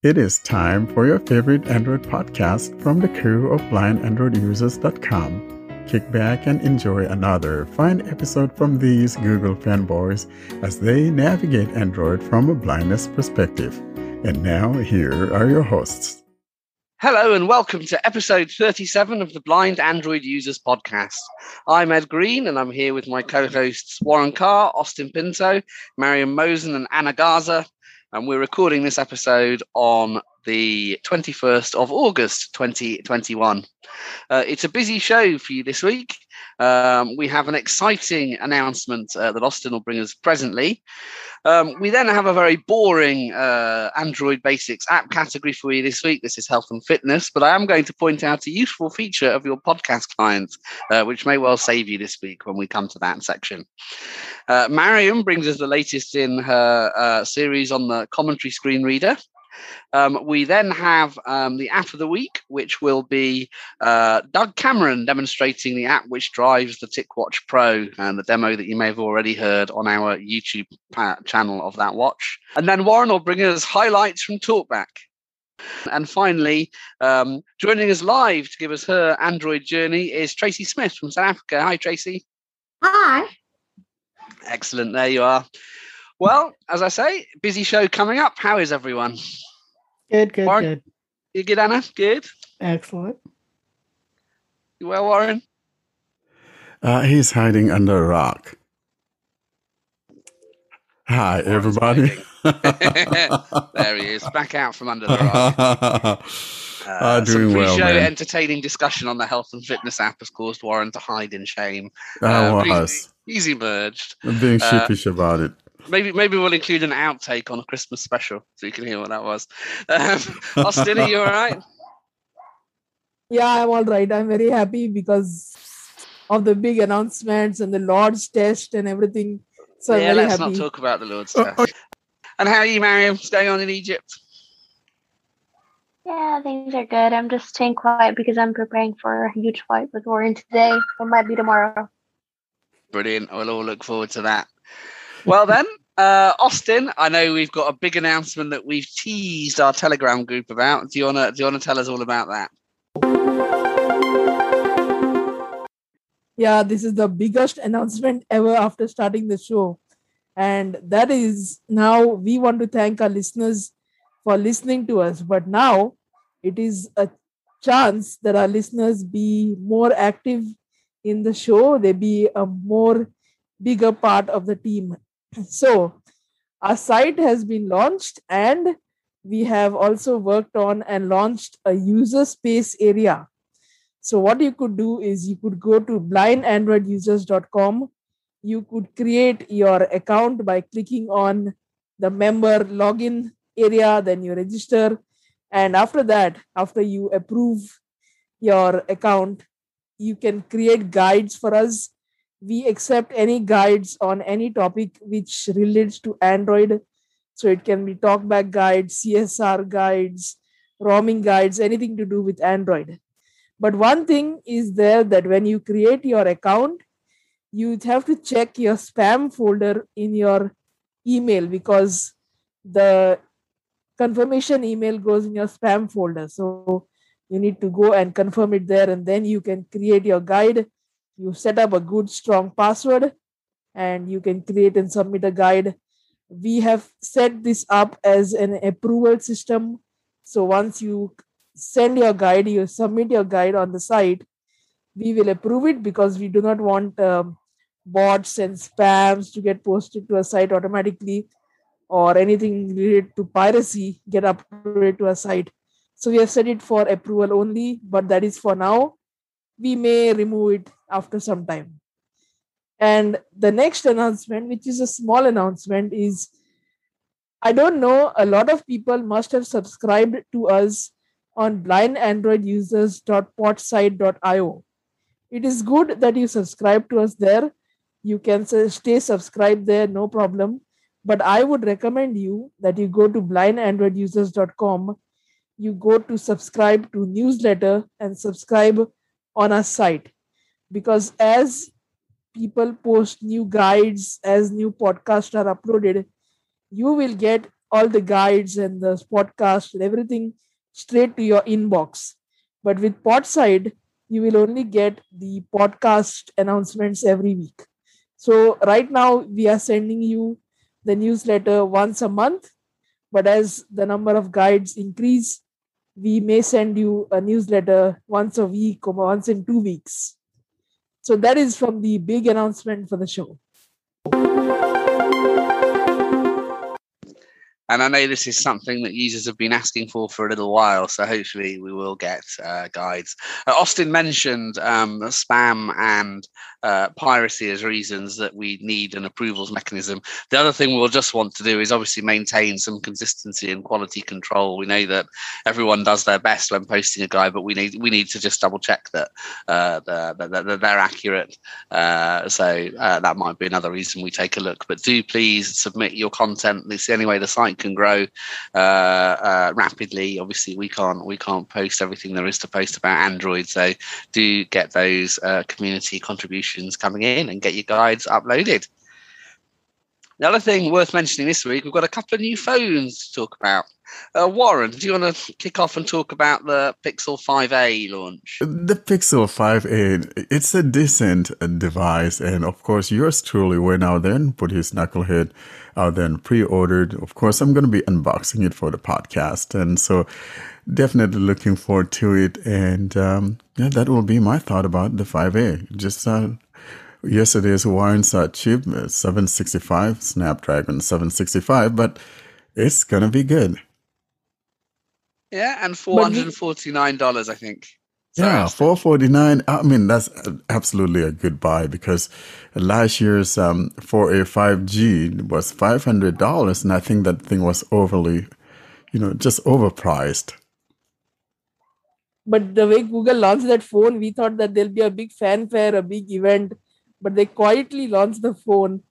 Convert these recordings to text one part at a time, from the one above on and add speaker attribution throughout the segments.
Speaker 1: It is time for your favorite Android podcast from the crew of blindandroidusers.com. Kick back and enjoy another fine episode from these Google fanboys as they navigate Android from a blindness perspective. And now, here are your hosts.
Speaker 2: Hello and welcome to episode 37 of the Blind Android Users Podcast. I'm Ed Green and I'm here with my co hosts Warren Carr, Austin Pinto, Mariam Mosen, and Anna Garza and we're recording this episode on the 21st of August 2021. Uh, it's a busy show for you this week. Um, we have an exciting announcement uh, that Austin will bring us presently. Um, we then have a very boring uh, Android Basics app category for you this week. This is health and fitness, but I am going to point out a useful feature of your podcast clients, uh, which may well save you this week when we come to that section. Uh, Mariam brings us the latest in her uh, series on the commentary screen reader. Um, we then have um, the app of the week, which will be uh, Doug Cameron demonstrating the app which drives the TicWatch Pro and the demo that you may have already heard on our YouTube channel of that watch. And then Warren will bring us highlights from Talkback. And finally, um, joining us live to give us her Android journey is Tracy Smith from South Africa. Hi, Tracy.
Speaker 3: Hi.
Speaker 2: Excellent. There you are. Well, as I say, busy show coming up. How is everyone?
Speaker 3: Good, good,
Speaker 2: Warren,
Speaker 3: good.
Speaker 2: You good, Anna? Good.
Speaker 3: Excellent.
Speaker 2: You well, Warren?
Speaker 1: Uh, he's hiding under a rock. Hi, everybody.
Speaker 2: there he is, back out from under the rock.
Speaker 1: Uh, doing
Speaker 2: some
Speaker 1: well,
Speaker 2: pre-show
Speaker 1: man.
Speaker 2: entertaining discussion on the health and fitness app has caused Warren to hide in shame.
Speaker 1: I
Speaker 2: Uh, but
Speaker 1: was
Speaker 2: he's, he's emerged.
Speaker 1: I'm being
Speaker 2: uh,
Speaker 1: sheepish about it.
Speaker 2: Maybe maybe we'll include an outtake on a Christmas special so you can hear what that was. Um, Austin, are you all right?
Speaker 3: Yeah, I'm all right. I'm very happy because of the big announcements and the Lord's test and everything. So I'm
Speaker 2: yeah,
Speaker 3: very
Speaker 2: let's
Speaker 3: happy.
Speaker 2: not talk about the Lord's test. And how are you, Mariam? What's going on in Egypt?
Speaker 4: Yeah, things are good. I'm just staying quiet because I'm preparing for a huge fight with Warren today, or might be tomorrow.
Speaker 2: Brilliant. We'll all look forward to that. Well, then, uh, Austin, I know we've got a big announcement that we've teased our Telegram group about. Do you wanna do you wanna tell us all about that?
Speaker 3: Yeah, this is the biggest announcement ever after starting the show. And that is now we want to thank our listeners for listening to us. But now it is a chance that our listeners be more active in the show, they be a more bigger part of the team. So our site has been launched and we have also worked on and launched a user space area so what you could do is you could go to blindandroidusers.com. You could create your account by clicking on the member login area, then you register. And after that, after you approve your account, you can create guides for us. We accept any guides on any topic which relates to Android. So it can be talkback guides, CSR guides, roaming guides, anything to do with Android. But one thing is there that when you create your account, you have to check your spam folder in your email because the confirmation email goes in your spam folder. So you need to go and confirm it there, and then you can create your guide. You set up a good, strong password, and you can create and submit a guide. We have set this up as an approval system. So once you send your guide, you submit your guide on the site, we will approve it because we do not want um, bots and spams to get posted to a site automatically or anything related to piracy get uploaded to a site. So we have set it for approval only, but that is for now. We may remove it after some time. And the next announcement, which is a small announcement, is I don't know, a lot of people must have subscribed to us on blindandroidusers.podsite.io. It is good that you subscribe to us there. You can stay subscribed there, no problem. But I would recommend you that you go to blindandroidusers.com, you go to subscribe to newsletter and subscribe on our site. Because as people post new guides, as new podcasts are uploaded, you will get all the guides and the podcast and everything straight to your inbox. But with Podside, you will only get the podcast announcements every week. So right now we are sending you the newsletter once a month, but as the number of guides increase, we may send you a newsletter once a week or once in two weeks. So that is from the big announcement for the show.
Speaker 2: And I know this is something that users have been asking for for a little while, so hopefully we will get uh, guides. Uh, Austin mentioned um, spam and uh, piracy as reasons that we need an approvals mechanism. The other thing we'll just want to do is obviously maintain some consistency and quality control. We know that everyone does their best when posting a guide, but we need we need to just double check that, uh, that they're accurate. Uh, so uh, that might be another reason we take a look. But do please submit your content. It's the only way the site can grow uh, uh, rapidly. Obviously, we can't we can't post everything there is to post about Android. So do get those uh, community contributions coming in and get your guides uploaded. The other thing worth mentioning this week, we've got a couple of new phones to talk about. Uh, Warren, do you want to kick off and talk about the Pixel 5a launch?
Speaker 1: The Pixel 5a, it's a decent device. And of course, yours truly went out there and put his knucklehead out there and pre ordered. Of course, I'm going to be unboxing it for the podcast. And so, definitely looking forward to it. And um, yeah, that will be my thought about the 5a. Just uh, yesterday's Warren's uh, chip, 765, Snapdragon 765, but it's going to be good.
Speaker 2: Yeah, and four hundred and forty nine dollars, I think.
Speaker 1: Sorry, yeah, four forty nine. I mean, that's absolutely a good buy because last year's um, 4A five G was five hundred dollars, and I think that thing was overly, you know, just overpriced.
Speaker 3: But the way Google launched that phone, we thought that there'll be a big fanfare, a big event, but they quietly launched the phone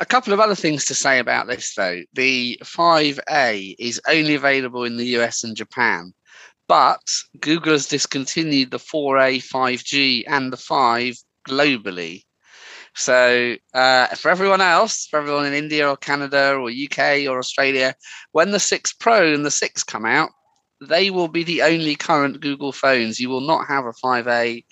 Speaker 2: a couple of other things to say about this, though. The 5A is only available in the US and Japan, but Google has discontinued the 4A, 5G, and the 5 globally. So, uh, for everyone else, for everyone in India or Canada or UK or Australia, when the 6 Pro and the 6 come out, they will be the only current Google phones. You will not have a 5A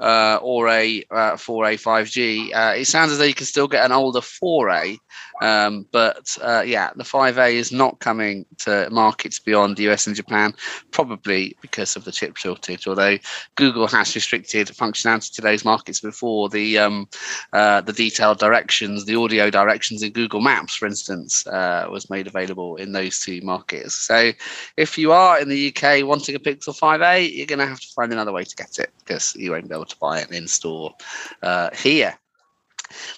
Speaker 2: uh, or a uh, 4A 5G. Uh, it sounds as though you can still get an older 4A, um, but uh, yeah, the 5A is not coming to markets beyond the US and Japan, probably because of the chip shortage. Although Google has restricted functionality to those markets before, the um, uh, the detailed directions, the audio directions in Google Maps, for instance, uh, was made available in those two markets. So if you are in the UK wanting a Pixel 5A, you're going to have to find another way to get it because you won't be able to buy it in store uh, here.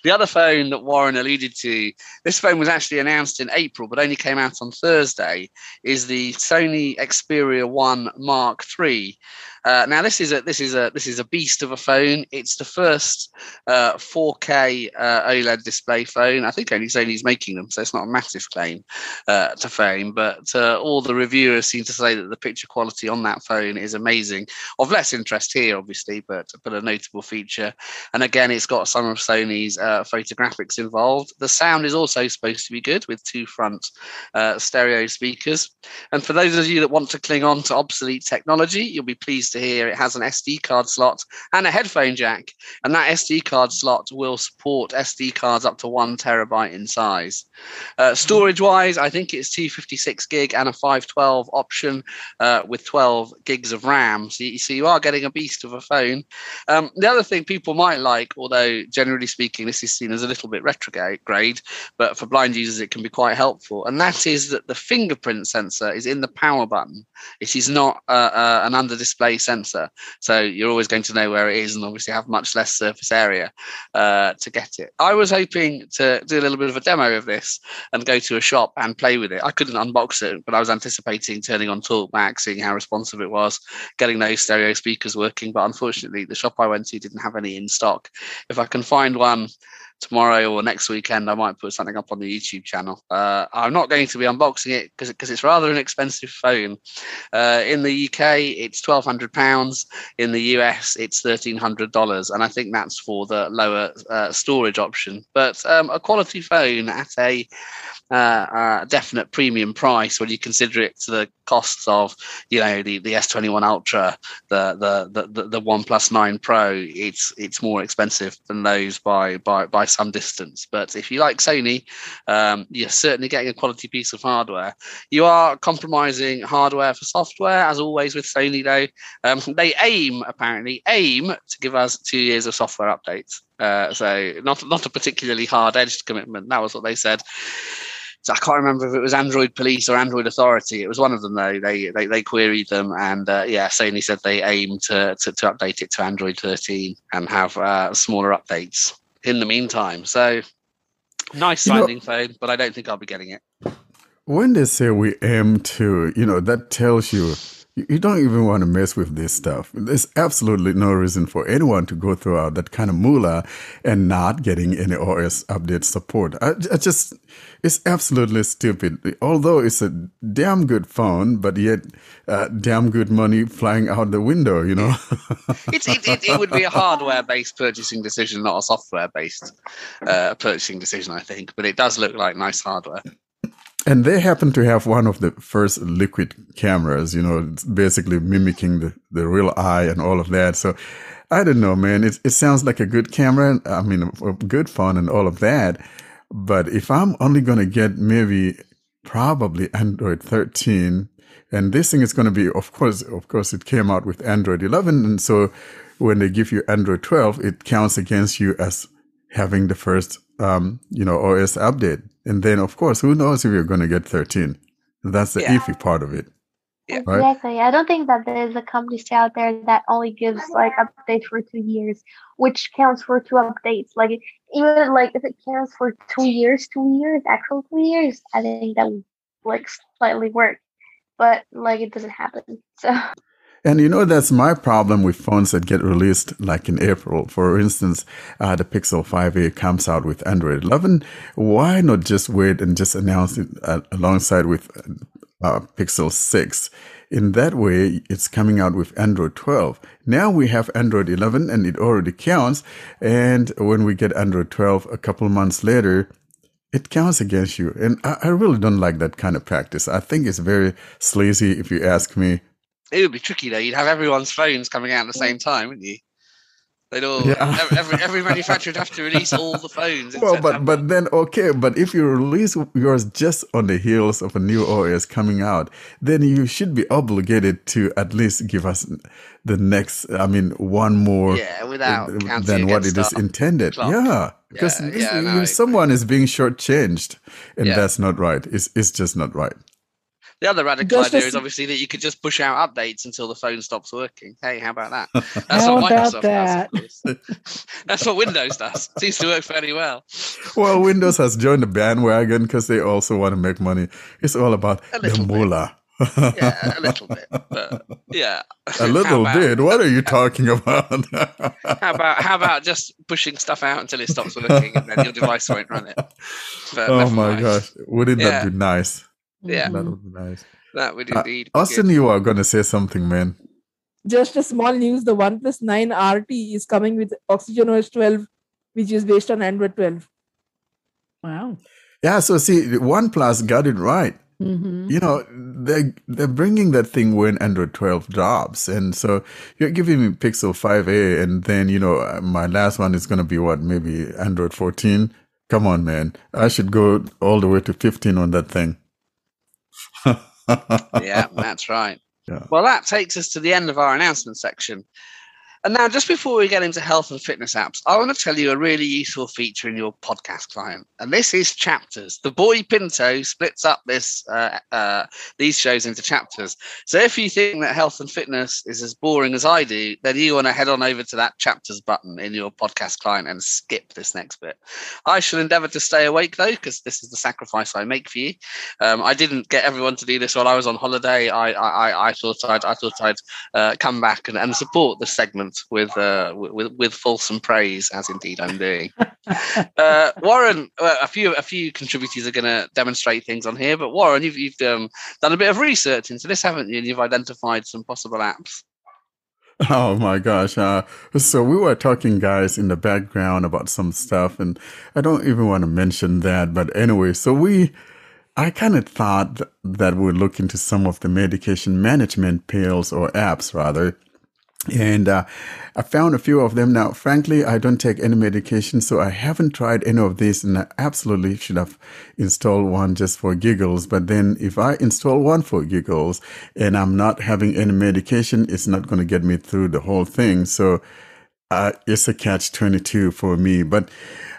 Speaker 2: The other phone that Warren alluded to, this phone was actually announced in April, but only came out on Thursday, is the Sony Xperia 1 Mark III. Uh, now this is a this is a this is a beast of a phone. It's the first uh, 4K uh, OLED display phone. I think only Sony's making them, so it's not a massive claim uh, to fame. But uh, all the reviewers seem to say that the picture quality on that phone is amazing. Of less interest here, obviously, but but a notable feature. And again, it's got some of Sony's uh, photographics involved. The sound is also supposed to be good with two front stereo speakers. And for those of you that want to cling on to obsolete technology, you'll be pleased to hear it has an SD card slot and a headphone jack. And that SD card slot will support SD cards up to one terabyte in size. Uh, storage wise, I think it's 256 gig and a 512 option uh, with 12 gigs of RAM. So you, so you are getting a beast of a phone. Um, the other thing people might like, although generally speaking, this is seen as a little bit retrograde, but for blind users, it can be quite helpful. And that is that the fingerprint sensor is in the power button. It is not uh, uh an under display sensor. So you're always going to know where it is and obviously have much less surface area uh, to get it. I was hoping to do a little bit of a demo of this and go to a shop and play with it. I couldn't unbox it, but I was anticipating turning on TalkBack, seeing how responsive it was, getting those stereo speakers working. But unfortunately, the shop I went to didn't have any in stock. If I can find one tomorrow or next weekend, I might put something up on the YouTube channel. Uh, I'm not going to be unboxing it because it's rather an expensive phone. Uh, in the UK, it's twelve hundred pounds. In the US, it's thirteen hundred dollars, and I think that's for the lower uh, storage option. But um, a quality phone at a uh, definite premium price when you consider it to the costs of you know the, the S21 Ultra, the the the the OnePlus 9 Pro. It's it's more expensive than those by by by some distance. But if you like Sony, um, you're certainly getting a quality piece of hardware. You are compromising hardware for software, as always with Sony. Though um, they aim apparently aim to give us two years of software updates. Uh, so not not a particularly hard edged commitment. That was what they said. So I can't remember if it was Android Police or Android Authority. It was one of them though. They they, they queried them, and uh, yeah, Sony said they aim to, to, to update it to Android 13 and have uh, smaller updates in the meantime. So nice
Speaker 1: You know-
Speaker 2: sounding phone, but I don't think I'll be getting it.
Speaker 1: When they say we aim to, you know, that tells you you don't even want to mess with this stuff. There's absolutely no reason for anyone to go through all that kind of moolah and not getting any OS update support. I, I just, it's absolutely stupid. Although it's a damn good phone, but yet uh, damn good money flying out the window, you know?
Speaker 2: It's, it, it, it would be a hardware based purchasing decision, not a software based uh, purchasing decision, I think. But it does look like nice hardware.
Speaker 1: And they happen to have one of the first liquid cameras, you know, basically mimicking the, the real eye and all of that. So I don't know, man. It, it sounds like a good camera. I mean, good phone and all of that. But if I'm only going to get maybe probably Android 13, and this thing is going to be, of course, of course, it came out with Android 11. And so when they give you Android 12, it counts against you as having the first, um, you know, OS update. And then, of course, who knows if you're going to get 13? That's the
Speaker 2: Yeah.
Speaker 1: iffy part of it.
Speaker 2: Yeah.
Speaker 1: Right.
Speaker 4: Exactly. I don't think that there's a company out there that only gives like updates for two years, which counts for two updates. Like even like if it counts for two years, two years, actual two years, I think that would like slightly work. But like it doesn't happen. So
Speaker 1: And you know, that's my problem with phones that get released like in April. For instance, uh, the Pixel 5a comes out with Android 11. Why not just wait and just announce it uh, alongside with uh, Pixel 6? In that way, it's coming out with Android 12. Now we have Android 11 and it already counts. And when we get Android 12 a couple months later, it counts against you. And I, I really don't like that kind of practice. I think it's very sleazy if you ask me.
Speaker 2: It would be tricky though. You'd have everyone's phones coming out at the same time, wouldn't you? They'd all
Speaker 1: Yeah.
Speaker 2: every, every manufacturer would have to release all the phones.
Speaker 1: Well, but but then okay, but if you release yours just on the heels of a new OS coming out, then you should be obligated to at least give us the next. I mean, one more
Speaker 2: yeah, without
Speaker 1: than what it is intended.
Speaker 2: clock.
Speaker 1: Yeah, because
Speaker 2: Yeah,
Speaker 1: this-
Speaker 2: yeah, no,
Speaker 1: you-
Speaker 2: I agree.
Speaker 1: someone is being shortchanged, and that's not right. It's it's just not right.
Speaker 2: The other radical
Speaker 3: Just
Speaker 2: idea
Speaker 3: as-
Speaker 2: is obviously that you could just push out updates until the phone stops working. Hey, how about that? That's
Speaker 3: How
Speaker 2: what
Speaker 3: about
Speaker 2: Microsoft
Speaker 3: that?
Speaker 2: does. That's what Windows does. Seems to work fairly well.
Speaker 1: Well, Windows has joined the bandwagon because they also want to make money. It's all about the
Speaker 2: little bit.
Speaker 1: moolah.
Speaker 2: Yeah, a little bit, but yeah,
Speaker 1: A little
Speaker 2: about-
Speaker 1: bit. What are you talking about?
Speaker 2: How about how about just pushing stuff out until it stops working and then your device won't run it? But
Speaker 1: oh my
Speaker 2: mind.
Speaker 1: gosh! Wouldn't
Speaker 2: Yeah.
Speaker 1: that be nice?
Speaker 2: Yeah.
Speaker 1: That would be nice.
Speaker 2: That would
Speaker 1: Uh,
Speaker 2: indeed. be
Speaker 1: Austin,
Speaker 2: good.
Speaker 1: you are going to say something, man.
Speaker 3: Just a small news: the OnePlus 9 RT is coming with Oxygen OS 12, which is based on Android 12.
Speaker 5: Wow.
Speaker 1: Yeah. So see, OnePlus got it right.
Speaker 5: Mm-hmm.
Speaker 1: You know, they they're bringing that thing when Android 12 drops, and so you're giving me Pixel 5a, and then you know uh, my last one is going to be what maybe Android 14. Come on, man! I should go all the way to 15 on that thing.
Speaker 2: yeah, that's right.
Speaker 1: Yeah.
Speaker 2: Well, that takes us to the end of our announcement section. And now, just before we get into health and fitness apps, I want to tell you a really useful feature in your podcast client, and this is chapters. The boy Pinto splits up this uh, uh, these shows into chapters. So if you think that health and fitness is as boring as I do, then you want to head on over to that chapters button in your podcast client and skip this next bit. I shall endeavour to stay awake though, because this is the sacrifice I make for you. Um, I didn't get everyone to do this while I was on holiday. I I, I- thought I'd I thought I'd uh, come back and, and support the segment with uh, with with fulsome praise, as indeed I'm doing. uh, Warren, a few a few contributors are going to demonstrate things on here, but Warren, you've you've um, done a bit of research into this, haven't you? And you've identified some possible apps.
Speaker 1: Oh my gosh. Uh, so we were talking, guys, in the background about some stuff, and I don't even want to mention that. But anyway, so we, I kind of thought that we'd look into some of the medication management pills or apps rather and uh, I found a few of them. Now, frankly, I don't take any medication, so I haven't tried any of these, and I absolutely should have installed one just for giggles. But then, if I install one for giggles and I'm not having any medication, it's not going to get me through the whole thing. So uh, it's a catch 22 for me. But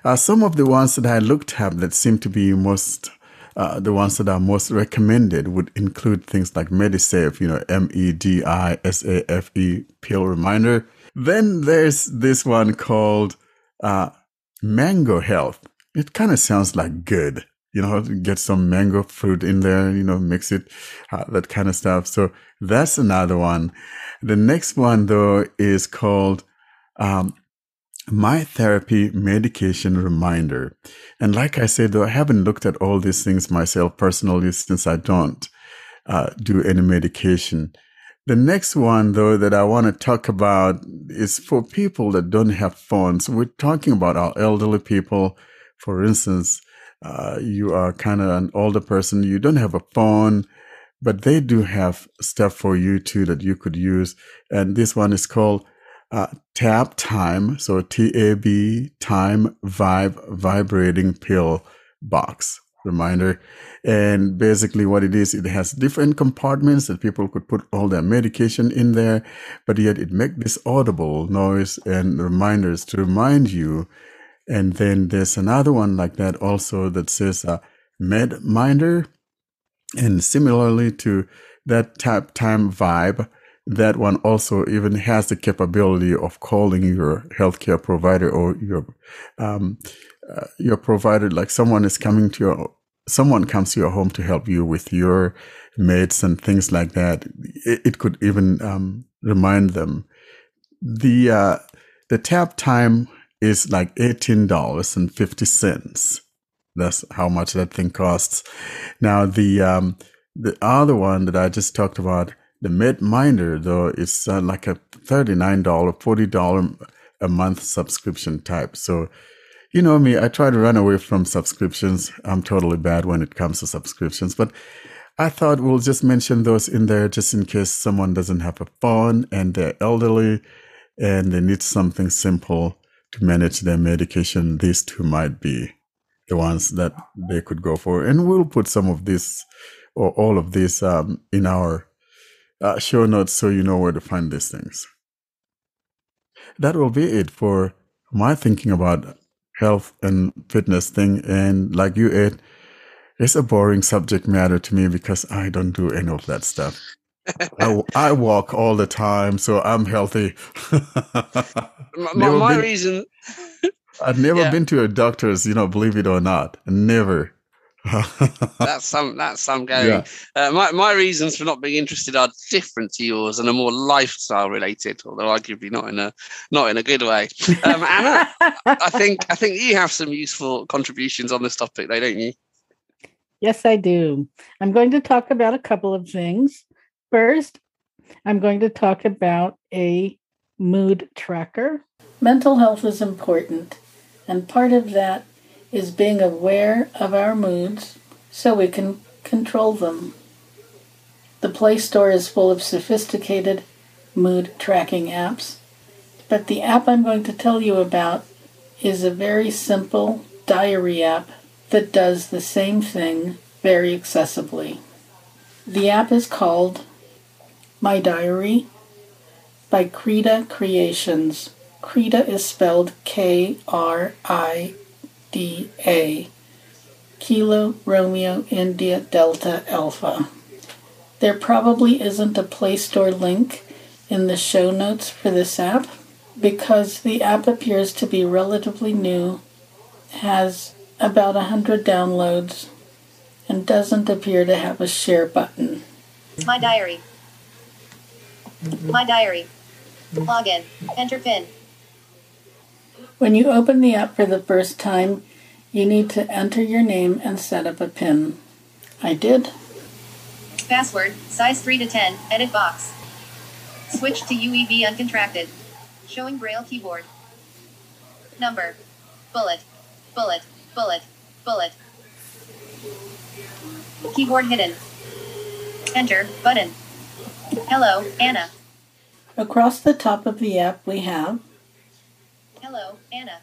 Speaker 1: uh, some of the ones that I looked at that seem to be most uh, the ones that are most recommended would include things like Medisafe, you know, M E D I S A F E pill reminder. Then there's this one called uh, Mango Health. It kind of sounds like good, you know, get some mango fruit in there, you know, mix it, uh, that kind of stuff. So that's another one. The next one though is called um, my therapy medication reminder. And like I said, though, I haven't looked at all these things myself personally since I don't uh, do any medication. The next one, though, that I want to talk about is for people that don't have phones. We're talking about our elderly people. For instance, uh, you are kind of an older person, you don't have a phone, but they do have stuff for you too that you could use. And this one is called uh, Tab Time, so T A B Time Vibe Vibrating Pill Box reminder. And basically, what it is, it has different compartments that people could put all their medication in there, but yet it makes this audible noise and reminders to remind you. And then there's another one like that also that says uh, Med Minder. And similarly to that Tab Time Vibe, that one also even has the capability of calling your healthcare provider or your um, uh, your provider like someone is coming to your someone comes to your home to help you with your meds and things like that. It, it could even um, remind them. The uh, the Tab Time is like eighteen dollars and fifty cents. That's how much that thing costs. Now the um, the other one that i just talked about the Minder, though, is uh, like a $39, $40 a month subscription type. So, you know me, I try to run away from subscriptions. I'm totally bad when it comes to subscriptions, but I thought we'll just mention those in there just in case someone doesn't have a phone and they're elderly and they need something simple to manage their medication. These two might be the ones that they could go for. And we'll put some of this or all of this um, in our uh, show notes so you know where to find these things. That will be it for my thinking about health and fitness thing. And like you, Ed, it's a boring subject matter to me because I don't do any of that stuff. I, I, walk all the time, so I'm healthy.
Speaker 2: my, my been, reason.
Speaker 1: I've never yeah. been to a doctor's, you know, believe it or not. Never.
Speaker 2: that's some that's some going. Yeah. Uh, my my reasons for not being interested are different to yours and are more lifestyle related, although arguably not in a not in a good way. Um, Anna, I think I think you have some useful contributions on this topic, though, don't you?
Speaker 5: Yes, I do. I'm going to talk about a couple of things. First, I'm going to talk about a mood tracker. Mental health is important, and part of that is being aware of our moods so we can control them. The Play Store is full of sophisticated mood tracking apps, but the app I'm going to tell you about is a very simple diary app that does the same thing very accessibly. The app is called My Diary by Krida Creations. Krida is spelled K R I DA, Kilo Romeo India Delta Alpha. There probably isn't a Play Store link in the show notes for this app because the app appears to be relatively new, has about 100 downloads, and doesn't appear to have a share button.
Speaker 6: My diary. My diary. Login. Enter PIN.
Speaker 5: When you open the app for the first time, you need to enter your name and set up a PIN. I did.
Speaker 6: Password. Size 3 to 10. Edit box. Switch to UEB uncontracted. Showing Braille keyboard. Number. Bullet. Bullet. Bullet. Bullet. Keyboard hidden. Enter. Button. Hello, Anna.
Speaker 5: Across the top of the app, we have.
Speaker 6: Hello, Anna.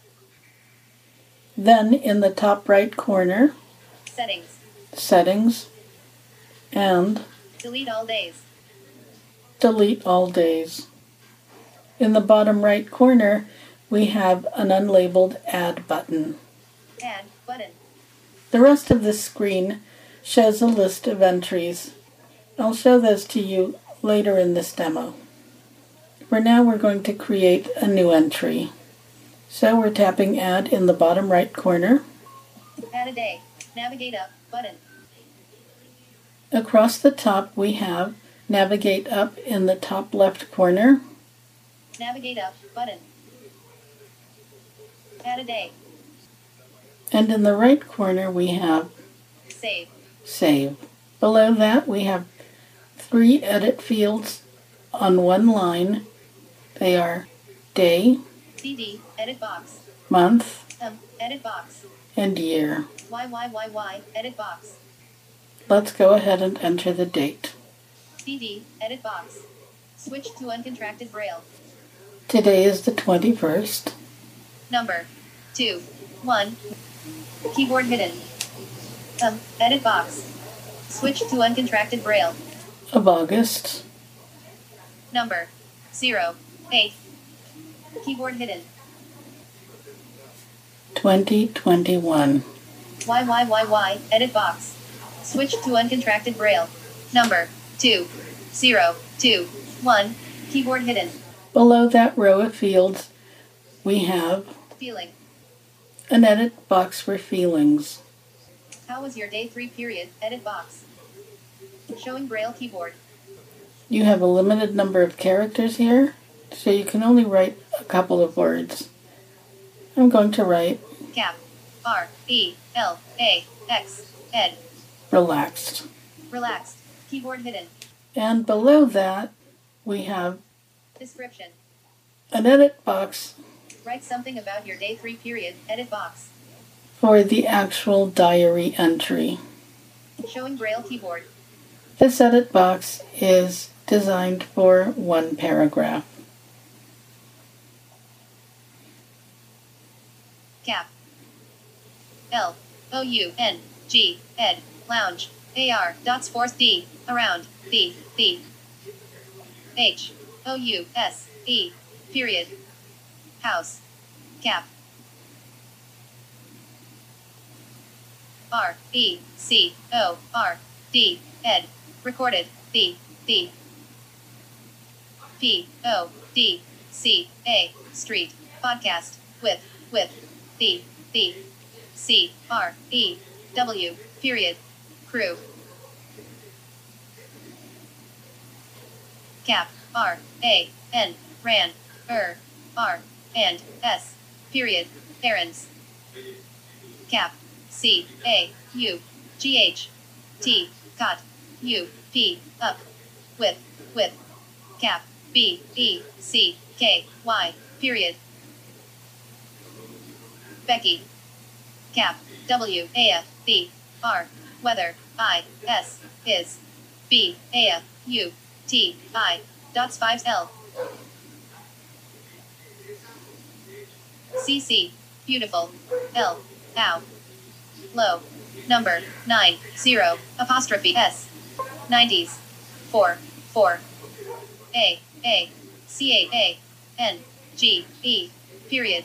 Speaker 5: Then in the top right corner,
Speaker 6: Settings.
Speaker 5: settings, and
Speaker 6: Delete all days.
Speaker 5: delete all days. In the bottom right corner, we have an unlabeled add button.
Speaker 6: Add. Button.
Speaker 5: The rest of the screen shows a list of entries. I'll show those to you later in this demo. For now, we're going to create a new entry. So we're tapping Add in the bottom right corner.
Speaker 6: Add a day. Navigate up. Button.
Speaker 5: Across the top, we have Navigate Up in the top left corner.
Speaker 6: Navigate up. Button. Add a day.
Speaker 5: And in the right corner, we have
Speaker 6: Save.
Speaker 5: Save. Below that, we have three edit fields on one line. They are day,
Speaker 6: CD. Edit box.
Speaker 5: month,
Speaker 6: Um. Edit box.
Speaker 5: and year.
Speaker 6: Y Y Y Y. Edit box.
Speaker 5: Let's go ahead and enter the date.
Speaker 6: CD. Edit box. Switch to uncontracted braille.
Speaker 5: Today is the 21st.
Speaker 6: Number. 2. 1. Keyboard hidden. Um. Edit box. Switch to uncontracted braille.
Speaker 5: of August.
Speaker 6: Number. 0. 8. Keyboard hidden.
Speaker 5: 2021.
Speaker 6: Y Y Y Y. Edit box. Switch to uncontracted braille. Number. 2. 0. 2. 1. Keyboard hidden.
Speaker 5: Below that row of fields, we have
Speaker 6: Feeling.
Speaker 5: an edit box for feelings.
Speaker 6: How was your day 3 period? Edit box. Showing braille keyboard.
Speaker 5: You have a limited number of characters here, so you can only write a couple of words. I'm going to write
Speaker 6: Cap. R. E. L. A. X. Ed.
Speaker 5: relaxed.
Speaker 6: Relaxed. Keyboard hidden.
Speaker 5: And below that, we have
Speaker 6: Description.
Speaker 5: an edit box
Speaker 6: Write something about your day 3 period. Edit box.
Speaker 5: for the actual diary entry.
Speaker 6: Showing braille keyboard.
Speaker 5: This edit box is designed for one paragraph.
Speaker 6: Cap. L. O. U. N. G. Ed. Lounge. A. R. Dots force D. Around. The. The. H. O. U. S. E. Period. House. Cap. R. E. C. O. R. D. Ed. Recorded. The. The. P. O. D. C. A. Street. Podcast. With. With. The. The. C. R. E. W. Period. Crew. Cap. R. A. N. Ran. Er. R. And. S. Period. Errands. Cap. C. A. U. G. H. T. Cot. U. P. Up. With. With. Cap. B. E. C. K. Y. Period. Becky. Cap. W. A. F. B. R. Weather. I. S. Is. B. A. U. T. I. Dots 5 L. CC. Beautiful. L. Ow. Low. Number. 9. 0. Apostrophe S. 90s. 4. 4. A. A. C. A. A. N. G. E. Period.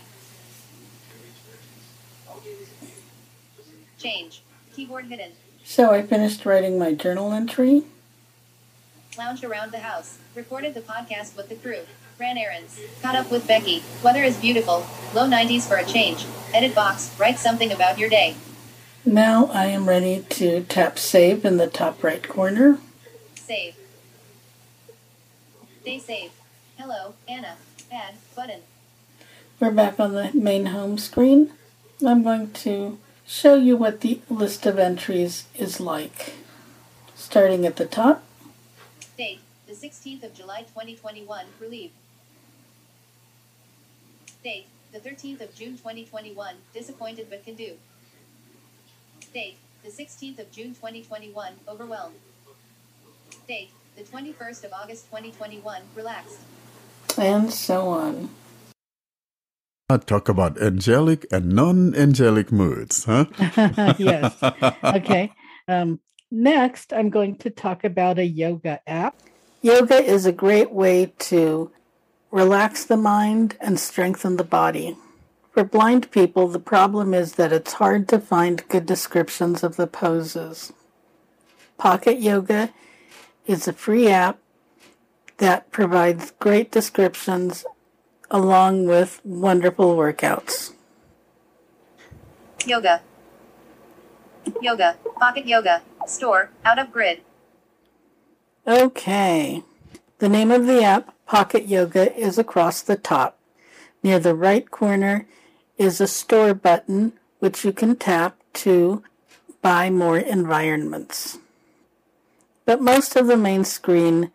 Speaker 6: Change. Keyboard hidden.
Speaker 5: So I finished writing my journal entry.
Speaker 6: Lounged around the house. Recorded the podcast with the crew. Ran errands. Caught up with Becky. Weather is beautiful. Low 90s for a change. Edit box. Write something about your day.
Speaker 5: Now I am ready to tap save in the top right corner.
Speaker 6: Save. Day save. Hello, Anna. Add button.
Speaker 5: We're back on the main home screen. I'm going to show you what the list of entries is like. Starting at the top,
Speaker 6: Date, the 16th of July 2021, relief. Date, the 13th of June 2021, disappointed but can do. Date, the 16th of June 2021, overwhelmed. Date, the 21st of August 2021, relaxed.
Speaker 5: and so on.
Speaker 1: Talk about angelic and non-angelic moods, huh?
Speaker 5: yes. Okay. Um, next, I'm going to talk about a yoga app. Yoga is a great way to relax the mind and strengthen the body. For blind people, the problem is that it's hard to find good descriptions of the poses. Pocket Yoga is a free app that provides great descriptions along with wonderful workouts.
Speaker 6: Yoga. Yoga. Pocket yoga. Store. Out of grid.
Speaker 5: Okay. The name of the app, Pocket Yoga, is across the top. Near the right corner is a store button which you can tap to buy more environments. But most of the main screen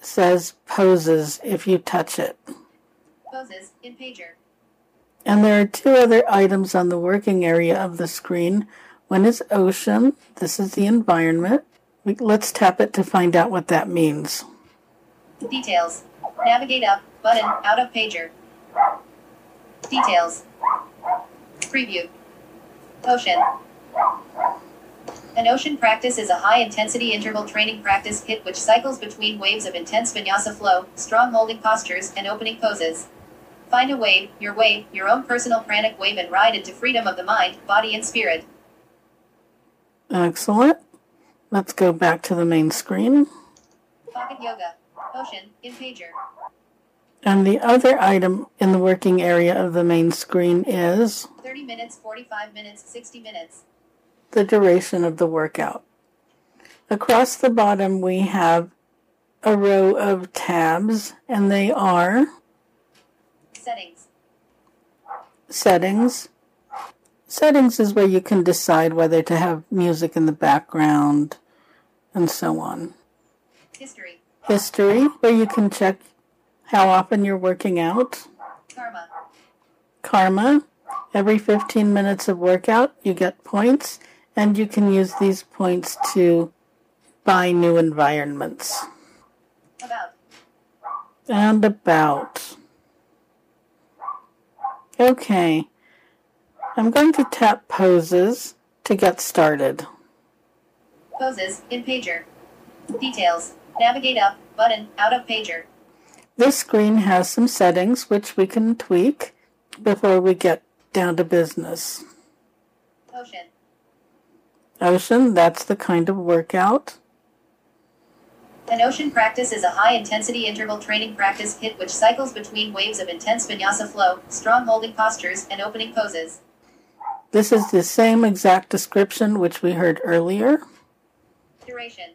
Speaker 5: says poses if you touch it.
Speaker 6: Poses. In pager.
Speaker 5: And there are two other items on the working area of the screen. One is ocean. This is the environment. We, let's tap it to find out what that means.
Speaker 6: Details. Navigate up. Button. Out of pager. Details. Preview. Ocean. An ocean practice is a high intensity interval training practice hit which cycles between waves of intense vinyasa flow, strong holding postures, and opening poses. Find a way, your way, your own personal pranic wave, and ride into freedom of the mind, body, and spirit.
Speaker 5: Excellent. Let's go back to the main screen.
Speaker 6: Pocket yoga. Ocean. In pager.
Speaker 5: And the other item in the working area of the main screen is
Speaker 6: 30 minutes, 45 minutes, 60 minutes.
Speaker 5: the duration of the workout. Across the bottom, we have a row of tabs, and they are
Speaker 6: Settings.
Speaker 5: settings. Settings is where you can decide whether to have music in the background and so on.
Speaker 6: History.
Speaker 5: History, where you can check how often you're working out.
Speaker 6: Karma.
Speaker 5: Karma, every 15 minutes of workout, you get points, and you can use these points to buy new environments.
Speaker 6: About.
Speaker 5: And about. Okay. I'm going to tap poses to get started.
Speaker 6: Poses. In pager. Details. Navigate up. Button. Out of pager.
Speaker 5: This screen has some settings which we can tweak before we get down to business.
Speaker 6: Ocean.
Speaker 5: Ocean, that's the kind of workout.
Speaker 6: An ocean practice is a high intensity interval training practice kit which cycles between waves of intense vinyasa flow, strong holding postures, and opening poses.
Speaker 5: This is the same exact description which we heard earlier.
Speaker 6: Duration.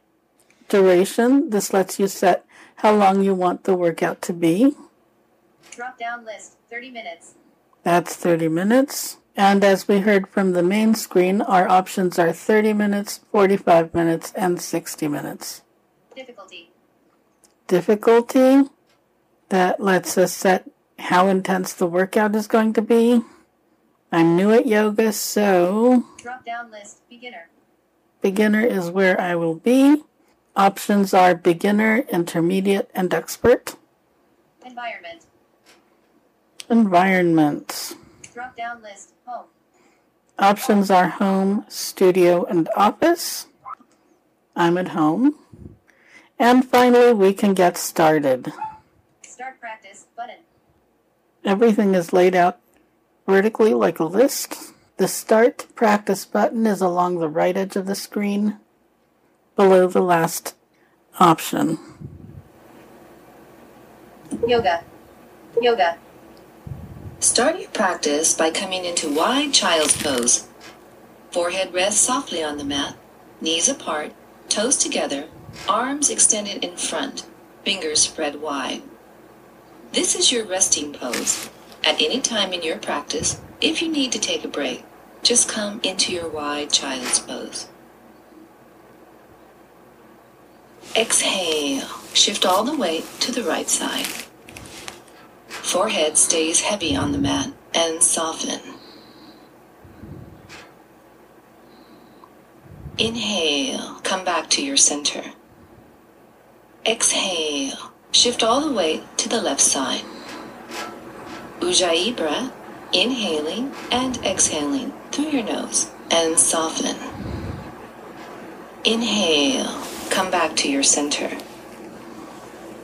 Speaker 5: Duration, this lets you set how long you want the workout to be.
Speaker 6: Drop down list. 30 minutes.
Speaker 5: That's 30 minutes. And as we heard from the main screen, our options are 30 minutes, 45 minutes, and 60 minutes.
Speaker 6: Difficulty.
Speaker 5: Difficulty, that lets us set how intense the workout is going to be. I'm new at yoga, so
Speaker 6: Drop down list. Beginner.
Speaker 5: beginner is where I will be. Options are beginner, intermediate, and expert.
Speaker 6: Environment.
Speaker 5: Environments.
Speaker 6: Drop down list. Home.
Speaker 5: Options are home, studio, and office. I'm at home. And finally, we can get started.
Speaker 6: Start practice. Button.
Speaker 5: Everything is laid out vertically like a list. The Start Practice button is along the right edge of the screen, below the last option.
Speaker 6: Yoga. Yoga.
Speaker 7: Start your practice by coming into wide child's pose. Forehead rests softly on the mat, knees apart, toes together, arms extended in front, fingers spread wide. This is your resting pose. At any time in your practice, if you need to take a break, just come into your wide child's pose. Exhale. Shift all the weight to the right side. Forehead stays heavy on the mat and soften. Inhale. Come back to your center. Exhale. Shift all the weight to the left side. Ujjayi breath, inhaling and exhaling through your nose and soften. Inhale, come back to your center.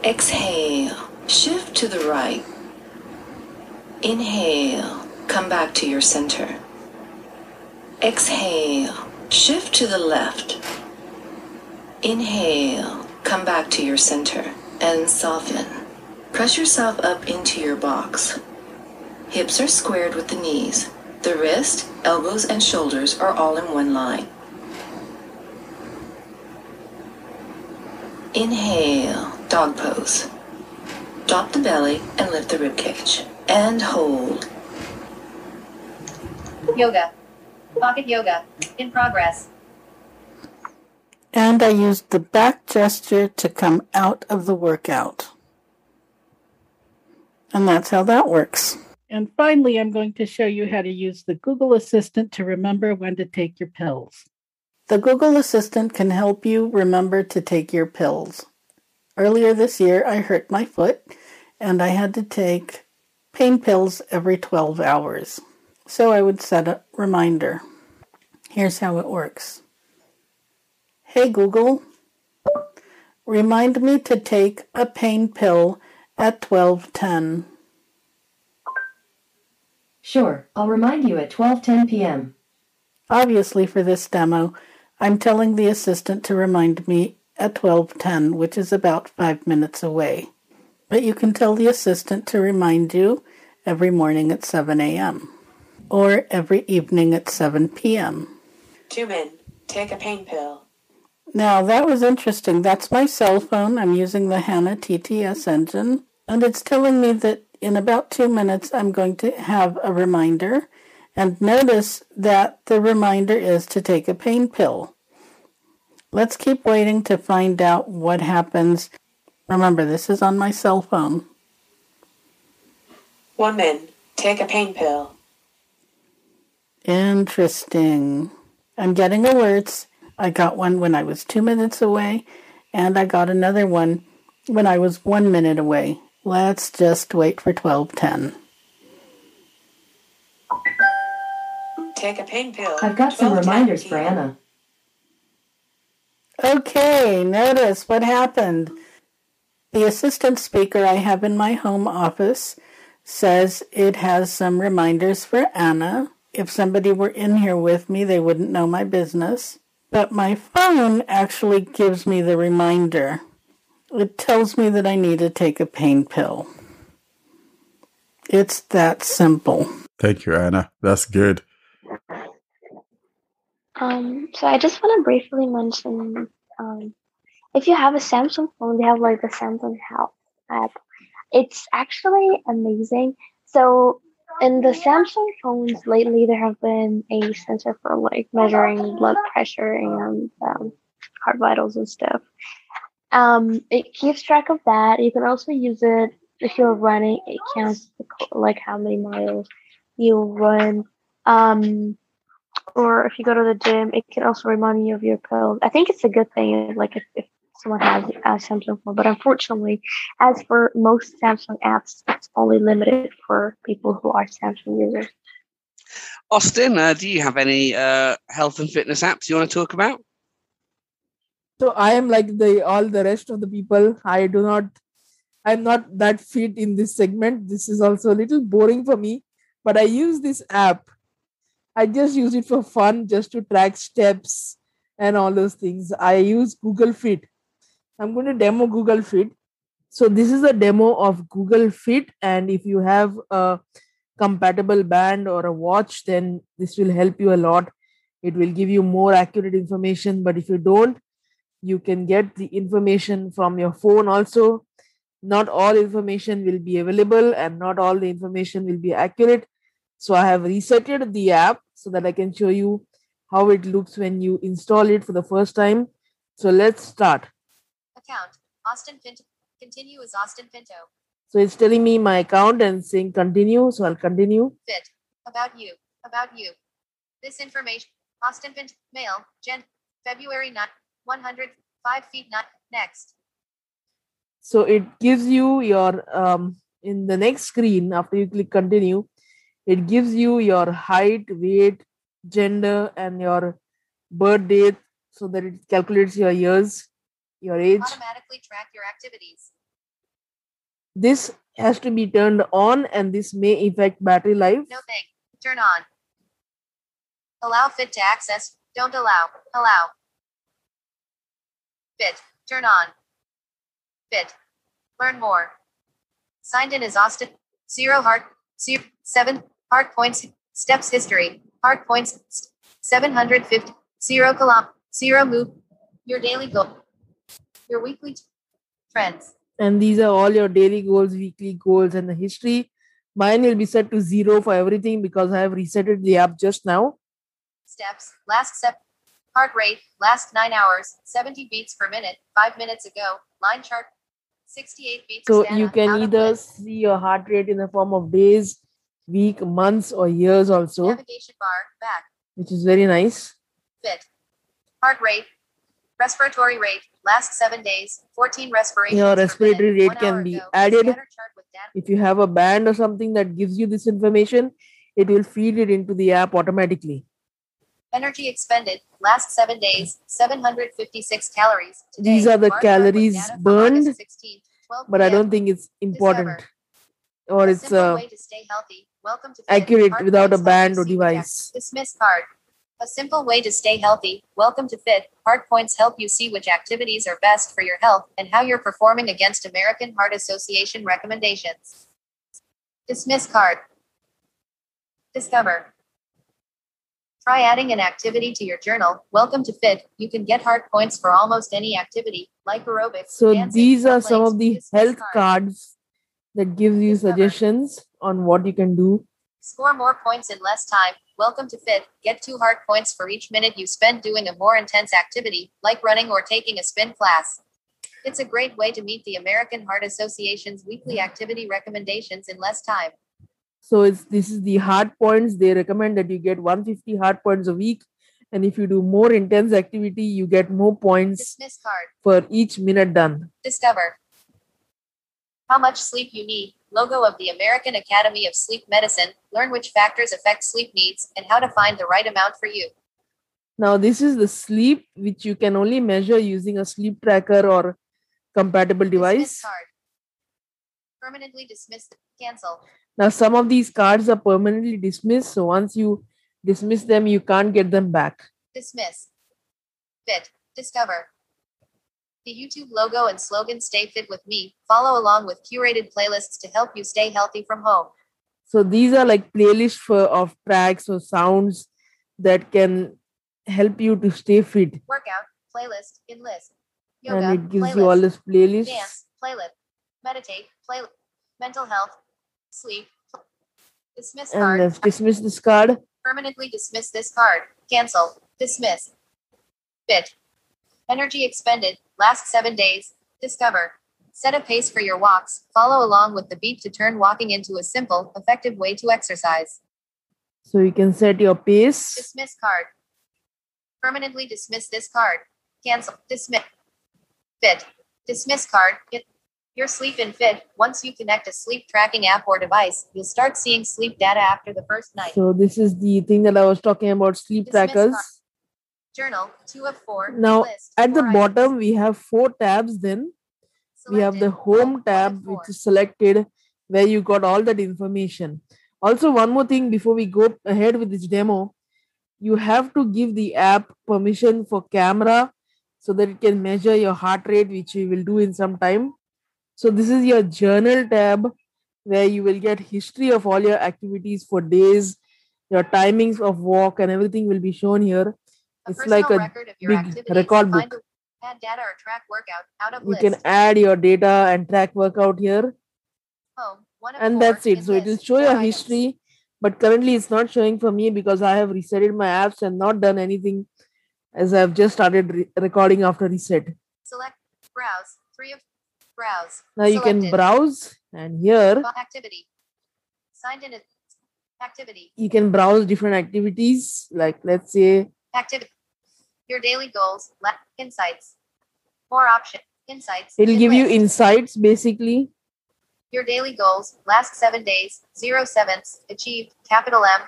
Speaker 7: Exhale, shift to the right. Inhale, come back to your center. Exhale, shift to the left. Inhale, come back to your center and soften. Press yourself up into your box. Hips are squared with the knees. The wrist, elbows, and shoulders are all in one line. Inhale, dog pose. Drop the belly and lift the rib cage. And hold.
Speaker 6: Yoga. Pocket yoga. In progress.
Speaker 5: And I used the back gesture to come out of the workout. And that's how that works. And finally, I'm going to show you how to use the Google Assistant to remember when to take your pills. The Google Assistant can help you remember to take your pills. Earlier this year, I hurt my foot and I had to take pain pills every 12 hours. So I would set a reminder. Here's how it works. Hey Google, remind me to take a pain pill at 1210.
Speaker 8: Sure, I'll remind you at 12:10 p.m.
Speaker 5: Obviously for this demo, I'm telling the assistant to remind me at 1210, which is about 5 minutes away. But you can tell the assistant to remind you every morning at 7 a.m. or every evening at 7 p.m.
Speaker 9: Two men, take a pain pill.
Speaker 5: Now that was interesting. That's my cell phone. I'm using the HANA TTS engine, and it's telling me that in about two minutes I'm going to have a reminder. And notice that the reminder is to take a pain pill. Let's keep waiting to find out what happens. Remember, this is on my cell phone.
Speaker 9: Woman, take a pain pill.
Speaker 5: Interesting. I'm getting alerts. I got one when I was two minutes away, and I got another one when I was one minute away. Let's just wait for 1210.
Speaker 9: Take a pain pill.
Speaker 8: I've got some reminders for Anna.
Speaker 5: Okay, notice what happened. The assistant speaker I have in my home office says it has some reminders for Anna. If somebody were in here with me, they wouldn't know my business. But my phone actually gives me the reminder. It tells me that I need to take a pain pill. It's that simple.
Speaker 1: Thank you, Anna. That's good.
Speaker 4: Um, so I just want to briefly mention, um, if you have a Samsung phone, they have like the Samsung Health app. It's actually amazing. So in the Samsung phones lately, there have been a sensor for like measuring blood pressure and um, heart vitals and stuff. Um, it keeps track of that. You can also use it if you're running. It counts like how many miles you run. Um, or if you go to the gym, it can also remind you of your pills. I think it's a good thing, like if, if someone has a Samsung phone. But unfortunately, as for most Samsung apps, it's only limited for people who are Samsung users.
Speaker 2: Austin, uh, do you have any uh, health and fitness apps you want to talk about?
Speaker 3: So I am like the all the rest of the people. I do not. I'm not that fit in this segment. This is also a little boring for me. But I use this app. I just use it for fun, just to track steps and all those things. I use Google Fit. I'm going to demo Google Fit. So this is a demo of Google Fit, and if you have a compatible band or a watch, then this will help you a lot. It will give you more accurate information. But if you don't, you can get the information from your phone also not all information will be available and not all the information will be accurate. So I have resetted the app so that I can show you how it looks when you install it for the first time. So let's start.
Speaker 6: Account. Austin Pinto. Continue as Austin Pinto.
Speaker 3: So it's telling me my account and saying continue. So I'll continue.
Speaker 6: Fit. About you. About you. This information. Austin Pinto. Male. Gen. February 9. 105 feet 9. Next.
Speaker 3: So it gives you your um, in the next screen after you click continue, it gives you your height, weight, gender, and your birth date so that it calculates your years, your age.
Speaker 6: Automatically track your activities.
Speaker 3: This has to be turned on and this may affect battery life.
Speaker 6: No thing. Turn on. Allow fit to access. Don't allow. Allow. Fit. Turn on. Fit. Learn more. Signed in as Austin. Zero heart. Zero, seven heart points. Steps history. Heart points. 750. Zero column. Zero move. Your daily goal. Your weekly trends.
Speaker 3: And these are all your daily goals, weekly goals, and the history. Mine will be set to zero for everything because I have resetted the app just now.
Speaker 6: Steps. Last step. Heart rate. Last nine hours. 70 beats per minute. Five minutes ago. Line chart. 68 beats.
Speaker 3: So you can either see your heart rate in the form of days, week, months, or years also,
Speaker 6: Navigation bar. Back.
Speaker 3: which is very nice.
Speaker 6: Fit. Heart rate. Respiratory rate. Last seven days. 14 respirations.
Speaker 3: Your respiratory
Speaker 6: minute,
Speaker 3: rate can be
Speaker 6: ago.
Speaker 3: added.
Speaker 6: Scatter chart with data.
Speaker 3: If you have a band or something that gives you this information, it will feed it into the app automatically.
Speaker 6: Energy expended. Last seven days. 756 calories. Today,
Speaker 3: These are the
Speaker 6: bar chart with
Speaker 3: calories burned,
Speaker 6: August 16, 12
Speaker 3: But I don't think it's important or
Speaker 6: A
Speaker 3: it's uh,
Speaker 6: way to stay healthy. Welcome to
Speaker 3: accurate without a band or device.
Speaker 6: Dismiss card. A simple way to stay healthy. Welcome to Fit. Heart points help you see which activities are best for your health and how you're performing against American Heart Association recommendations. Dismiss card. Discover. Try adding an activity to your journal. Welcome to Fit. You can get heart points for almost any activity, like aerobics.
Speaker 3: So
Speaker 6: dancing,
Speaker 3: these are some of the health
Speaker 6: card.
Speaker 3: cards that gives you
Speaker 6: Discover.
Speaker 3: suggestions on what you can do.
Speaker 6: Score more points in less time. Welcome to Fit. Get two heart points for each minute you spend doing a more intense activity, like running or taking a spin class. It's a great way to meet the American Heart Association's weekly activity recommendations in less time.
Speaker 3: So it's this is the heart points. They recommend that you get 150 heart points a week. And if you do more intense activity, you get more points for each minute done.
Speaker 6: Discover. How much sleep you need. Logo of the American Academy of Sleep Medicine. Learn which factors affect sleep needs and how to find the right amount for you.
Speaker 3: Now, this is the sleep which you can only measure using a sleep tracker or compatible device.
Speaker 6: card. Permanently dismiss. Cancel.
Speaker 3: Now, some of these cards are permanently dismissed. So once you dismiss them, you can't get them back.
Speaker 6: Dismiss. Fit. Discover. The YouTube logo and slogan Stay Fit with Me. Follow along with curated playlists to help you stay healthy from home.
Speaker 3: So these are like playlists for of tracks or sounds that can help you to stay fit.
Speaker 6: Workout, playlist, enlist. Yoga,
Speaker 3: and it gives
Speaker 6: playlist.
Speaker 3: you all this playlists.
Speaker 6: Dance, playlist. Meditate, playlist. Mental health, sleep. Dismiss
Speaker 3: And
Speaker 6: card.
Speaker 3: let's dismiss this card.
Speaker 6: Permanently dismiss this card. Cancel. Dismiss. Fit. Energy expended. Last seven days. Discover. Set a pace for your walks. Follow along with the beat to turn walking into a simple, effective way to exercise.
Speaker 3: So you can set your pace.
Speaker 6: Dismiss card. Permanently dismiss this card. Cancel. Dismiss. Fit. Dismiss card. Get your sleep in fit. Once you connect a sleep tracking app or device, you'll start seeing sleep data after the first night.
Speaker 3: So this is the thing that I was talking about sleep
Speaker 6: Dismiss
Speaker 3: trackers.
Speaker 6: card. Journal, two of four.
Speaker 3: Now
Speaker 6: list,
Speaker 3: at the
Speaker 6: items.
Speaker 3: bottom we have four tabs then. We have the home tab which is selected where you got all that information. Also one more thing before we go ahead with this demo. You have to give the app permission for camera so that it can measure your heart rate which we will do in some time. So this is your journal tab where you will get history of all your activities for days your timings of walk and everything will be shown here
Speaker 6: A
Speaker 3: it's like a
Speaker 6: record
Speaker 3: big
Speaker 6: activities.
Speaker 3: record
Speaker 6: Find
Speaker 3: book.
Speaker 6: Add data or track workout out of
Speaker 3: You
Speaker 6: list.
Speaker 3: can add your data and track workout here,
Speaker 6: Home. One of
Speaker 3: and that's it. So it will show your
Speaker 6: items.
Speaker 3: history, but currently it's not showing for me because I have resetted my apps and not done anything as I've just started re- recording after reset.
Speaker 6: Select. Browse. Three of. Browse.
Speaker 3: Now you can browse, and here
Speaker 6: Activity. Signed in. Activity.
Speaker 3: you can browse different activities. Like let's say
Speaker 6: Activity. Your daily goals. La- insights. More option. Insights.
Speaker 3: it'll give you insights basically.
Speaker 6: Your daily goals. Last seven days. Zero sevenths. Achieved. Capital M.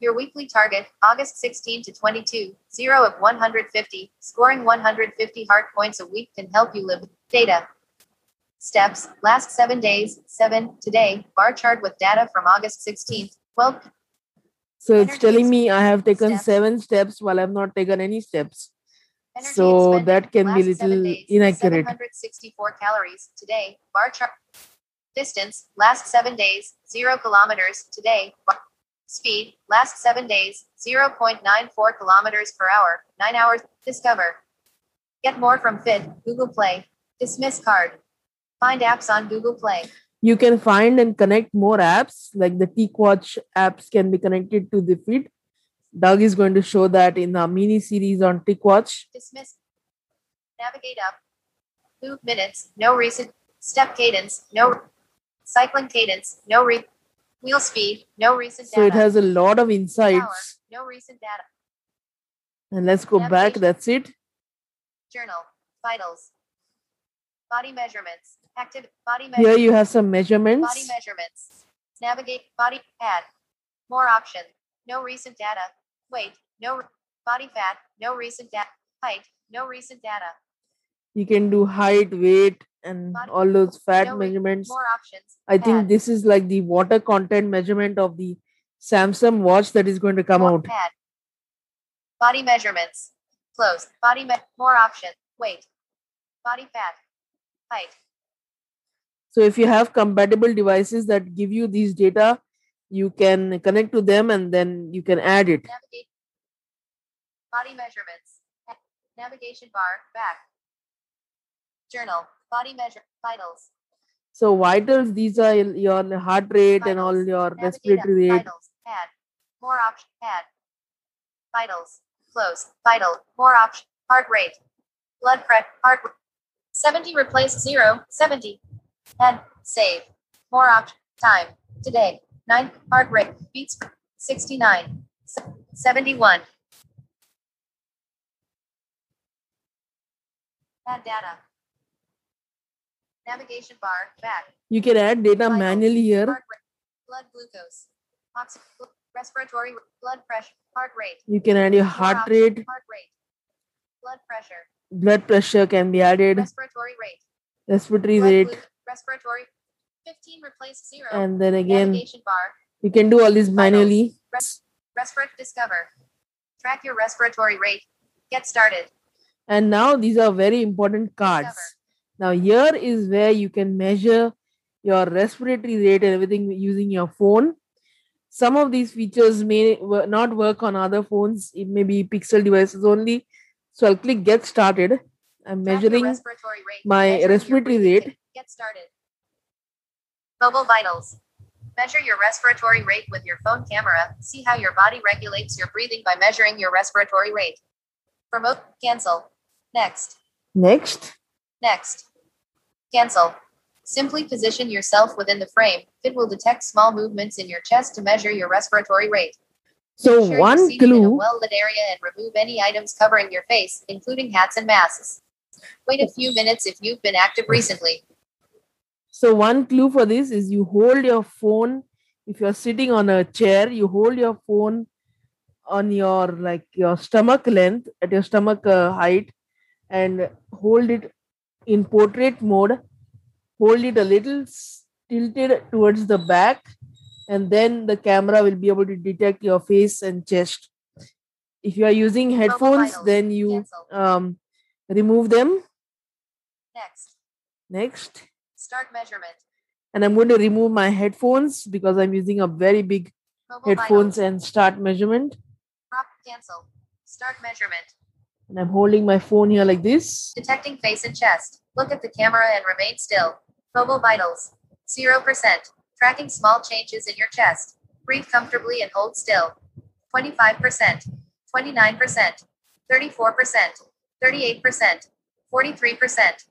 Speaker 6: Your weekly target. August 16 to 22. Zero of 150. Scoring 150 heart points a week can help you live. Data. Steps. Last seven days. Seven. Today. Bar chart with data from August 16th. 12.
Speaker 3: So it's telling me I have taken
Speaker 6: steps.
Speaker 3: seven steps while I've not taken any steps.
Speaker 6: Energy
Speaker 3: So that can be
Speaker 6: seven
Speaker 3: little
Speaker 6: days,
Speaker 3: inaccurate.
Speaker 6: 764 calories today. Bar chart. Distance last seven days, zero kilometers today. Bar- Speed last seven days, 0.94 kilometers per hour, nine hours. Discover. Get more from Fit. Google Play. Dismiss card. Find apps on Google Play.
Speaker 3: You can find and connect more apps, like the TicWatch apps can be connected to the feed. Doug is going to show that in the mini series on TicWatch.
Speaker 6: Dismiss. Navigate up. Move minutes. No recent. Step cadence. No. Cycling cadence. No re. Wheel speed. No recent
Speaker 3: So it has a lot of
Speaker 6: Power.
Speaker 3: insights.
Speaker 6: No recent data.
Speaker 3: And let's go back. That's it.
Speaker 6: Journal. Vitals. Body measurements. Active. Body
Speaker 3: Here you have some measurements.
Speaker 6: Body measurements. Navigate. Body. Add. More option. No recent data. Weight. No. re- Body fat. No recent data. Height. No recent data.
Speaker 3: You can do height, weight, and
Speaker 6: Body-
Speaker 3: all those fat
Speaker 6: No re-
Speaker 3: measurements.
Speaker 6: More options.
Speaker 3: I think this is like the water content measurement of the Samsung watch that is going to come
Speaker 6: More-
Speaker 3: out.
Speaker 6: Add. Body measurements. Close. Body me- more option. Weight. Body fat. Height.
Speaker 3: So if you have compatible devices that give you these data, you can connect to them and then you can add it.
Speaker 6: Navigate. Body measurements. Navigation bar. Back. Journal. Body measure. Vitals.
Speaker 3: So vitals, these are your heart rate and all your
Speaker 6: Navigate
Speaker 3: respiratory
Speaker 6: up.
Speaker 3: rate.
Speaker 6: Vitals. Add. More option. Add. Vitals. Close. Vital. More option. Heart rate. Blood pressure. Heart. rate. 70 replace 0. 70. Add. Save. More option. Time. Today. 9. Heart rate. Beats. 69. Se- 71. Add data. Navigation bar. Back.
Speaker 3: You can add data
Speaker 6: Vitals,
Speaker 3: manually here.
Speaker 6: Blood glucose, oxygen, respiratory, blood pressure, heart rate,
Speaker 3: You can add your heart rate,
Speaker 6: heart rate, blood pressure,
Speaker 3: blood pressure can be added,
Speaker 6: respiratory rate,
Speaker 3: respiratory
Speaker 6: blood
Speaker 3: rate,
Speaker 6: respiratory. 15 replace 0.
Speaker 3: and then again
Speaker 6: Navigation bar,
Speaker 3: you can do all this manually.
Speaker 6: res- respiratory discover. Track your respiratory rate. Get started.
Speaker 3: And now these are very important cards.
Speaker 6: Discover.
Speaker 3: Now here is where you can measure your respiratory rate and everything using your phone. Some of these features may not work on other phones. It may be Pixel devices only. So I'll click get started. I'm measuring
Speaker 6: respiratory
Speaker 3: my respiratory rate.
Speaker 6: Get started. Mobile vitals. Measure your respiratory rate with your phone camera. See how your body regulates your breathing by measuring your respiratory rate. Promote. Cancel. Next.
Speaker 3: next.
Speaker 6: Next. Cancel. Simply position yourself within the frame. It will detect small movements in your chest to measure your respiratory rate.
Speaker 3: So
Speaker 6: you're
Speaker 3: one
Speaker 6: seated in a
Speaker 3: clue
Speaker 6: well-lit area and remove any items covering your face, including hats and masks. Wait a few minutes if you've been active recently.
Speaker 3: So one clue for this is you hold your phone. If you're sitting on a chair, you hold your phone on your like your stomach length at your stomach uh, height, and hold it in portrait mode. Hold it a little tilted towards the back, and then the camera will be able to detect your face and chest. If you are using headphones, then you um, remove them.
Speaker 6: Next.
Speaker 3: Next.
Speaker 6: Start measurement.
Speaker 3: and I'm going to remove my headphones because I'm using a very big
Speaker 6: Mobile
Speaker 3: headphones and start measurement.
Speaker 6: Prop cancel. Start measurement.
Speaker 3: And I'm holding my phone here like this.
Speaker 6: Detecting face and chest. Look at the camera and remain still. Mobile vitals. 0%. Tracking small changes in your chest. Breathe comfortably and hold still. 25%. 29%. 34%. 38%. 43%.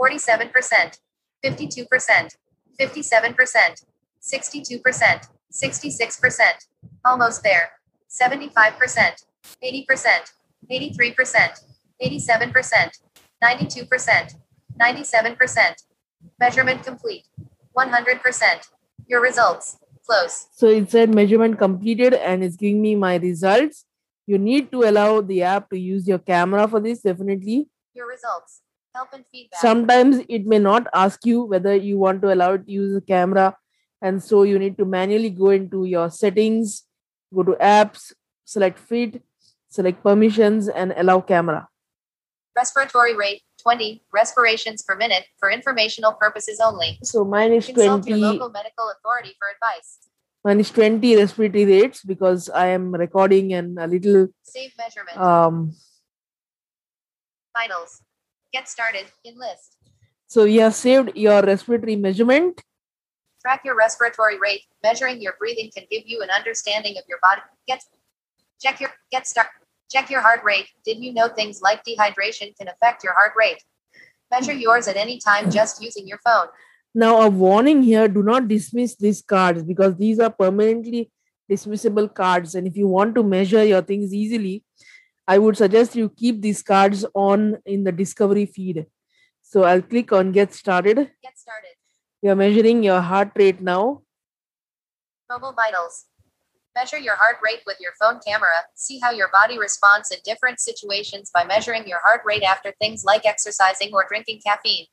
Speaker 6: 47%. 52%. 57%. 62%. 66%. Almost there. 75%. 80%. 83%. 87%. 92%. 97%. Measurement complete. 100%. Your results. Close.
Speaker 3: So it said measurement completed and it's giving me my results. You need to allow the app to use your camera for this, definitely.
Speaker 6: Your results. Help and feedback.
Speaker 3: Sometimes it may not ask you whether you want to allow it to use the camera. And so you need to manually go into your settings, go to apps, select fit, select permissions, and allow camera.
Speaker 6: Respiratory rate 20 respirations per minute for informational purposes only.
Speaker 3: So mine is
Speaker 6: Consult
Speaker 3: 20.
Speaker 6: your local medical authority for advice.
Speaker 3: Mine is 20 respiratory rates because I am recording and a little
Speaker 6: Save measurement.
Speaker 3: um
Speaker 6: Vitals. Get started. Enlist.
Speaker 3: so you have saved your respiratory measurement.
Speaker 6: Track your respiratory rate. Measuring your breathing can give you an understanding of your body. Get check your get start. Check your heart rate. Did you know things like dehydration can affect your heart rate? Measure yours at any time just using your phone.
Speaker 3: Now a warning here, do not dismiss these cards because these are permanently dismissible cards. And if you want to measure your things easily, I would suggest you keep these cards on in the discovery feed. So I'll click on get started.
Speaker 6: Get started.
Speaker 3: You're measuring your heart rate now.
Speaker 6: Mobile vitals. Measure your heart rate with your phone camera. See how your body responds in different situations by measuring your heart rate after things like exercising or drinking caffeine.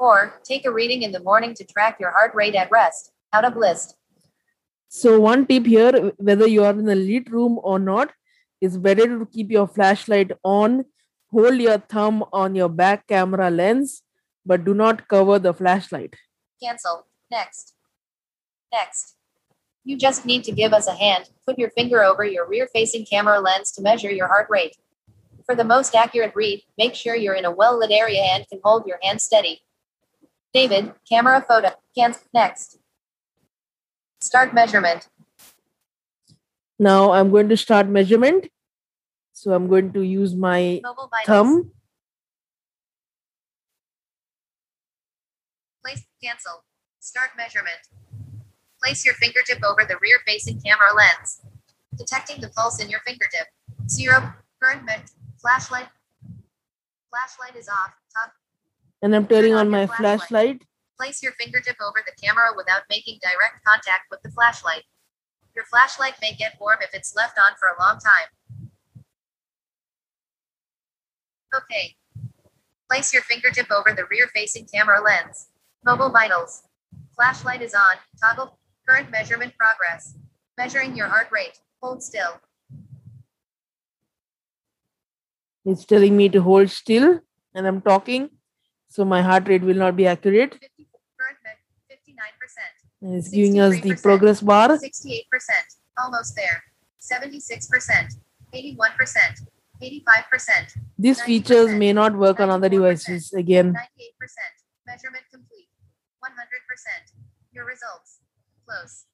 Speaker 6: Or take a reading in the morning to track your heart rate at rest. Out of list.
Speaker 3: So one tip here, whether you are in a lit room or not, it's better to keep your flashlight on. Hold your thumb on your back camera lens, but do not cover the flashlight.
Speaker 6: Cancel. Next. Next. You just need to give us a hand. Put your finger over your rear facing camera lens to measure your heart rate. For the most accurate read, make sure you're in a well lit area and can hold your hand steady. David, camera photo. Cancel. Next. Start measurement.
Speaker 3: Now I'm going to start measurement. So I'm going to use my thumb.
Speaker 6: Place cancel. Start measurement. Place your fingertip over the rear facing camera lens. Detecting the pulse in your fingertip. Zero. Current med. Flashlight. Flashlight is off. Top.
Speaker 3: And I'm turning
Speaker 6: on
Speaker 3: on my
Speaker 6: flashlight.
Speaker 3: flashlight.
Speaker 6: Place your fingertip over the camera without making direct contact with the flashlight. Your flashlight may get warm if it's left on for a long time. Okay. Place your fingertip over the rear facing camera lens. Mobile vitals. Flashlight is on. Toggle. Current measurement progress. Measuring your heart rate. Hold still.
Speaker 3: It's telling me to hold still and I'm talking. So my heart rate will not be accurate.
Speaker 6: 50, current me- 59%.
Speaker 3: And it's giving us the progress bar.
Speaker 6: 68%. Almost there. 76%. 81%. 85%.
Speaker 3: These features may not work on other devices. Again,
Speaker 6: 98%. Measurement complete. 100%. Your results. Close.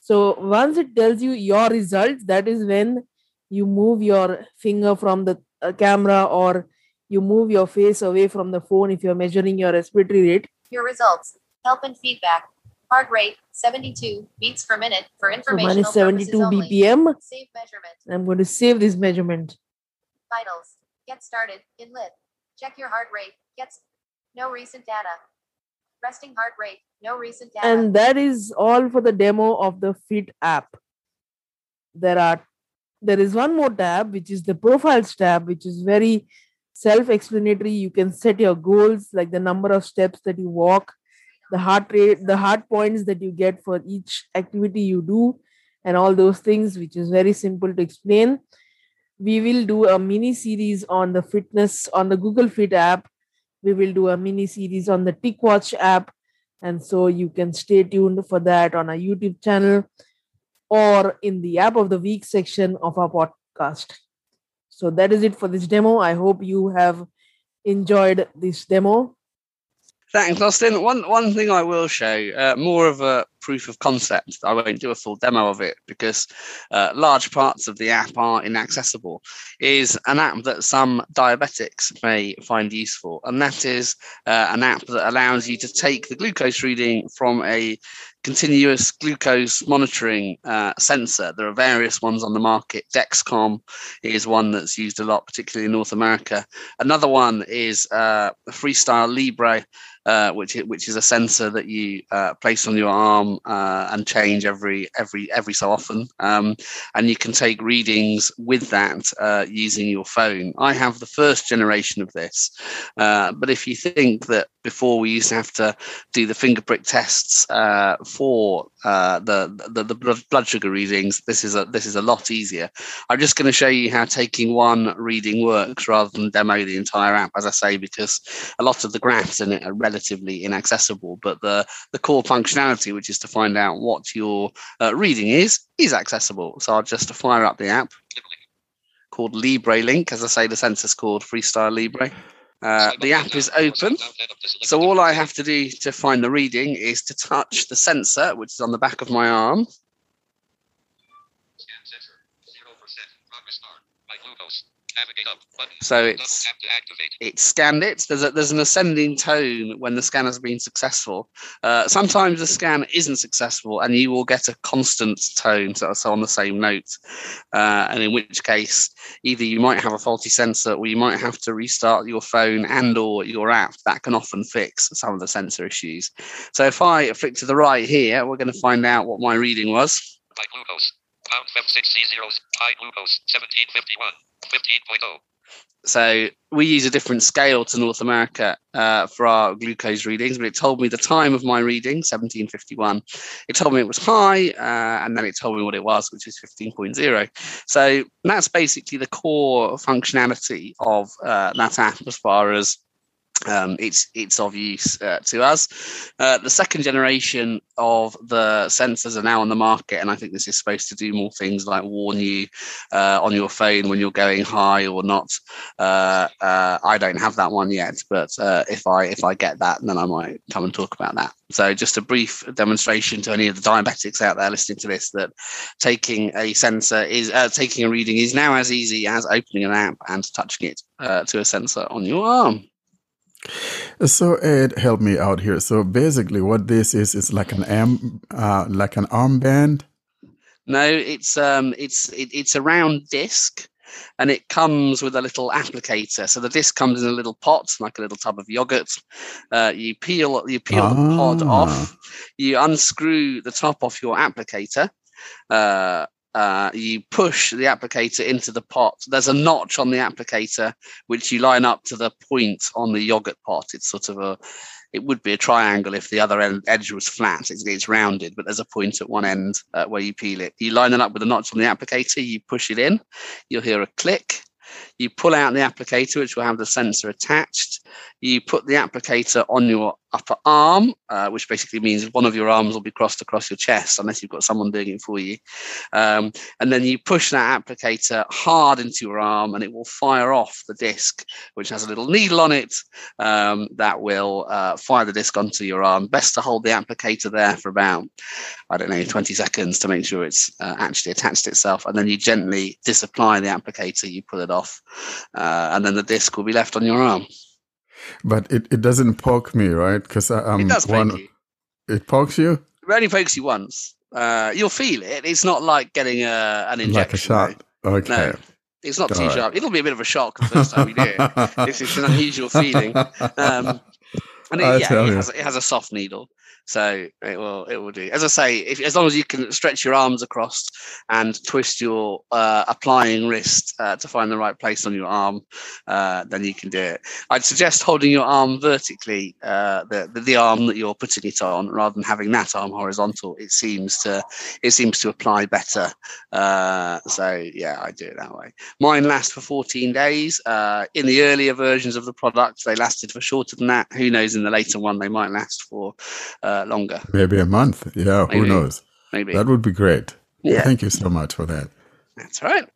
Speaker 3: so once it tells you your results, that is when you move your finger from the uh, camera or you move your face away from the phone if you're measuring your respiratory rate.
Speaker 6: Your results. Help and feedback. Heart rate 72 beats per minute for
Speaker 3: So
Speaker 6: informational
Speaker 3: is 72
Speaker 6: only.
Speaker 3: BPM.
Speaker 6: Save measurement.
Speaker 3: I'm going to save this measurement.
Speaker 6: Vitals. Get started. In lit. Check your heart rate. Gets no recent data. Resting heart rate. No recent data.
Speaker 3: And that is all for the demo of the Fit app. There are there is one more tab which is the profiles tab, which is very self-explanatory. You can set your goals, like the number of steps that you walk, the heart rate, the heart points that you get for each activity you do, and all those things, which is very simple to explain. We will do a mini series on the fitness on the Google Fit app. We will do a mini series on the TicWatch app and so you can stay tuned for that on our YouTube channel or in the app of the week section of our podcast. So that is it for this demo. I hope you have enjoyed this demo.
Speaker 2: Thanks, Austin. One one thing I will show, uh, more of a proof of concept. I won't do a full demo of it because uh, large parts of the app are inaccessible. Is an app that some diabetics may find useful, and that is uh, an app that allows you to take the glucose reading from a continuous glucose monitoring uh, sensor. There are various ones on the market. Dexcom is one that's used a lot, particularly in North America. Another one is uh, Freestyle Libre, uh, which which is a sensor that you uh, place on your arm uh, and change every every every so often, um, and you can take readings with that uh, using your phone. I have the first generation of this, uh, but if you think that before we used to have to do the finger prick tests uh, for the, the the blood sugar readings, this is a this is a lot easier. I'm just going to show you how taking one reading works rather than demo the entire app, as I say, because a lot of the graphs in it are relatively inaccessible, but the, the core functionality, which is to find out what your uh, reading is, is accessible. So I'll just fire up the app called Libre Link. As I say, the sensor's called Freestyle Libre. Uh, the app is open. So all I have to do to find the reading is to touch the sensor, which is on the back of my arm. So it's it scanned it. There's a, there's an ascending tone when the scan has been successful. Uh, sometimes the scan isn't successful, and you will get a constant tone, so, so on the same note. Uh, and in which case, either you might have a faulty sensor, or you might have to restart your phone and or your app. That can often fix some of the sensor issues. So if I flick to the right here, we're going to find out what my reading was.
Speaker 10: High glucose. Pound 6 C zeros. High glucose. 1751. 15.0.
Speaker 2: So we use a different scale to North America uh, for our glucose readings, but it told me the time of my reading, 1751. It told me it was high, uh, and then it told me what it was, which is 15.0. So that's basically the core functionality of uh, that app as far as um, it's it's of use uh, to us. Uh, the second generation of the sensors are now on the market, and I think this is supposed to do more things like warn you uh, on your phone when you're going high or not. Uh, uh, I don't have that one yet, but uh, if I if I get that, then I might come and talk about that. So, just a brief demonstration to any of the diabetics out there listening to this that taking a sensor is taking a reading is now as easy as opening an app and touching it to a sensor on your arm.
Speaker 1: So Ed, help me out here. So basically, what this is is like an arm, uh, like an armband.
Speaker 2: No, it's um, it's it, it's a round disc, and it comes with a little applicator. So the disc comes in a little pot, like a little tub of yogurt. Uh, you peel you peel ah. the pod off. You unscrew the top off your applicator. Uh, uh, you push the applicator into the pot. There's a notch on the applicator which you line up to the point on the yogurt pot. It's sort of a, it would be a triangle if the other end, edge was flat. It's, it's rounded, but there's a point at one end uh, where you peel it. You line it up with a notch on the applicator. You push it in. You'll hear a click. You pull out the applicator, which will have the sensor attached. You put the applicator on your upper arm, uh, which basically means one of your arms will be crossed across your chest unless you've got someone doing it for you. Um, and then you push that applicator hard into your arm and it will fire off the disc, which has a little needle on it um, that will uh, fire the disc onto your arm. Best to hold the applicator there for about, I don't know, 20 seconds to make sure it's uh, actually attached itself. And then you gently disapply the applicator, you pull it off, uh, and then the disc will be left on your arm.
Speaker 1: But it, it doesn't poke me, right? Because I'm
Speaker 2: it does one. You.
Speaker 1: It pokes you.
Speaker 2: It only pokes you once. Uh, you'll feel it. It's not like getting a, an injection.
Speaker 1: Like a shot.
Speaker 2: Though.
Speaker 1: Okay.
Speaker 2: No, it's not All too right. sharp. It'll be a bit of a shock the first time you do it. it's, it's an unusual feeling. Um, and it, yeah, it has, it has, a soft needle. So it will it will do. As I say, if, as long as you can stretch your arms across and twist your uh, applying wrist uh, to find the right place on your arm, uh, then you can do it. I'd suggest holding your arm vertically, uh, the, the, the arm that you're putting it on, rather than having that arm horizontal. It seems to it seems to apply better. Uh, so yeah, I do it that way. Mine lasts for 14 days. Uh, in the earlier versions of the product, they lasted for shorter than that. Who knows? In the later one, they might last for uh, Uh, longer.
Speaker 1: Maybe a month. Yeah, Maybe. who knows?
Speaker 2: Maybe.
Speaker 1: That would be great.
Speaker 2: Yeah.
Speaker 1: Thank you so much for that.
Speaker 2: That's right.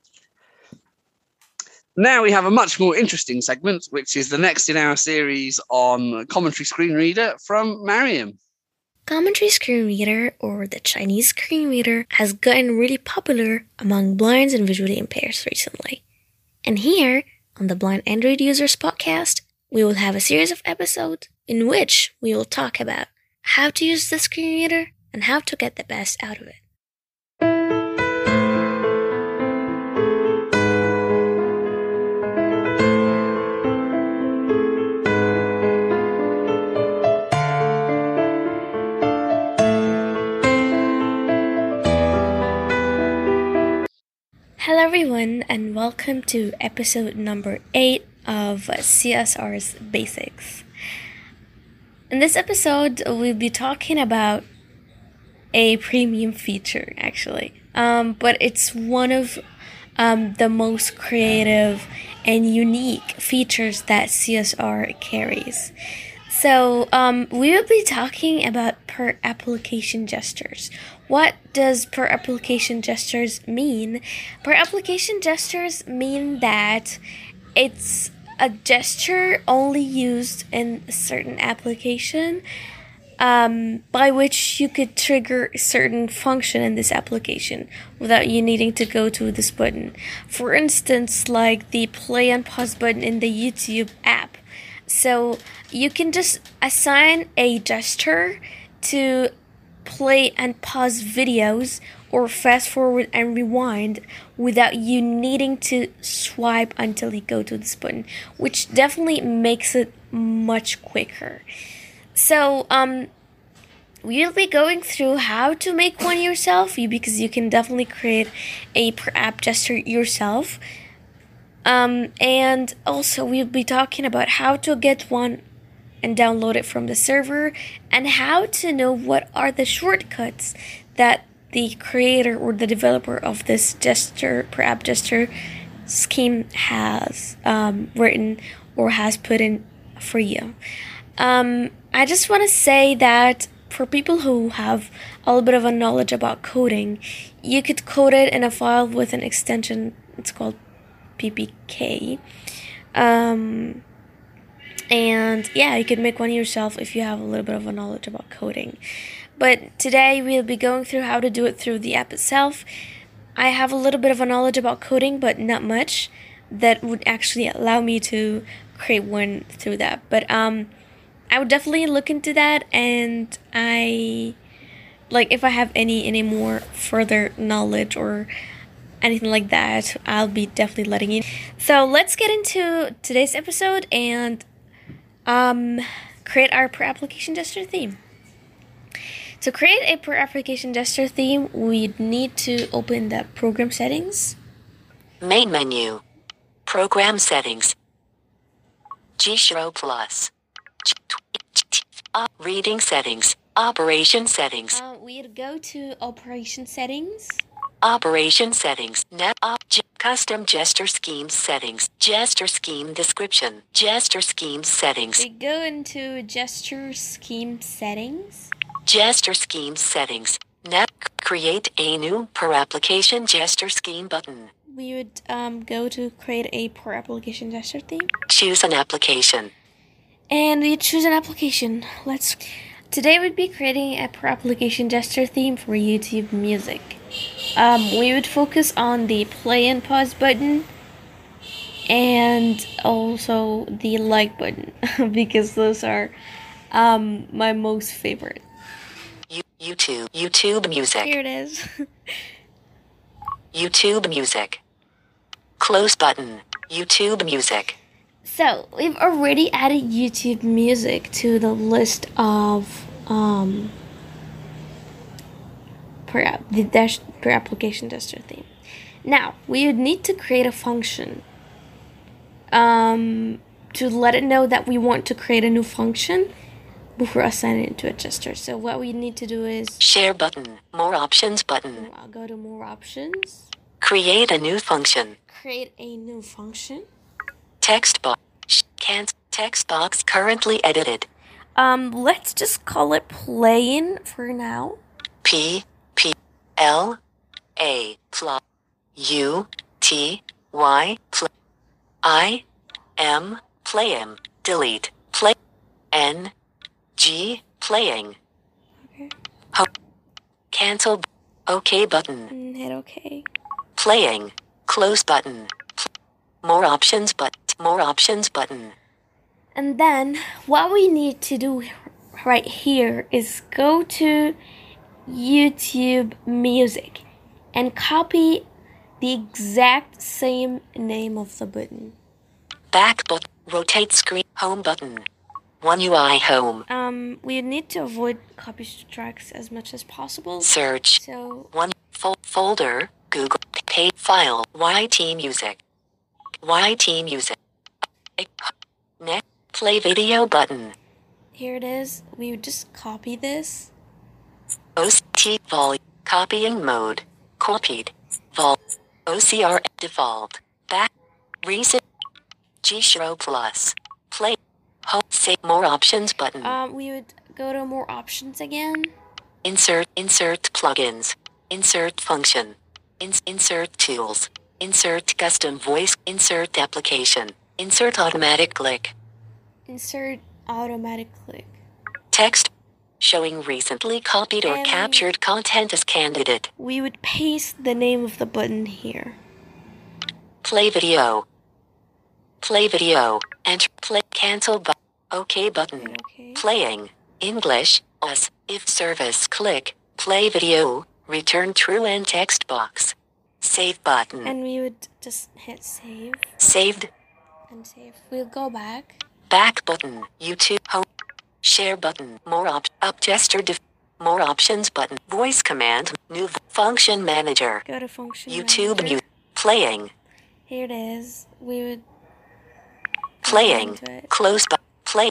Speaker 2: Now we have a much more interesting segment, which is the next in our series on commentary screen reader from Mariam.
Speaker 11: Commentary screen reader, or the Chinese screen reader, has gotten really popular among blinds and visually impaired recently. And here, on the Blind Android Users podcast, we will have a series of episodes in which we will talk about how to use the screen reader and how to get the best out of it. Hello, everyone, and welcome to episode number 8 of CSR's Basics. In this episode, we'll be talking about a premium feature, actually, um, but it's one of um, the most creative and unique features that CSR carries. So, um, we will be talking about per application gestures. What does per application gestures mean? Per application gestures mean that it's a gesture only used in a certain application um, by which you could trigger a certain function in this application without you needing to go to this button. For instance, like the play and pause button in the YouTube app. So you can just assign a gesture to play and pause videos or fast forward and rewind without you needing to swipe until you go to this button, which definitely makes it much quicker. So, um, we'll be going through how to make one yourself because you can definitely create a per app gesture yourself. Um, and also, we'll be talking about how to get one and download it from the server and how to know what are the shortcuts that the creator or the developer of this gesture per app gesture scheme has um, written or has put in for you. Um, I just want to say that for people who have a little bit of a knowledge about coding, you could code it in a file with an extension. It's called PPK. Um, and yeah, you could make one yourself if you have a little bit of a knowledge about coding. But today we'll be going through how to do it through the app itself. I have a little bit of a knowledge about coding, but not much that would actually allow me to create one through that. But um I would definitely look into that and I like if I have any any more further knowledge or anything like that, I'll be definitely letting you. So let's get into today's episode and um, create our per application gesture theme. To create a per application gesture theme, we need to open the program settings.
Speaker 12: Main menu. Program settings. Jieshuo Plus. Reading settings. Operation settings.
Speaker 11: Uh, we'd go to operation settings.
Speaker 12: Operation settings. Net op custom gesture scheme settings. Gesture scheme description. Gesture scheme settings.
Speaker 11: We go into gesture scheme settings.
Speaker 12: Gesture scheme settings. Net create a new per application gesture scheme button.
Speaker 11: We would um, go to create a per application gesture theme.
Speaker 12: Choose an application.
Speaker 11: And we choose an application. Let's. Today we'd be creating a per application gesture theme for YouTube Music. Um, we would focus on the play and pause button and also the like button because those are um, my most favorite.
Speaker 12: YouTube, YouTube Music.
Speaker 11: Here it is.
Speaker 12: YouTube Music. Close button. YouTube Music.
Speaker 11: So we've already added YouTube Music to the list of um, per app, the dash per application gesture theme. Now we would need to create a function um, to let it know that we want to create a new function before assigning it to a gesture. So what we need to do is
Speaker 12: share button, more options button.
Speaker 11: I'll go to more options.
Speaker 12: Create a new function.
Speaker 11: Create a new function.
Speaker 12: Text box. Can't text box currently edited.
Speaker 11: Um, let's just call it plain for now.
Speaker 12: P P L A fly U T Y I M playing delete play N G playing. Ho- cancel OK button.
Speaker 11: And hit OK.
Speaker 12: playing close button. More options but more options button.
Speaker 11: And then what we need to do right here is go to YouTube Music and copy the exact same name of the button.
Speaker 12: back button rotate screen home button one UI home.
Speaker 11: Um, we need to avoid copy strikes as much as possible.
Speaker 12: search.
Speaker 11: So
Speaker 12: one fol- folder Google pay file YT music. YT music. Next play video button.
Speaker 11: Here it is. We would just copy this.
Speaker 12: OCT vol copying mode. Copied. Vol OCR default. Back. Recent. Jieshuo plus. Play home save more options button.
Speaker 11: Um, we would go to more options again.
Speaker 12: insert insert plugins. Insert function. Ins- insert tools. Insert custom voice. Insert application. Insert automatic click.
Speaker 11: Insert automatic click.
Speaker 12: text. Showing recently copied or
Speaker 11: And-
Speaker 12: captured content as candidate.
Speaker 11: We would paste the name of the button here.
Speaker 12: play video play video. Enter. Play. Cancel bu- ok button. Playing. English. Us if service. Click. Play video. Return true and text box. Save button.
Speaker 11: And we would just hit save.
Speaker 12: Saved.
Speaker 11: And save. We'll go back.
Speaker 12: back button. Youtube. Home. Share button. More op up gesture def- more options button. Voice command. New function manager.
Speaker 11: Go to function.
Speaker 12: youtube
Speaker 11: manager.
Speaker 12: mute playing.
Speaker 11: Here it is. We would
Speaker 12: playing. Close but play.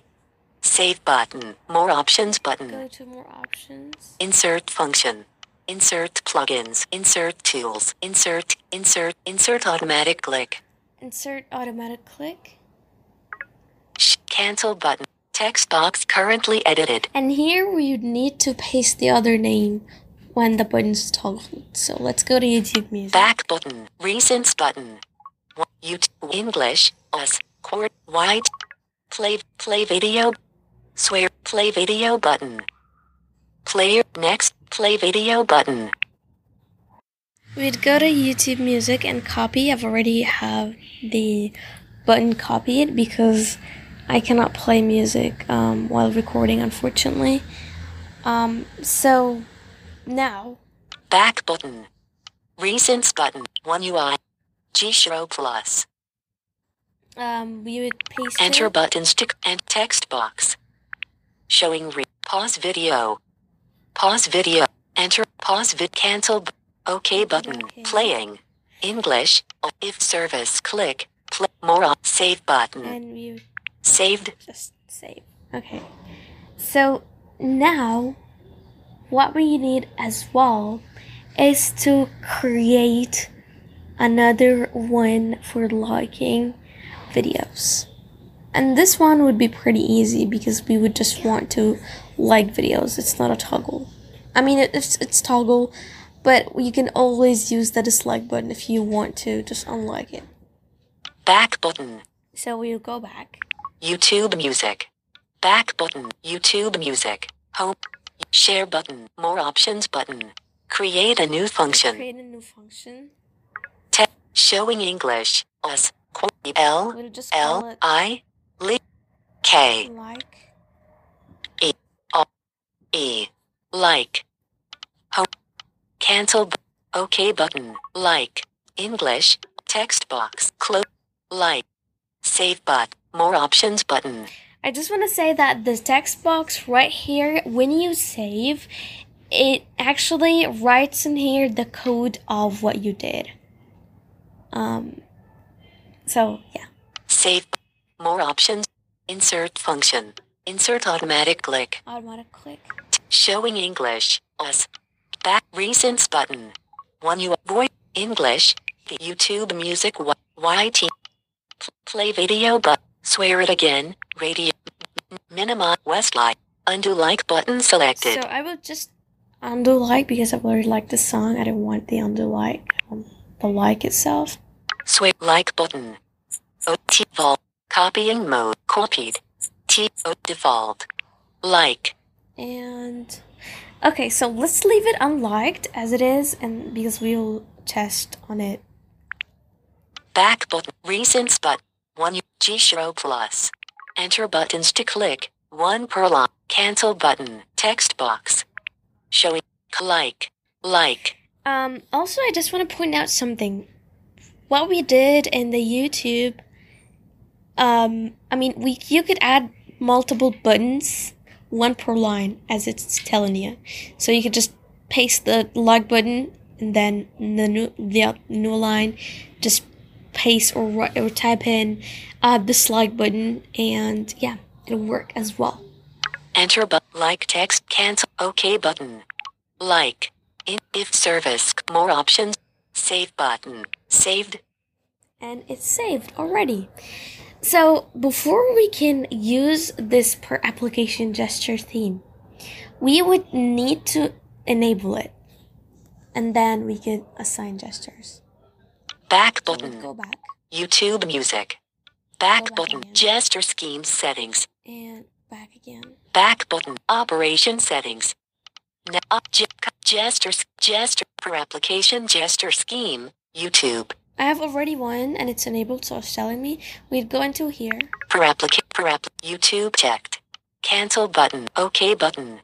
Speaker 12: Save button. More options button.
Speaker 11: Go to more options.
Speaker 12: insert function. Insert plugins. Insert tools. Insert insert insert automatic click.
Speaker 11: Insert automatic click.
Speaker 12: Cancel button. Text box currently edited.
Speaker 11: And here we need to paste the other name when the button's toggled. So let's go to YouTube Music.
Speaker 12: back button. Recents button. YouTube English us court white play play video swear play video button. Player next play video button.
Speaker 11: We'd go to YouTube Music and copy. I've already have the button copied because I cannot play music um, while recording, unfortunately. Um, so now.
Speaker 12: Back button. Recents button. One UI Jieshuo plus
Speaker 11: um, we would paste
Speaker 12: enter
Speaker 11: it.
Speaker 12: button stick and text box. Showing re- pause video. Pause video. Enter pause vid cancel b- okay button. Playing. English. If service click. Play more op- save button.
Speaker 11: And we
Speaker 12: saved.
Speaker 11: just save. Okay. So now what we need as well is to create another one for liking videos. And this one would be pretty easy because we would just want to like videos. It's not a toggle. I mean, it's it's toggle, but you can always use the dislike button if you want to just unlike it.
Speaker 12: back button
Speaker 11: So we'll go back.
Speaker 12: youtube music back button youtube music home share button more options button create a new function
Speaker 11: Create a new function.
Speaker 12: Te- showing english us l
Speaker 11: We'll just call
Speaker 12: l i li- k.
Speaker 11: Like.
Speaker 12: E O E. Like. Home cancel OK button. Like. English. Text box. Close like. Save but more options button.
Speaker 11: I just want to say that the text box right here, when you save, it actually writes in here the code of what you did. Um, so yeah.
Speaker 12: save. More options. Insert function. Insert automatic click.
Speaker 11: Automatic click.
Speaker 12: showing English. Us back. Recents button. One you voice. English. YouTube music. YT play video but. Swear it again. Radio. Minimize Westlight undo like button selected.
Speaker 11: So I will just undo like because I've already liked the song. I don't want the undo like, um, the like itself.
Speaker 12: Swear like button O T vault. Copying mode. Copied. T O default. Like.
Speaker 11: And okay, so let's leave it unliked as it is, and because we'll test on it.
Speaker 12: Back button. Recents button. One Jieshuo Plus. Enter buttons to click. One per line. Cancel button. Text box. Showing. Like. Like.
Speaker 11: Um, also, I just want to point out something. What we did in the YouTube, um, I mean, we you could add multiple buttons, one per line, as it's telling you. So you could just paste the like button and then the new the new line, just paste or or type in uh, the slide button, and yeah, it'll work as well.
Speaker 12: Enter but like text cancel OK button. Like. In if service more options. Save button. Saved.
Speaker 11: and it's saved already. So before we can use this per application gesture theme, we would need to enable it. And then we could assign gestures.
Speaker 12: Back
Speaker 11: So
Speaker 12: button.
Speaker 11: go back
Speaker 12: YouTube music. Back button. Gesture scheme settings.
Speaker 11: and back again.
Speaker 12: Back button. Operation settings. Now, gesture, gesture, per application gesture scheme, YouTube.
Speaker 11: I have already one and it's enabled, so it's telling me we'd go into here.
Speaker 12: For applica- per app, YouTube checked. Cancel button. OK button.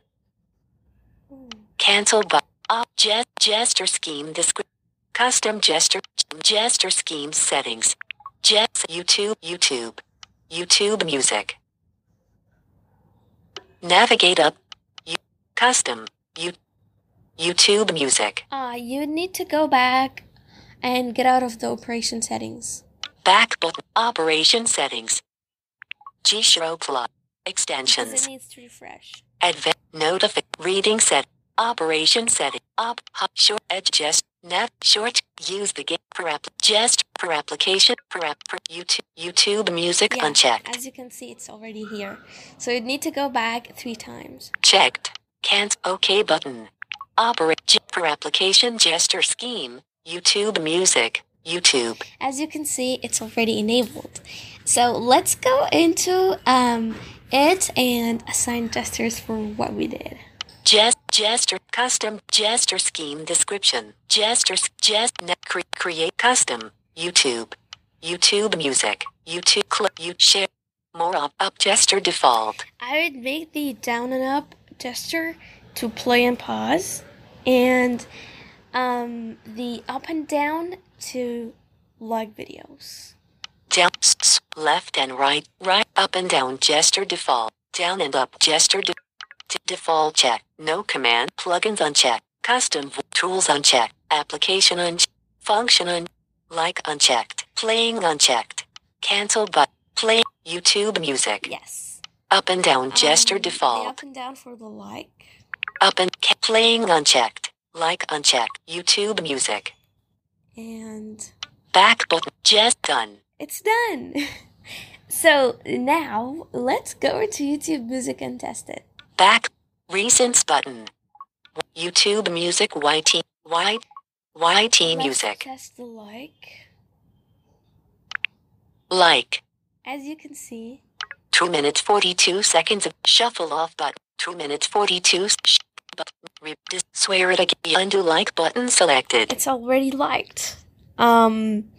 Speaker 12: Cancel button. Up, ge- gesture scheme description. Custom gesture, gesture scheme settings. Jets, YouTube, YouTube. YouTube music. Navigate up. You, custom. You, YouTube music.
Speaker 11: Uh, you need to go back and get out of the operation settings.
Speaker 12: Back button. Operation settings. G.
Speaker 11: Because
Speaker 12: Extensions.
Speaker 11: it needs to refresh.
Speaker 12: Advanced notify reading set operation setting op hop short edge gest nav short use the game per app gest per application per app per YouTube YouTube music
Speaker 11: Yeah,
Speaker 12: unchecked
Speaker 11: As you can see, it's already here. So you'd need to go back three times.
Speaker 12: checked can't OK button operate per application gesture scheme YouTube music YouTube.
Speaker 11: As you can see, it's already enabled. So let's go into um, it and assign gestures for what we did.
Speaker 12: Gest, gesture, custom, gesture scheme description, gesture, gest, net, cre- create custom, YouTube, YouTube music, YouTube clip, you share, more up, up gesture default,
Speaker 11: I would make the down and up gesture to play and pause, and um, the up and down to like videos.
Speaker 12: down, left and right, right, up and down gesture default, down and up gesture de- de- default check, no command, plugins unchecked, custom v- tools unchecked, application unchecked, function un, like unchecked, playing unchecked, cancel but play YouTube music.
Speaker 11: Yes.
Speaker 12: Up and down gesture
Speaker 11: Um, The
Speaker 12: default.
Speaker 11: up and down for the like.
Speaker 12: Up and ca- playing unchecked. Like unchecked. YouTube music.
Speaker 11: And
Speaker 12: Back button. Just done.
Speaker 11: it's done. so now let's go to YouTube Music and test it.
Speaker 12: Back. Recents button. YouTube music. YT. Y. YT
Speaker 11: Let's
Speaker 12: music.
Speaker 11: test the like.
Speaker 12: Like.
Speaker 11: As you can see,
Speaker 12: 2 minutes 42 seconds of shuffle off button. 2 minutes 42 sh- but swear it again. Undo like button selected.
Speaker 11: it's already liked. Um,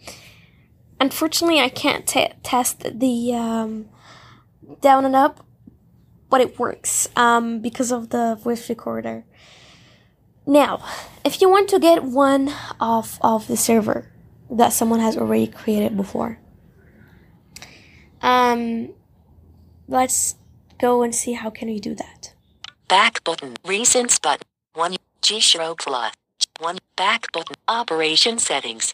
Speaker 11: unfortunately, I can't t- test the um, down and up, but it works um, because of the voice recorder. Now, if you want to get one off of the server that someone has already created before, um, let's go and see how can we do that.
Speaker 12: Back button. Recents button. 1. G Plus. 1. Back button. Operation settings.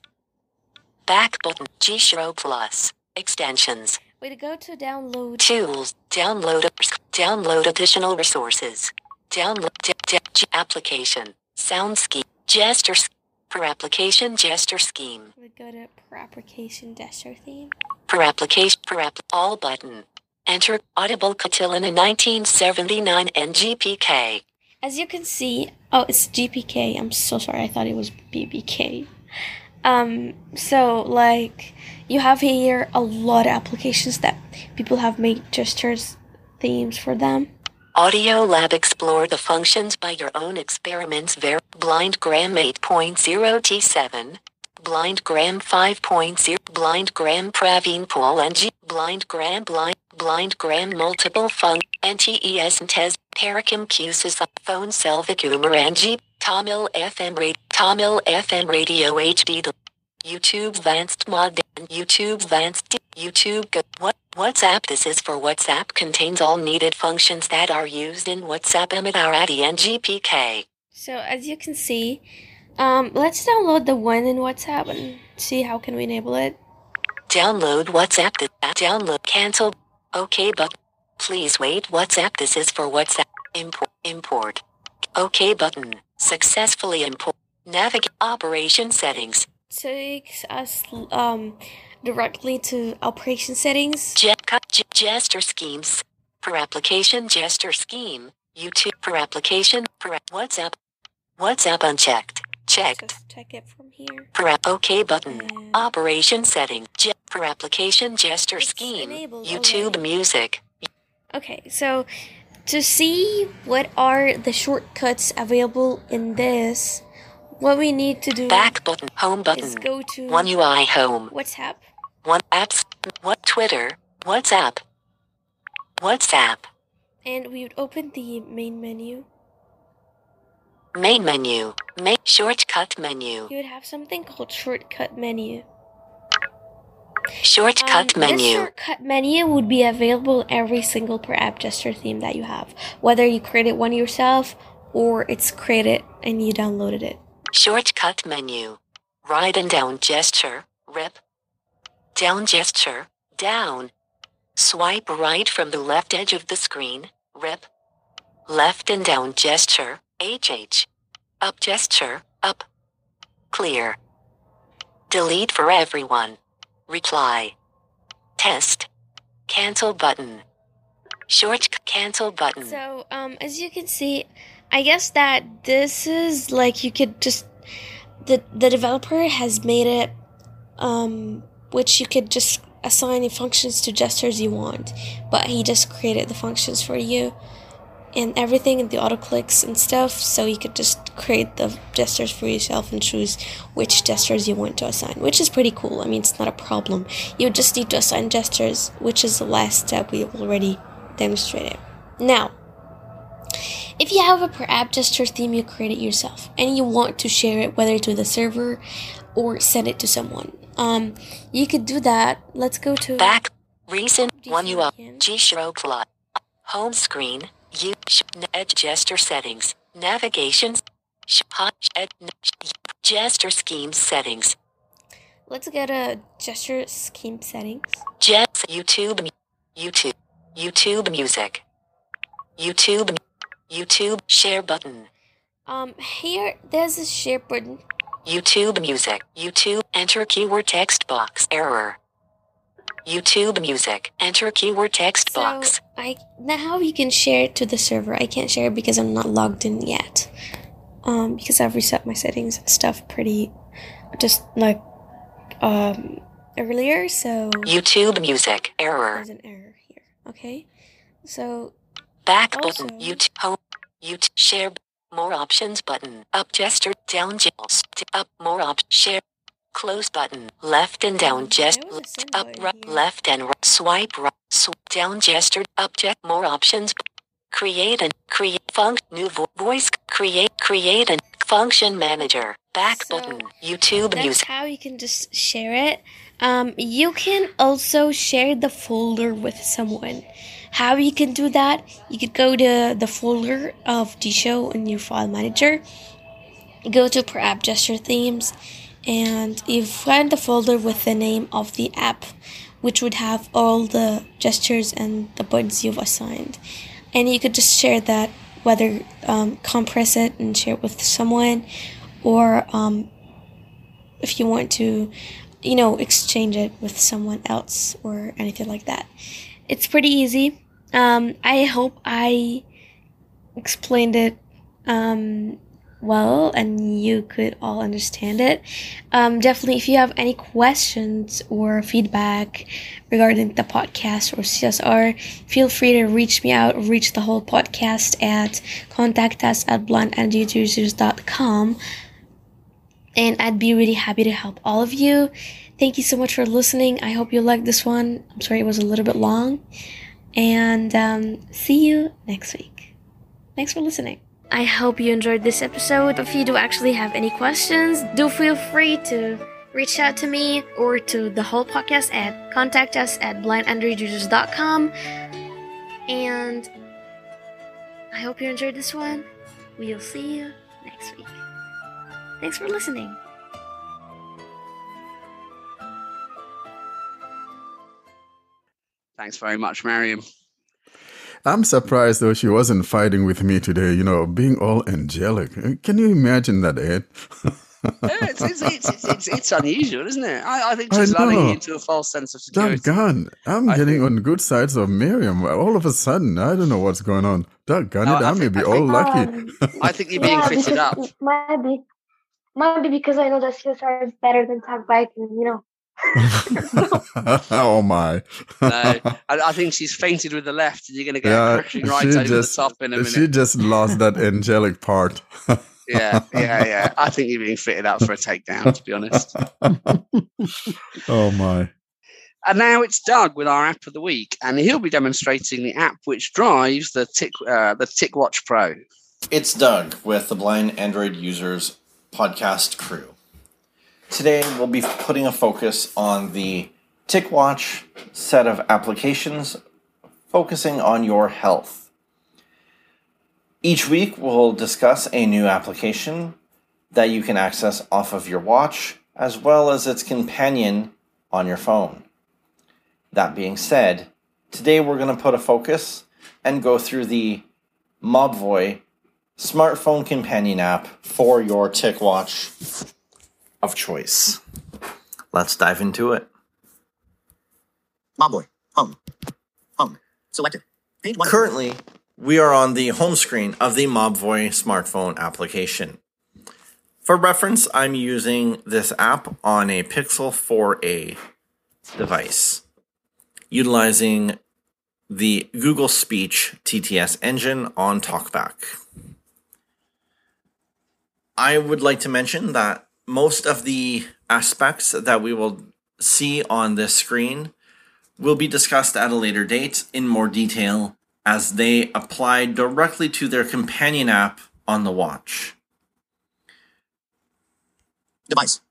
Speaker 12: Back button. Jieshuo Plus. Extensions.
Speaker 11: Way to go to download.
Speaker 12: Tools. Download. Download additional resources. Download. D- d- G- application. Sound scheme. Gesture. s- Per application gesture scheme.
Speaker 11: We go to per application gesture theme.
Speaker 12: Per application. Per app. All button. Enter Audible Cotilina 1979 NGPK.
Speaker 11: As you can see, oh, it's GPK. I'm so sorry. I thought it was BBK. Um, so like you have here a lot of applications that people have made gestures themes for them.
Speaker 12: Audio Lab explore the functions by your own experiments. Ver Blind Gram 8.0 T7, Blind Gram 5.0, Blind Gram Praveen Paul G Blind Gram Blind, Blind Gram Multiple Fun, NTES and TES, Paracam Qsys, Phone Selvakumar NG, Tamil FM Radio, Tamil FM Radio HD, the YouTube Advanced Mod, YouTube Advanced, YouTube Go- What WhatsApp This is for WhatsApp contains all needed functions that are used in WhatsApp Emitarati and GPK.
Speaker 11: So as you can see, um, let's download the one in WhatsApp and see how can we enable it.
Speaker 12: Download WhatsApp. This download cancel. OK button. Please wait. WhatsApp. This is for WhatsApp. Import. Import. OK button. Successfully import. Navigate operation settings.
Speaker 11: Takes us um directly to operation settings.
Speaker 12: Je- ge- gesture schemes. Per application gesture scheme. YouTube per application. Per WhatsApp. WhatsApp unchecked. Checked.
Speaker 11: Just check it from here.
Speaker 12: Per OK button. Operation setting. Je- per application gesture scheme. YouTube
Speaker 11: already.
Speaker 12: music.
Speaker 11: Okay, so to see what are the shortcuts available in this, what we need to do
Speaker 12: Back button. Home button.
Speaker 11: is go to
Speaker 12: One UI home.
Speaker 11: WhatsApp.
Speaker 12: One apps. What Twitter. WhatsApp. WhatsApp.
Speaker 11: And we would open the main menu.
Speaker 12: Main menu. Main shortcut menu.
Speaker 11: You would have something called shortcut menu.
Speaker 12: Shortcut
Speaker 11: Um, This
Speaker 12: menu.
Speaker 11: shortcut menu would be available every single per app gesture theme that you have, whether you created one yourself or it's created and you downloaded it.
Speaker 12: Shortcut menu. Right and down gesture. Rip. Down gesture. Down. Swipe right from the left edge of the screen. Rip. Left and down gesture. HH. Up gesture. Up. Clear. Delete for everyone. Reply. Test. Cancel button. Short cancel button.
Speaker 11: So, um, as you can see, I guess that this is like you could just the the developer has made it, um, which you could just assign functions to gestures you want, but he just created the functions for you and everything and the auto clicks and stuff, so you could just create the gestures for yourself and choose which gestures you want to assign, which is pretty cool. I mean, it's not a problem. You just need to assign gestures, which is the last step we already demonstrated. Now, if you have a per app gesture theme you created yourself and you want to share it whether to the server or send it to someone, um, you could do that. Let's go to
Speaker 12: Back. Recent. One UI. G stroke lot. Home screen. U. Sh- edge gesture settings. Navigations. Sh- hot. Ed, n- sh- gesture scheme settings.
Speaker 11: Let's get a gesture scheme settings.
Speaker 12: Jets. YouTube. YouTube. YouTube music. YouTube. YouTube. Share button.
Speaker 11: Um, here there's a share button.
Speaker 12: YouTube music. YouTube. Enter keyword text box. Error. YouTube music. Enter keyword text box.
Speaker 11: So I now you can share it to the server. I can't share it because I'm not logged in yet. Um, because I've reset my settings and stuff pretty, just like, um, earlier. So
Speaker 12: YouTube music. Error.
Speaker 11: there's an error here. Okay, so
Speaker 12: Back
Speaker 11: Also-
Speaker 12: button. YouTube. Home. YouTube. Share. More options button. Up gesture. Down gels. Up. More op. Share. Close button. Left and down gesture. Up. Right. Left and right. Swipe right. Sw- down gesture. Up. More options. Create and create function. New vo- voice. Create. Create and function manager. Back button. YouTube
Speaker 11: that's
Speaker 12: music.
Speaker 11: how you can just share it. Um, you can also share the folder with someone. How you can do that? You could go to the folder of the show in your file manager. Go to per app gesture themes, and you find the folder with the name of the app, which would have all the gestures and the buttons you've assigned. And you could just share that, whether um, compress it and share it with someone, or um, if you want to, you know, exchange it with someone else or anything like that. It's pretty easy. Um, I hope I explained it um, well and you could all understand it. Um, definitely, if you have any questions or feedback regarding the podcast or CSR, feel free to reach me out, reach the whole podcast at contact us at blindandroidusers.com. And I'd be really happy to help all of you. Thank you so much for listening. I hope you liked this one. I'm sorry it was a little bit long. And um, see you next week. Thanks for listening. I hope you enjoyed this episode. If you do actually have any questions, do feel free to reach out to me or to the whole podcast at contact us at blindandroidusers.com. And I hope you enjoyed this one. We'll see you next week. Thanks for listening.
Speaker 2: Thanks very much, Mariam.
Speaker 1: I'm surprised though she wasn't fighting with me today, you know, being all angelic. Uh, can you imagine that, Ed?
Speaker 2: Yeah, it's, it's, it's, it's, it's, it's unusual, isn't it? I, I think
Speaker 1: I
Speaker 2: she's
Speaker 1: know.
Speaker 2: lulling you to a false sense of security.
Speaker 1: Doggone. I'm
Speaker 2: I
Speaker 1: getting
Speaker 2: think-
Speaker 1: on good sides of Miriam. All of a sudden, I don't know what's going on. Doggone
Speaker 2: No,
Speaker 1: it,
Speaker 2: I
Speaker 1: I, may be
Speaker 2: I
Speaker 1: all
Speaker 2: think-
Speaker 1: lucky.
Speaker 2: Um, I think you're being
Speaker 4: Yeah,
Speaker 2: fitted up.
Speaker 4: because- Might be, might be because I know that CSR is better than Talk Viking. You know.
Speaker 1: oh my.
Speaker 2: No, I, I think she's fainted with the left, and you're going to get
Speaker 1: Yeah,
Speaker 2: crashing right
Speaker 1: she
Speaker 2: over
Speaker 1: just-
Speaker 2: the top in a minute.
Speaker 1: She just lost that angelic part.
Speaker 2: Yeah, yeah, yeah. I think you're being fitted up for a takedown, to be honest.
Speaker 1: oh my.
Speaker 2: And now it's Doug with our app of the week, and he'll be demonstrating the app which drives the Tick uh, the TicWatch Pro.
Speaker 13: It's Doug with the Blind Android Users podcast crew. Today we'll be putting a focus on the TicWatch set of applications focusing on your health. Each week we'll discuss a new application that you can access off of your watch as well as its companion on your phone. That being said, today we're going to put a focus and go through the Mobvoi smartphone companion app for your TicWatch of choice. Let's dive into it. Mobvoi, home, home, selected. Page one. Currently, we are on the home screen of the Mobvoi smartphone application. For reference, I'm using this app on a Pixel 4a device, utilizing the Google Speech TTS engine on TalkBack. I would like to mention that most of the aspects that we will see on this screen will be discussed at a later date in more detail as they apply directly to their companion app on the watch.
Speaker 14: Device.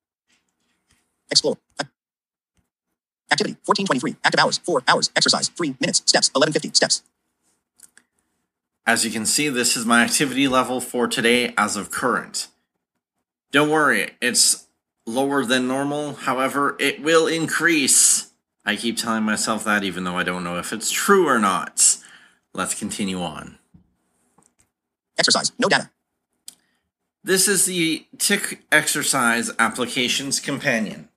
Speaker 14: Explore. Activity 1423. Active hours 4 hours. Exercise 3 minutes. Steps 1150. Steps.
Speaker 13: As you can see, this is my activity level for today as of current. Don't worry, it's lower than normal. However, it will increase. I keep telling myself that even though I don't know if it's true or not. Let's continue on.
Speaker 14: Exercise. No data.
Speaker 13: This is the Tick Exercise Applications Companion.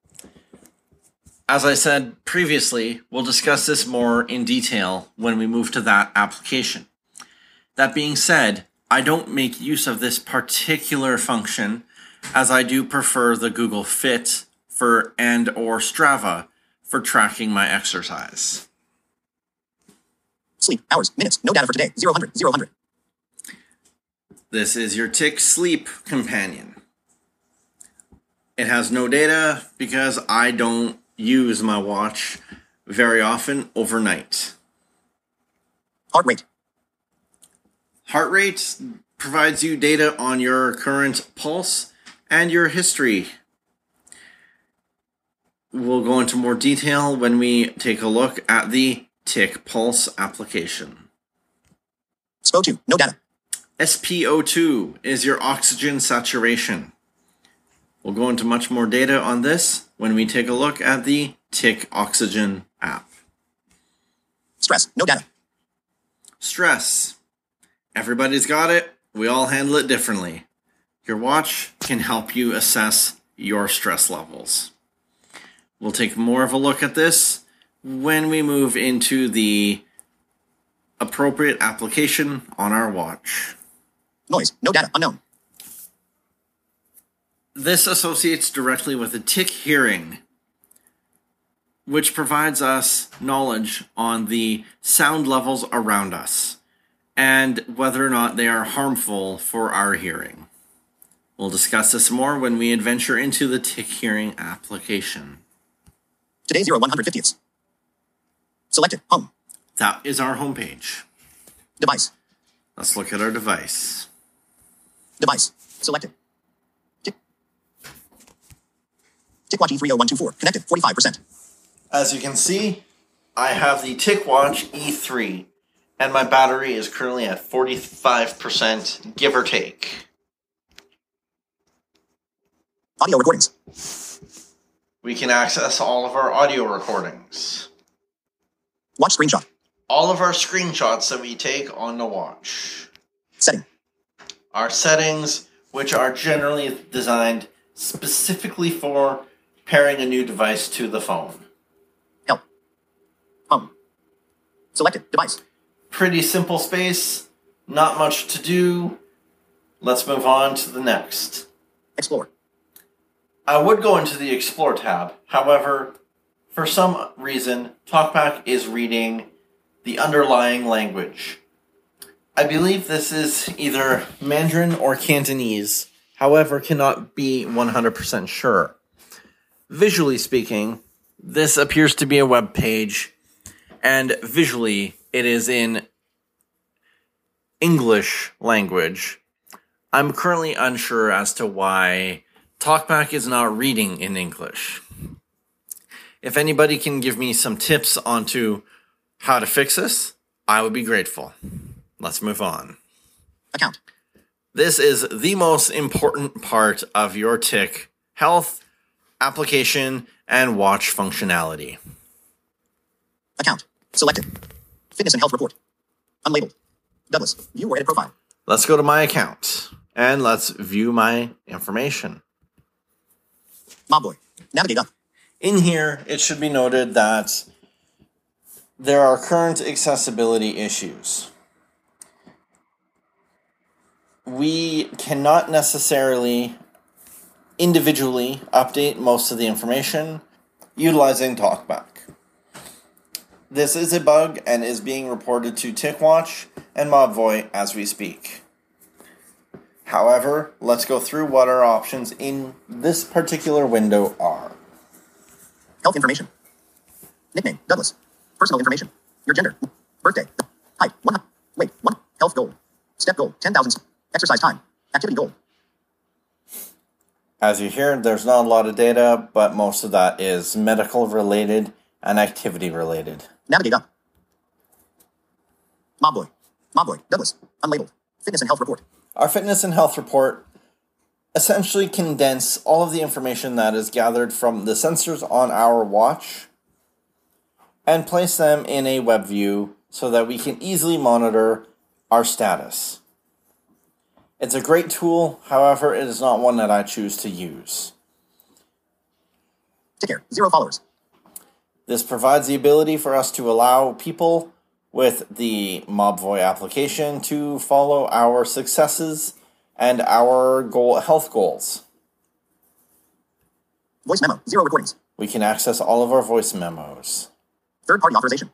Speaker 13: As I said previously, we'll discuss this more in detail when we move to that application. That being said, I don't make use of this particular function as I do prefer the Google Fit for and or Strava for tracking my exercise.
Speaker 14: Sleep. Hours. Minutes. No data for today. 0 100. 0 100.
Speaker 13: This is your TicSleep Companion. It has no data because I don't use my watch very often overnight.
Speaker 14: Heart rate.
Speaker 13: Heart rate provides you data on your current pulse and your history. We'll go into more detail when we take a look at the TicPulse application.
Speaker 14: SPO2. No data.
Speaker 13: SPO2 is your oxygen saturation. We'll go into much more data on this when we take a look at the TicOxygen app.
Speaker 14: Stress. No data.
Speaker 13: Stress. Everybody's got it. We all handle it differently. Your watch can help you assess your stress levels. We'll take more of a look at this when we move into the appropriate application on our watch.
Speaker 14: Noise. No data. Unknown.
Speaker 13: This associates directly with the TicHearing, which provides us knowledge on the sound levels around us and whether or not they are harmful for our hearing. We'll discuss this more when we adventure into the TicHearing application.
Speaker 14: Today 0 150ths. Selected. Home.
Speaker 13: That is our homepage.
Speaker 14: Device.
Speaker 13: Let's look at our device.
Speaker 14: Device. Selected. Tick. TicWatch E30124. Connected. 45%.
Speaker 13: As you can see, I have the TicWatch E3, and my battery is currently at 45%, give or take.
Speaker 14: Audio recordings.
Speaker 13: We can access all of our audio recordings.
Speaker 14: Watch screenshot.
Speaker 13: All of our screenshots that we take on the watch.
Speaker 14: Setting.
Speaker 13: Our settings, which are generally designed specifically for pairing a new device to the phone.
Speaker 14: Help. Home. Selected. Device.
Speaker 13: Pretty simple space, not much to do. Let's move on to the next.
Speaker 14: Explore.
Speaker 13: I would go into the Explore tab. However, for some reason, TalkBack is reading the underlying language. I believe this is either Mandarin or Cantonese, however, cannot be 100% sure. Visually speaking, this appears to be a web page, and visually, it is in English language. I'm currently unsure as to why TalkBack is not reading in English. If anybody can give me some tips onto how to fix this, I would be grateful. Let's move on.
Speaker 14: Account.
Speaker 13: This is the most important part of your tick health, application, and watch functionality.
Speaker 14: Account. Selected. Fitness and health report. Unlabeled. Douglas. View or edit profile.
Speaker 13: Let's go to my account and let's view my information.
Speaker 14: Mobvoi. Navigate up.
Speaker 13: In here, it should be noted that there are current accessibility issues. We cannot necessarily individually update most of the information utilizing TalkBack. This is a bug and is being reported to TicWatch and Mobvoi as we speak. However, let's go through what our options in this particular window are.
Speaker 14: Health information. Nickname. Douglas. Personal information. Your gender. Birthday. Height. One. Weight. One. Health goal. Step goal. 10,000. Exercise time. Activity goal.
Speaker 13: As you hear, there's not a lot of data, but most of that is medical related and activity related.
Speaker 14: Navigate up. Mobvoi. Mobvoi. Douglas. Unlabeled. Fitness and health report.
Speaker 13: Our fitness and health report essentially condense all of the information that is gathered from the sensors on our watch and place them in a web view so that we can easily monitor our status. It's a great tool, however, it is not one that I choose to use.
Speaker 14: Take care. Zero followers.
Speaker 13: This provides the ability for us to allow people with the Mobvoi application to follow our successes and our goal health goals.
Speaker 14: Voice memo. Zero recordings.
Speaker 13: We can access all of our voice memos.
Speaker 14: Third party authorization.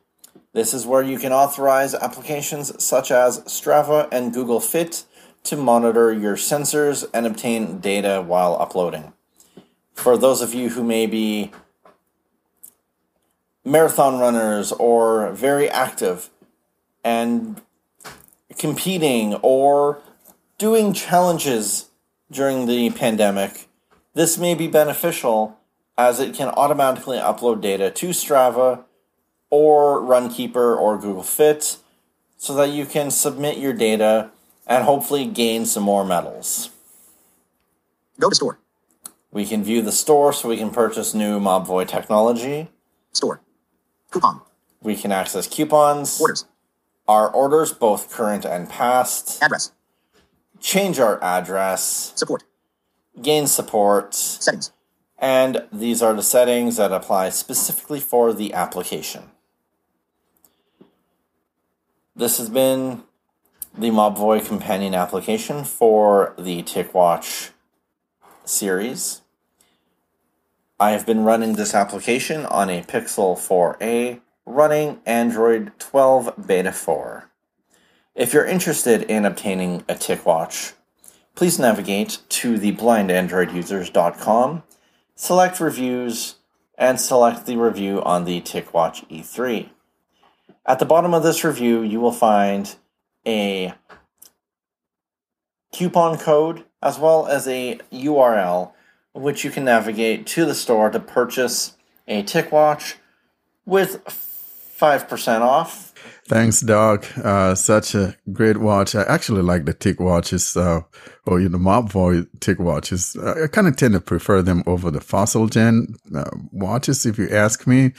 Speaker 13: This is where you can authorize applications such as Strava and Google Fit to monitor your sensors and obtain data while uploading. For those of you who may be marathon runners or very active and competing or doing challenges during the pandemic, this may be beneficial as it can automatically upload data to Strava or Runkeeper or Google Fit so that you can submit your data and hopefully gain some more medals.
Speaker 14: Go to store.
Speaker 13: We can view the store so we can purchase new Mobvoi technology.
Speaker 14: Store. Coupon.
Speaker 13: We can access coupons.
Speaker 14: Orders.
Speaker 13: Our orders, both current and past.
Speaker 14: Address.
Speaker 13: Change our address.
Speaker 14: Support.
Speaker 13: Gain support.
Speaker 14: Settings.
Speaker 13: And these are the settings that apply specifically for the application. This has been the Mobvoi companion application for the TicWatch series. I have been running this application on a Pixel 4a running Android 12 Beta 4. If you're interested in obtaining a TicWatch, please navigate to the blindandroidusers.com, select reviews, and select the review on the TicWatch E3. At the bottom of this review, you will find a coupon code as well as a URL which you can navigate to the store to purchase a TicWatch with 5% off.
Speaker 1: Thanks, Doc. Uh, such a great watch. I actually like the TicWatches, uh, or you know, Mobvoi TicWatches. Uh, I kind of tend to prefer them over the Fossil Gen uh, watches, if you ask me.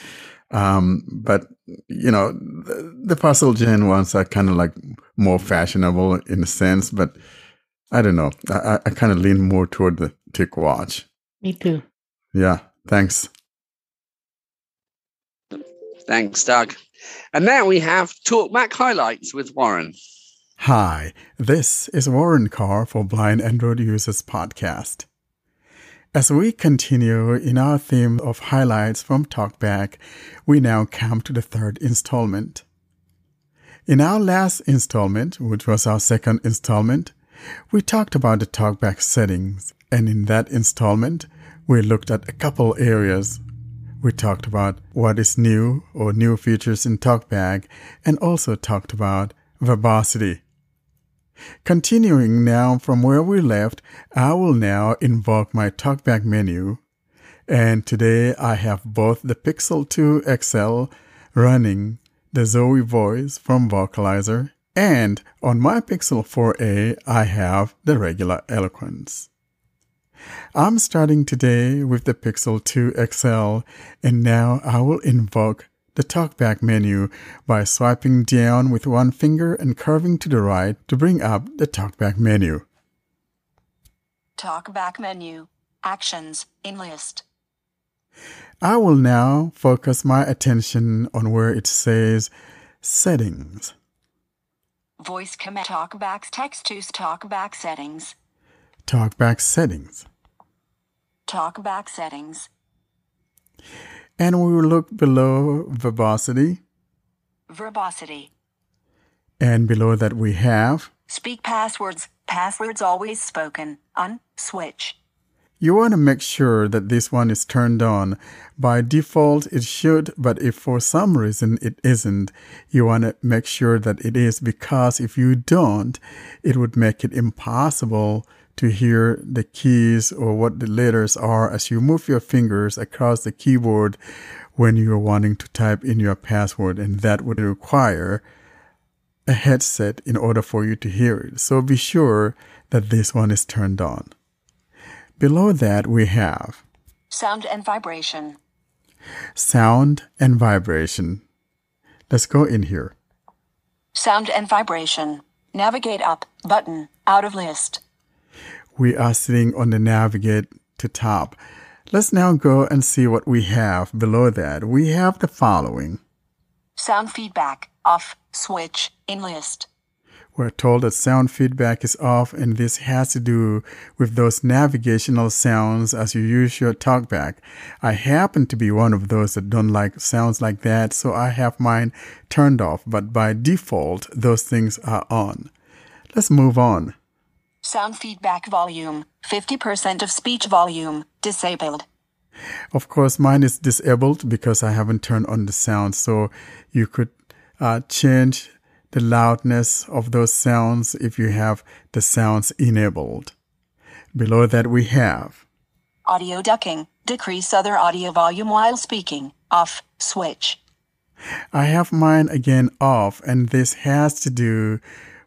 Speaker 1: Um, but you know, the, the Fossil Gen ones are kind of like more fashionable in a sense, but I don't know. I, I kind of lean more toward the TicWatch.
Speaker 5: Me too.
Speaker 1: Yeah. Thanks.
Speaker 2: Thanks, Doug. And now we have Talkback highlights with Warren.
Speaker 1: Hi, this is Warren Carr for Blind Android Users Podcast. As we continue in our theme of highlights from Talkback, we now come to the third installment. In our last installment, which was our second installment, we talked about the Talkback settings, and in that installment, we looked at a couple areas we talked about what is new or new features in TalkBack and also talked about verbosity. Continuing now from where we left, I will now invoke my TalkBack menu. And today I have both the Pixel 2 XL running the Zoe voice from Vocalizer and on my Pixel 4a I have the regular Eloquence. I'm starting today with the Pixel 2 XL, and now I will invoke the talkback menu by swiping down with one finger and curving to the right to bring up the talkback menu.
Speaker 12: Talkback menu. Actions in list.
Speaker 1: I will now focus my attention on where it says Settings.
Speaker 12: Voice command talkbacks text to talkback settings.
Speaker 1: Talkback Settings.
Speaker 12: Talkback settings.
Speaker 1: And we will look below verbosity.
Speaker 12: Verbosity.
Speaker 1: And below that we have
Speaker 12: Speak passwords. Passwords always spoken. On switch.
Speaker 1: You want to make sure that this one is turned on. By default, it should, but if for some reason it isn't, you want to make sure that it is because if you don't, it would make it impossible to hear the keys or what the letters are as you move your fingers across the keyboard when you're wanting to type in your password, and that would require a headset in order for you to hear it. So be sure that this one is turned on. Below that, we have
Speaker 12: Sound and vibration.
Speaker 1: sound and vibration. Let's go in here.
Speaker 12: Sound and vibration. Navigate up button. Out of list.
Speaker 1: We are sitting on the navigate to top. Let's now go and see what we have below that. We have the following.
Speaker 12: Sound feedback. Off. Switch. In list.
Speaker 1: We're told that sound feedback is off, and this has to do with those navigational sounds as you use your talkback. I happen to be one of those that don't like sounds like that, so I have mine turned off, but by default, those things are on. Let's move on.
Speaker 12: Sound feedback volume. 50% of speech volume. Disabled.
Speaker 1: Of course, mine is disabled because I haven't turned on the sound, so you could uh, change the loudness of those sounds if you have the sounds enabled. Below that, we have
Speaker 12: Audio ducking. Decrease other audio volume while speaking. Off. Switch.
Speaker 1: I have mine again off, and this has to do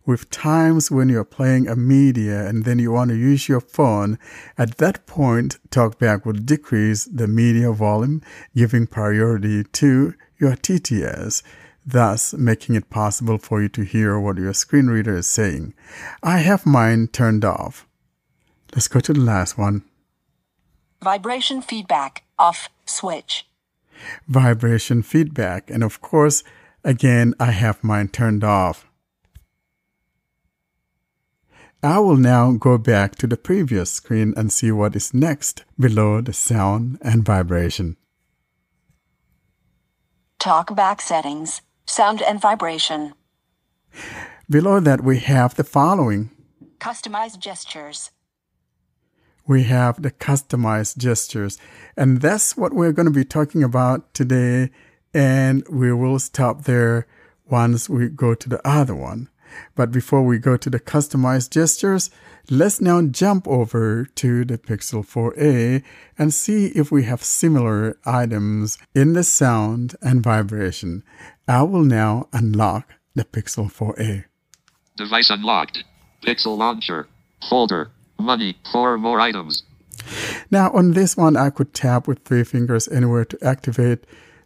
Speaker 1: with times when you're playing a media and then you want to use your phone. At that point, TalkBack will decrease the media volume, giving priority to your TTS, thus making it possible for you to hear what your screen reader is saying. I have mine turned off. Let's go to the last one.
Speaker 12: Vibration feedback. Off. Switch.
Speaker 1: Vibration feedback. And of course, again, I have mine turned off. I will now go back to the previous screen and see what is next below the sound and vibration.
Speaker 12: Talkback settings, sound and vibration.
Speaker 1: Below that, we have the following.
Speaker 12: Customized gestures.
Speaker 1: We have the customized gestures, and that's what we're going to be talking about today. And we will stop there once we go to the other one. But before we go to the customized gestures, let's now jump over to the Pixel 4a and see if we have similar items in the sound and vibration. I will now unlock the Pixel 4a.
Speaker 10: Device unlocked. Pixel launcher. Folder. Money. Four more items.
Speaker 1: Now on this one, I could tap with three fingers anywhere to activate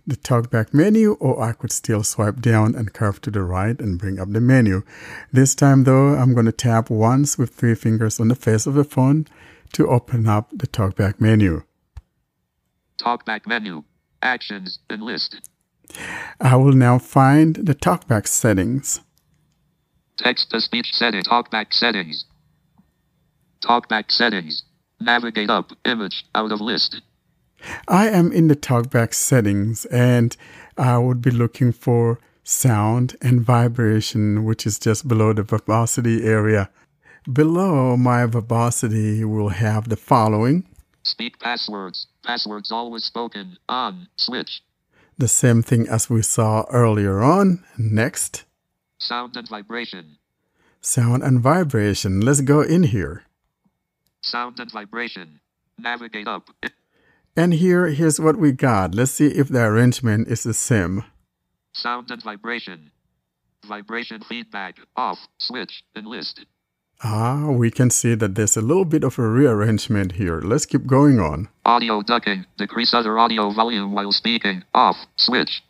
Speaker 1: the talkback menu, or I could still swipe down and curve to the right and bring up the menu. This time though, I'm going to tap once with three fingers on the face of the phone to open up the talkback menu.
Speaker 10: Talkback menu. Actions and list.
Speaker 1: I will now find the talkback settings.
Speaker 10: Text to speech setting. Talkback settings. Talkback settings. Navigate up. Image out of list.
Speaker 1: I am in the talkback settings and I would be looking for sound and vibration, which is just below the verbosity area. Below my verbosity will have the following.
Speaker 10: Speak passwords. Passwords always spoken. On. Switch.
Speaker 1: The same thing as we saw earlier on. Next.
Speaker 10: Sound and vibration.
Speaker 1: Sound and vibration. Let's go in here.
Speaker 10: Sound and vibration. Navigate up.
Speaker 1: And here, here's what we got. Let's see if the arrangement is the same.
Speaker 10: Sound and vibration. Vibration feedback. Off. Switch. Enlist.
Speaker 1: Ah, we can see that there's a little bit of a rearrangement here. Let's keep going on.
Speaker 10: Audio ducking. Decrease other audio volume while speaking. Off. Switch.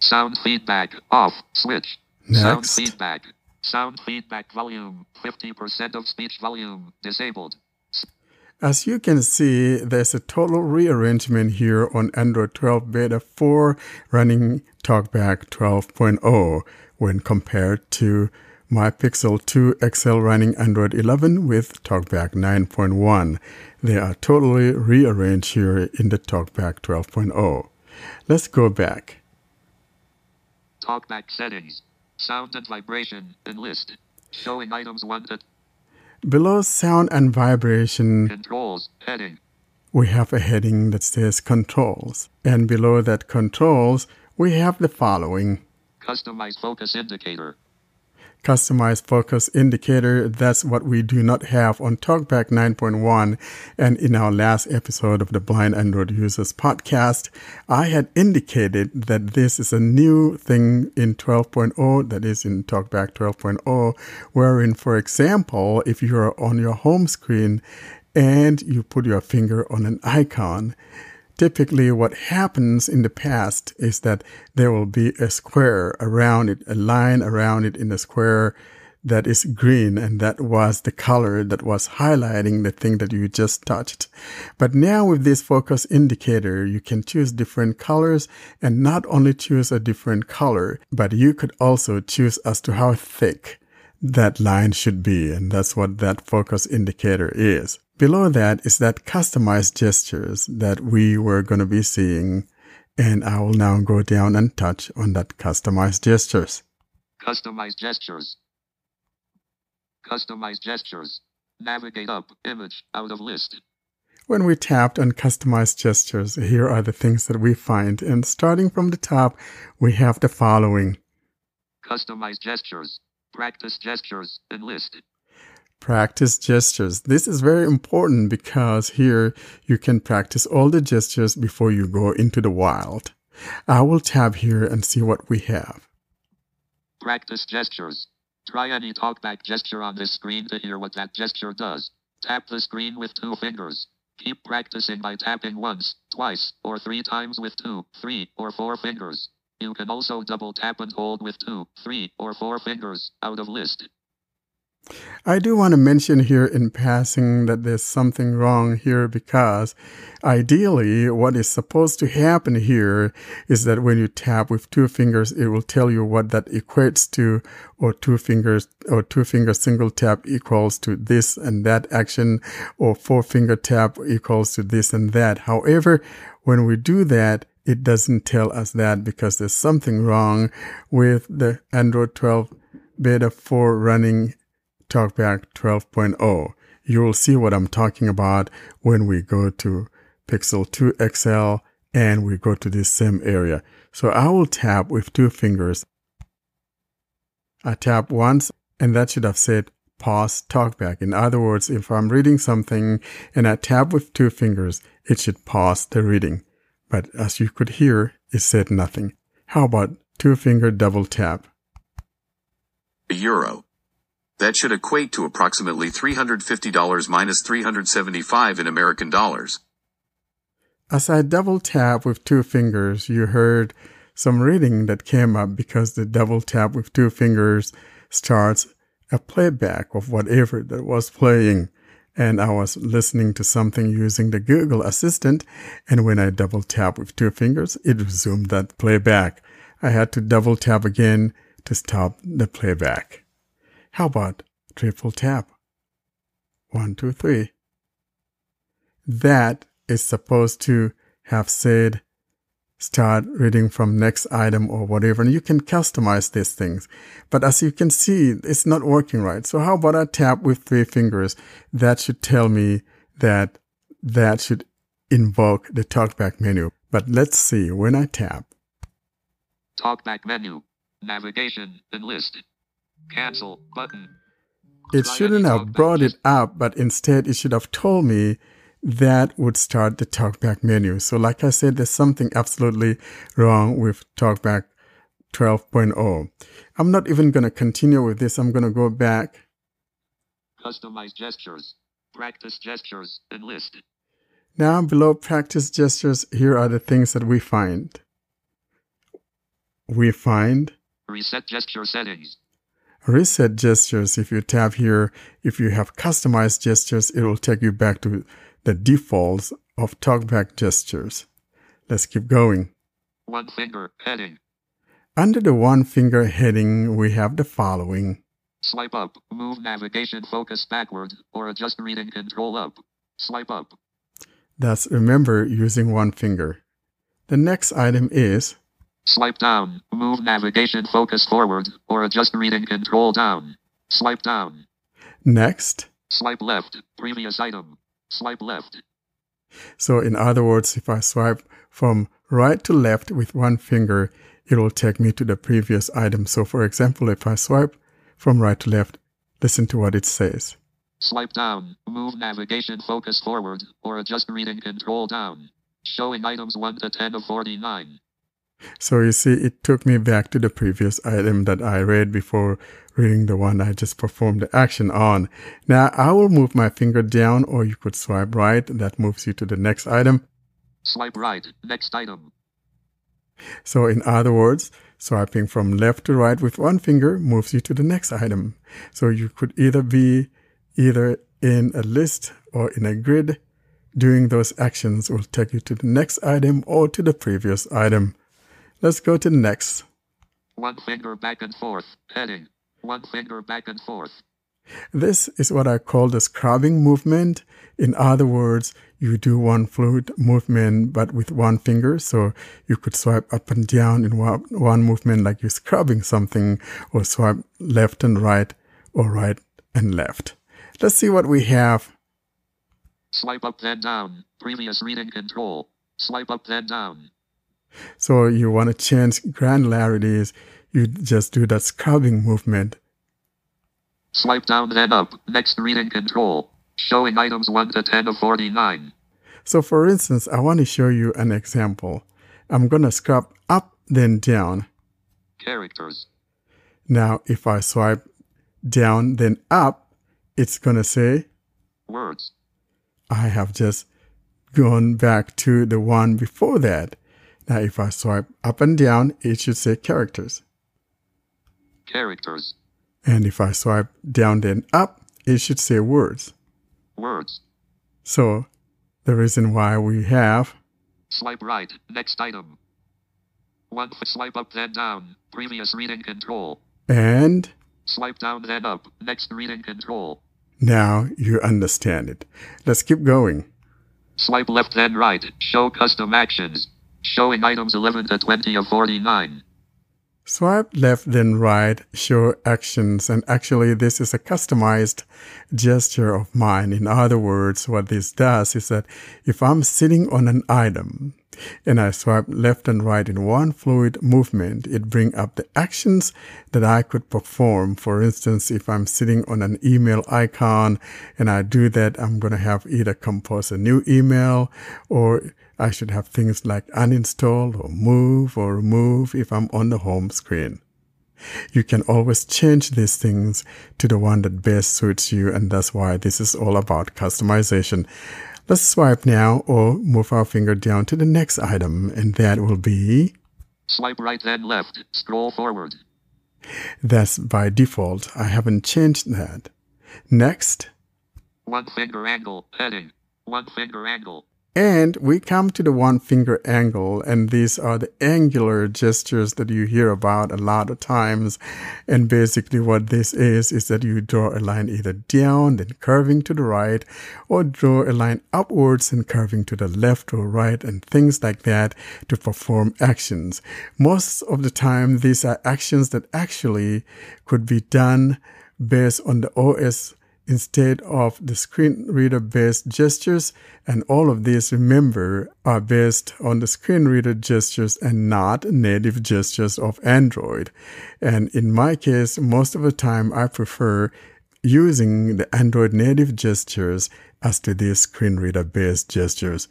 Speaker 10: Sound feedback. Off. Switch.
Speaker 1: Next.
Speaker 10: Sound feedback. Sound feedback volume. 50% of speech volume. Disabled.
Speaker 1: As you can see, there's a total rearrangement here on Android 12 Beta 4 running TalkBack 12.0 when compared to my Pixel 2 XL running Android 11 with TalkBack 9.1. They are totally rearranged here in the TalkBack 12.0. Let's go back.
Speaker 10: Talkback settings. Sound and vibration. Enlist. Showing items wanted.
Speaker 1: Below sound and vibration,
Speaker 10: Controls. Heading.
Speaker 1: we have a heading that says controls. And below that controls, we have the following.
Speaker 10: Customize focus indicator.
Speaker 1: Customized focus indicator. That's what we do not have on TalkBack 9.1. And in our last episode of the Blind Android Users podcast, I had indicated that this is a new thing in 12.0, that is in TalkBack 12.0, wherein, for example, if you are on your home screen and you put your finger on an icon, typically what happens in the past is that there will be a square around it, a line around it in the square that is green, and that was the color that was highlighting the thing that you just touched. But now with this focus indicator, you can choose different colors and not only choose a different color, but you could also choose as to how thick that line should be. And that's what that focus indicator is. Below that is that customized gestures that we were going to be seeing. And I will now go down and touch on that customized gestures.
Speaker 10: Customize gestures. Customize gestures. Navigate up. Image out of list.
Speaker 1: When we tapped on customized gestures, here are the things that we find. And starting from the top, we have the following.
Speaker 10: Customize gestures. Practice gestures. Enlist.
Speaker 1: Practice gestures. This is very important because here you can practice all the gestures before you go into the wild. I will tab here and see what we have.
Speaker 10: Practice gestures. Try any talkback gesture on this screen to hear what that gesture does. Tap the screen with two fingers. Keep practicing by tapping once, twice, or three times with two, three, or four fingers. You can also double tap and hold with two, three, or four fingers, out of list.
Speaker 1: I do want to mention here in passing that there's something wrong here because ideally what is supposed to happen here is that when you tap with two fingers, it will tell you what that equates to or two fingers or two finger single tap equals to this and that action or four finger tap equals to this and that. However, when we do that, it doesn't tell us that because there's something wrong with the Android 12 beta 4 running TalkBack 12.0. You will see what I'm talking about when we go to Pixel 2 XL and we go to this same area. So I will tap with two fingers. I tap once and that should have said pause talkback. In other words, if I'm reading something and I tap with two fingers, it should pause the reading. But as you could hear, it said nothing. How about two finger double tap?
Speaker 15: A euro. That should equate to approximately $350 minus 375 in American dollars.
Speaker 1: As I double tap with two fingers, you heard some reading that came up because the double tap with two fingers starts a playback of whatever that was playing. And I was listening to something using the Google Assistant, and when I double tap with two fingers, it resumed that playback. I had to double tap again to stop the playback. How about triple tap? One, two, three. That is supposed to have said start reading from next item or whatever. And you can customize these things. But as you can see, it's not working right. So how about I tap with three fingers? That should tell me that that should invoke the talkback menu. But let's see when I tap.
Speaker 10: Talkback menu. Navigation and list. Cancel button.
Speaker 1: It shouldn't have brought it up, but instead it should have told me that would start the TalkBack menu. So like I said, there's something absolutely wrong with TalkBack 12.0. I'm not even going to continue with this. I'm going to go back.
Speaker 10: Customize gestures. Practice gestures and list.
Speaker 1: Now below practice gestures, here are the things that we find. We find
Speaker 10: reset gesture settings.
Speaker 1: Reset gestures. If you tap here, if you have customized gestures, it will take you back to the defaults of talkback gestures. Let's keep going.
Speaker 10: One finger heading.
Speaker 1: Under the one finger heading, we have the following.
Speaker 10: Swipe up, move navigation focus backward, or adjust reading control up. Swipe up.
Speaker 1: That's remember using one finger. The next item is
Speaker 10: Swipe down, move navigation focus forward, or adjust reading control down. Swipe down.
Speaker 1: Next.
Speaker 10: Swipe left, previous item. Swipe left.
Speaker 1: So, in other words, if I swipe from right to left with one finger, it will take me to the previous item. So, for example, if I swipe from right to left, listen to what it says.
Speaker 10: Swipe down, move navigation focus forward, or adjust reading control down. Showing items 1 to 10 of 49.
Speaker 1: So you see, it took me back to the previous item that I read before reading the one I just performed the action on. Now I will move my finger down or you could swipe right. That moves you to the next item.
Speaker 10: Swipe right, next item.
Speaker 1: So in other words, swiping from left to right with one finger moves you to the next item. So you could either be either in a list or in a grid. Doing those actions will take you to the next item or to the previous item. Let's go to the next.
Speaker 10: One finger back and forth. Heading. One finger back and forth.
Speaker 1: This is what I call the scrubbing movement. In other words, you do one fluid movement but with one finger. So you could swipe up and down in one, one movement like you're scrubbing something or swipe left and right or right and left. Let's see what we have.
Speaker 10: Swipe up then down. Previous reading control. Swipe up then down.
Speaker 1: So you want to change granularities, you just do that scrubbing movement.
Speaker 10: Swipe down then up, next reading control, showing items 1 to 10 of 49.
Speaker 1: So for instance, I want to show you an example. I'm going to scrub up then down.
Speaker 10: Characters.
Speaker 1: Now if I swipe down then up, it's going to say
Speaker 10: words.
Speaker 1: I have just gone back to the one before that. Now, if I swipe up and down, it should say characters.
Speaker 10: Characters.
Speaker 1: And if I swipe down then up, it should say words.
Speaker 10: Words.
Speaker 1: So the reason why we have
Speaker 10: Swipe right. Next item. One swipe up then down. Previous reading control.
Speaker 1: and
Speaker 10: Swipe down then up. Next reading control.
Speaker 1: now you understand it. Let's keep going.
Speaker 10: Swipe left then right. Show custom actions. Showing items 11 to 20 of 49.
Speaker 1: Swipe left then right, show actions, and actually this is a customized gesture of mine. In other words, what this does is that if I'm sitting on an item and I swipe left and right in one fluid movement, it bring up the actions that I could perform. For instance, if I'm sitting on an email icon and I do that, I'm going to have either compose a new email or I should have things like uninstall or move or remove if I'm on the home screen. You can always change these things to the one that best suits you, and that's why this is all about customization. Let's swipe now or move our finger down to the next item, and that will be
Speaker 10: Swipe right then left. Scroll forward.
Speaker 1: that's by default. I haven't changed that. Next,
Speaker 10: One finger angle. Heading. One finger angle.
Speaker 1: And we come to the one finger angle, and these are the angular gestures that you hear about a lot of times. And basically, what this is, is that you draw a line either down, then curving to the right, or draw a line upwards and curving to the left or right, and things like that to perform actions. Most of the time, these are actions that actually could be done based on the OS instead of the screen reader based gestures. And all of these, remember, are based on the screen reader gestures and not native gestures of Android. And in my case, most of the time I prefer using the Android native gestures as to these screen reader based gestures.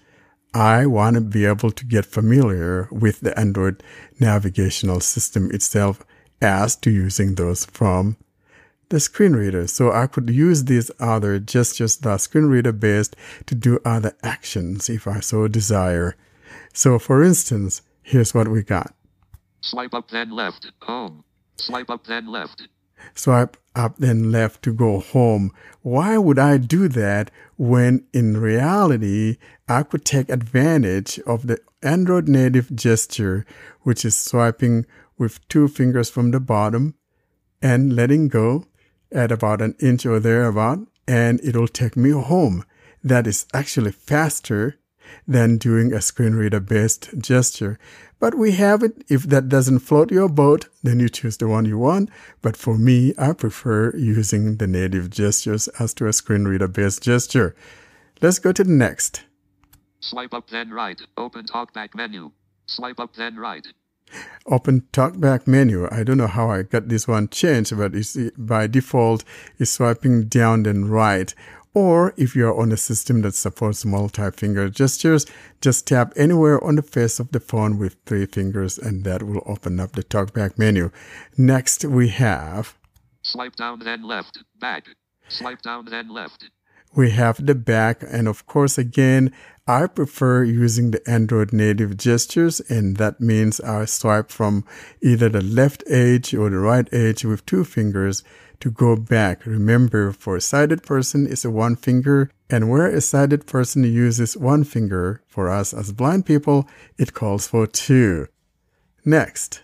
Speaker 1: I want to be able to get familiar with the Android navigational system itself as to using those from the screen reader. So I could use these other gestures that are screen reader based to do other actions if I so desire. So for instance, here's what we got.
Speaker 10: Swipe up then left. Home. Swipe up then left.
Speaker 1: Swipe up then left to go home. Why would I do that when in reality I could take advantage of the Android native gesture, which is swiping with two fingers from the bottom and letting go at about an inch or thereabout, and it'll take me home. That is actually faster than doing a screen reader based gesture. But we have it. If that doesn't float your boat, then you choose the one you want. But for me, I prefer using the native gestures as to a screen reader based gesture. Let's go to the next.
Speaker 10: Swipe up then right. Open talkback menu. Swipe up then right.
Speaker 1: Open talkback menu. I don't know how I got this one changed, but it's by default is swiping down then right. Or if you're on a system that supports multi-finger gestures, just tap anywhere on the face of the phone with three fingers and that will open up the talkback menu. Next we have
Speaker 10: Swipe down then left. Back. Swipe down then left.
Speaker 1: We have the back and of course again i prefer using the android native gestures and that means i swipe from either the left edge or the right edge with two fingers to go back remember for a sighted person it's a one finger and where a sighted person uses one finger for us as blind people it calls for two next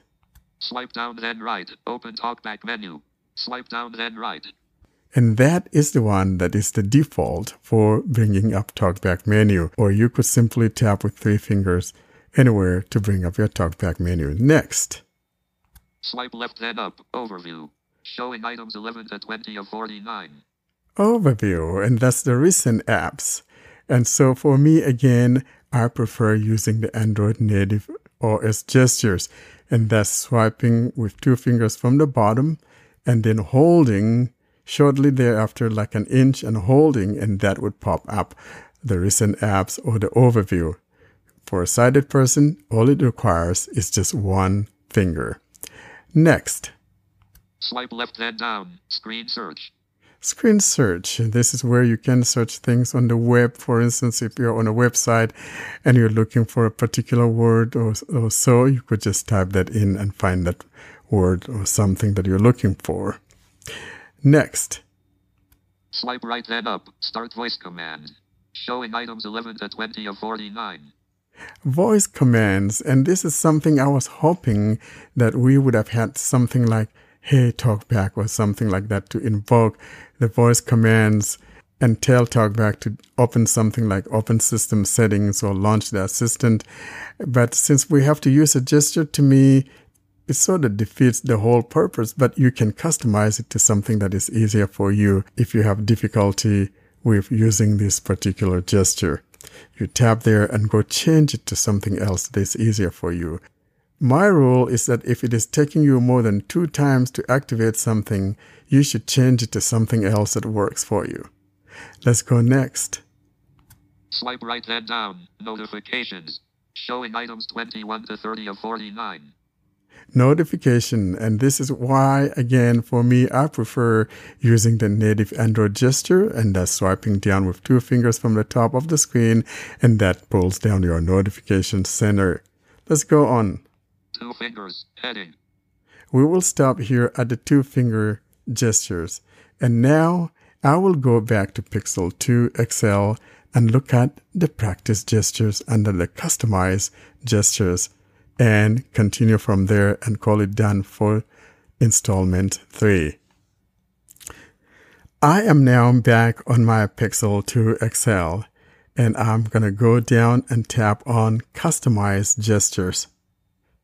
Speaker 10: Swipe down then right. Open talkback menu. Swipe down then right.
Speaker 1: And that is the one that is the default for bringing up TalkBack menu. Or you could simply tap with three fingers anywhere to bring up your TalkBack menu. Next,
Speaker 10: Swipe left then up. Overview. Showing items 11 to 20 of 49.
Speaker 1: overview. And that's the recent apps. And so for me, again, I prefer using the Android native OS gestures. And that's swiping with two fingers from the bottom and then holding shortly thereafter, like an inch and holding, and that would pop up the recent apps or the overview. For a sighted person, all it requires is just one finger. Next,
Speaker 10: Swipe left then down. Screen search.
Speaker 1: Screen search. This is where you can search things on the web. For instance, if you're on a website and you're looking for a particular word or, or so, you could just type that in and find that word or something that you're looking for. Next,
Speaker 10: Swipe right then up. Start voice command. Showing items 11 to 20 of 49.
Speaker 1: voice commands. And this is something I was hoping that we would have had something like, hey, talkback or something like that to invoke the voice commands and tell talkback to open something like open system settings or launch the assistant. But since we have to use a gesture to me, it sort of defeats the whole purpose, but you can customize it to something that is easier for you if you have difficulty with using this particular gesture. You tap there and go change it to something else that is easier for you. My rule is that if it is taking you more than two times to activate something, you should change it to something else that works for you. Let's go next.
Speaker 10: Swipe right then down. Notifications. Showing items 21 to 30 of 49.
Speaker 1: Notification. And this is why, again, for me, I prefer using the native Android gesture and that's swiping down with two fingers from the top of the screen and that pulls down your notification center. Let's go on.
Speaker 10: Two fingers. Heading.
Speaker 1: We will stop here at the two finger gestures. And now I will go back to Pixel 2 XL and look at the practice gestures under the customize gestures and continue from there and call it done for installment 3. I am now back on my Pixel 2 XL and I'm going to go down and tap on customize gestures.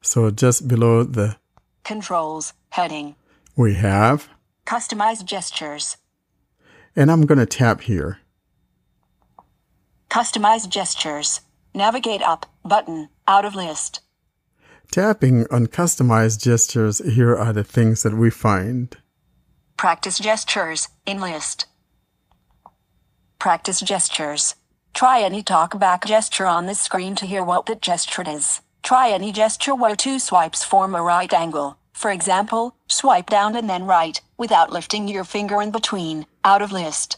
Speaker 1: So just below the
Speaker 16: Controls. Heading.
Speaker 1: we have
Speaker 16: Customize gestures.
Speaker 1: and I'm going to tap here.
Speaker 16: Customize gestures. Navigate up. Button. Out of list.
Speaker 1: Tapping on customized gestures, here are the things that we find.
Speaker 16: Practice gestures. In list. Practice gestures. Try any talkback gesture on this screen to hear what that gesture is. Try any gesture where two swipes form a right angle. For example, swipe down and then right, without lifting your finger in between. Out of list.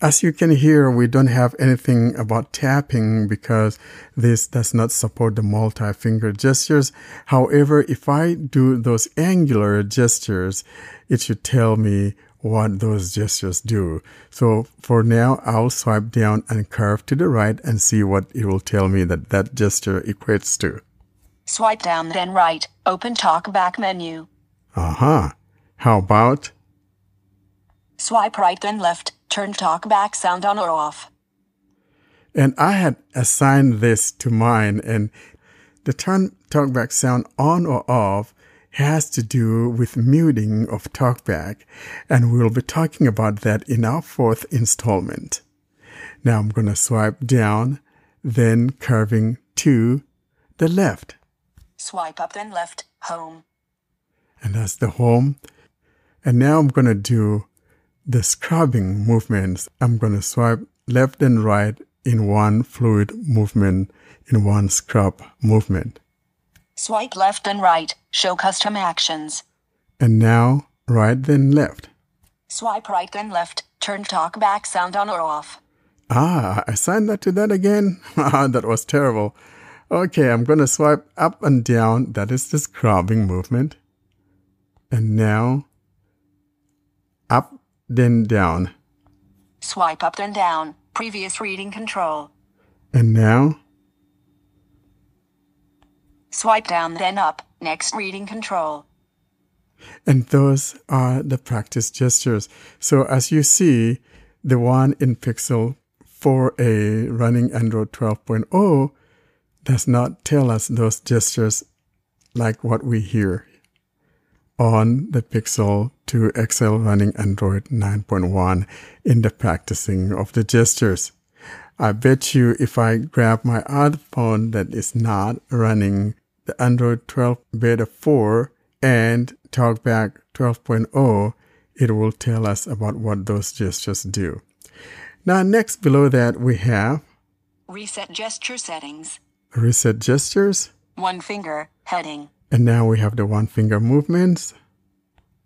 Speaker 1: As you can hear, we don't have anything about tapping because this does not support the multi-finger gestures. However, if I do those angular gestures, it should tell me what those gestures do. So for now, I'll swipe down and curve to the right and see what it will tell me that that gesture equates to.
Speaker 16: Swipe down then right. Open talkback menu.
Speaker 1: Aha. Uh-huh. How about
Speaker 16: Swipe right then left. Turn talkback sound on or off.
Speaker 1: And I had assigned this to mine, and the turn talkback sound on or off has to do with muting of talkback, and we'll be talking about that in our fourth installment. Now I'm going to swipe down, then curving to the left,
Speaker 16: Swipe up then left. Home.
Speaker 1: and that's the home. And now I'm going to do the scrubbing movements. I'm going to swipe left and right in one fluid movement, in one scrub movement.
Speaker 16: Swipe left and right. Show custom actions.
Speaker 1: And now right then left.
Speaker 16: Swipe right then left. Turn talkback sound on or off.
Speaker 1: Ah, I signed that to that again. Ah, that was terrible. Okay, I'm going to swipe up and down. That is the scrubbing movement. And now up, then down.
Speaker 16: Swipe up then down. Previous reading control.
Speaker 1: And now
Speaker 16: Swipe down then up. Next reading control.
Speaker 1: And those are the practice gestures. So as you see, the one in Pixel 4a running Android 12.0 does not tell us those gestures like what we hear on the Pixel 2 XL running Android 9.1 in the practicing of the gestures. I bet you if I grab my other phone that is not running the Android 12 Beta 4 and TalkBack 12.0, it will tell us about what those gestures do. Now, next below that, we have
Speaker 16: Reset gesture settings.
Speaker 1: reset gestures,
Speaker 16: One finger. Heading.
Speaker 1: and now we have the one finger movements.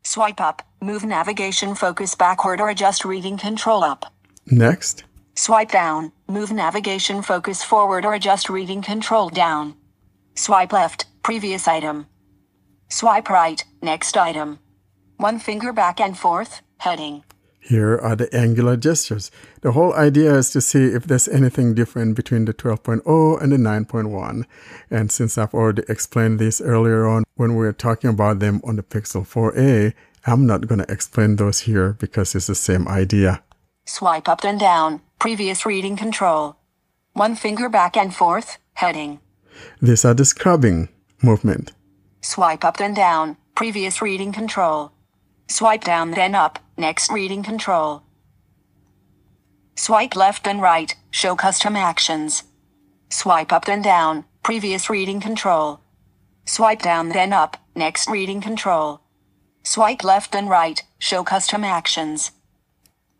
Speaker 16: Swipe up. Move navigation focus backward or adjust reading control up.
Speaker 1: Next,
Speaker 16: Swipe down. Move navigation focus forward or adjust reading control down. Swipe left. Previous item. Swipe right. Next item.
Speaker 12: One finger back and forth, heading.
Speaker 1: Here are the angular gestures. The whole idea is to see if there's anything different between the 12.0 and the 9.1. And since I've already explained this earlier on when we were talking about them on the Pixel 4a, I'm not going to explain those here because it's the same idea.
Speaker 12: Swipe up and down, previous reading control. One finger back and forth, heading.
Speaker 1: These are the scrubbing movement.
Speaker 12: Swipe up and down, previous reading control. Swipe down then up, next reading control. Swipe left and right, show custom actions. Swipe up then down, previous reading control. Swipe down then up, next reading control. Swipe left and right, show custom actions.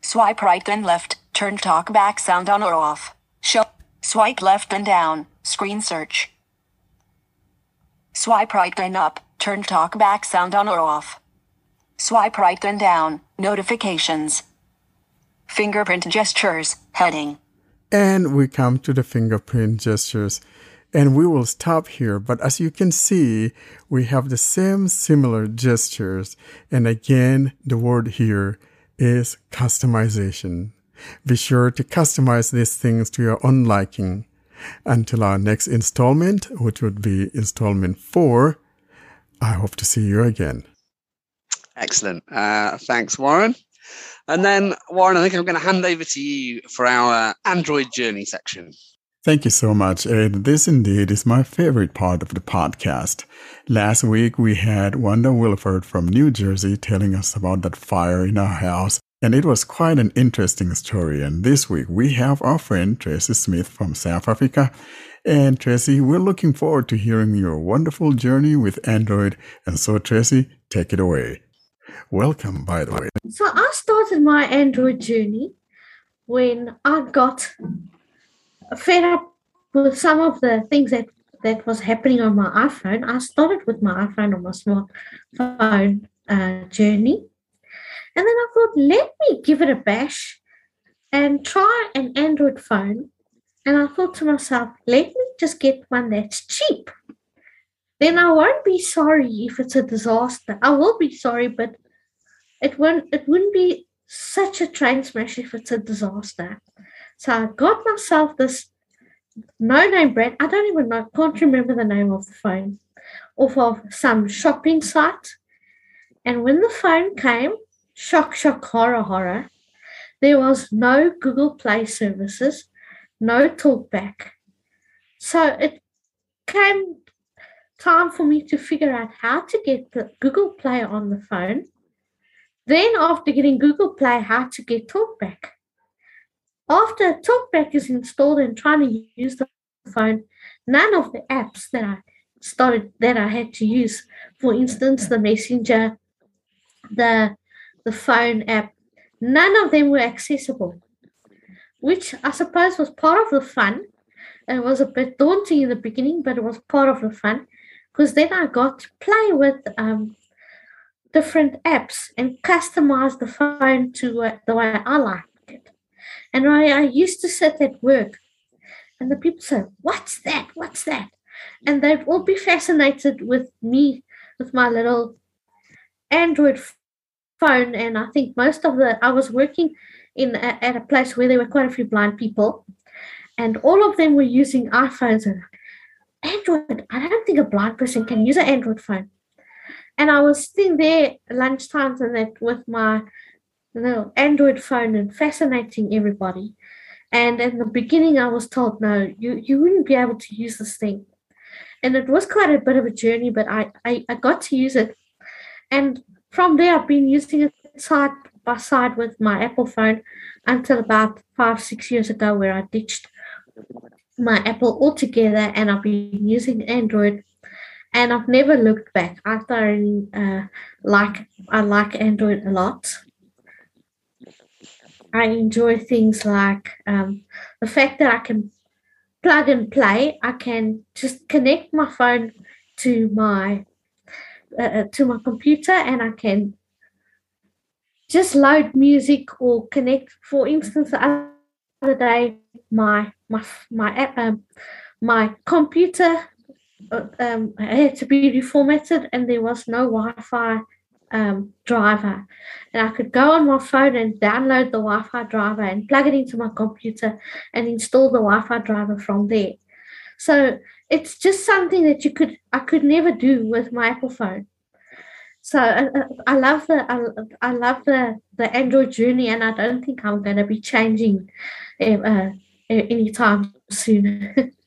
Speaker 12: Swipe right then left, turn talkback sound on or off. Show. Swipe left and down, screen search. Swipe right then up, turn talkback sound on or off. Swipe right and down, notifications. Fingerprint gestures, heading.
Speaker 1: And we come to the fingerprint gestures. And we will stop here. But as you can see, we have the same similar gestures. And again, the word here is customization. Be sure to customize these things to your own liking. Until our next installment, which would be installment four, I hope to see you again.
Speaker 2: Excellent. Uh, thanks, Warren. And then, Warren, I think I'm going to hand over to you for our Android journey section.
Speaker 1: Thank you so much, Ed. This indeed is my favorite part of the podcast. Last week we had Wanda Wilford from New Jersey telling us about that fire in our house, and it was quite an interesting story. And this week we have our friend Tracy Smith from South Africa. And Tracy, we're looking forward to hearing your wonderful journey with Android. And so, Tracy, take it away. Welcome, by the way.
Speaker 17: So I started my Android journey when I got fed up with some of the things that that was happening on my iPhone. I started with my iPhone on my smartphone uh, journey, and then I thought, let me give it a bash and try an Android phone. And I thought to myself, let me just get one that's cheap. Then I won't be sorry if it's a disaster. I will be sorry, but it won't. It wouldn't be such a train smash if it's a disaster. So I got myself this no name brand. I don't even know, can't remember the name of the phone, off of some shopping site. And when the phone came, shock, shock, horror, horror, there was no Google Play services, no talkback. So it came time for me to figure out how to get the Google Play on the phone. Then, after getting Google Play, how to get talkback. After TalkBack is installed and trying to use the phone, none of the apps that I started that I had to use, for instance, the Messenger, the the phone app, none of them were accessible, which I suppose was part of the fun. It was a bit daunting in the beginning, but it was part of the fun because then I got to play with um, different apps and customize the phone to uh, the way I like. It. And I, I used to sit at work and the people said, What's that? What's that? And they'd all be fascinated with me, with my little Android phone. And I think most of the, I was working in a, at a place where there were quite a few blind people, and all of them were using iPhones. And Android, I don't think a blind person can use an Android phone. And I was sitting there lunchtimes and that with my little Android phone and fascinating everybody. And in the beginning, I was told, no, you, you wouldn't be able to use this thing. And it was quite a bit of a journey, but I, I, I got to use it. And from there, I've been using it side by side with my Apple phone until about five, six years ago, where I ditched my Apple altogether and I've been using Android. And I've never looked back. I uh, like I like Android a lot. I enjoy things like um, the fact that I can plug and play. I can just connect my phone to my uh, uh, to my computer, and I can just load music or connect. For instance, the other day, my my my um, my computer uh, um, had to be reformatted, and there was no Wi-Fi um, driver, and I could go on my phone and download the Wi-Fi driver and plug it into my computer and install the Wi-Fi driver from there. So it's just something that you could I could never do with my Apple phone. So uh, I love the I, I love the the Android journey, and I don't think I'm going to be changing uh, uh, anytime soon.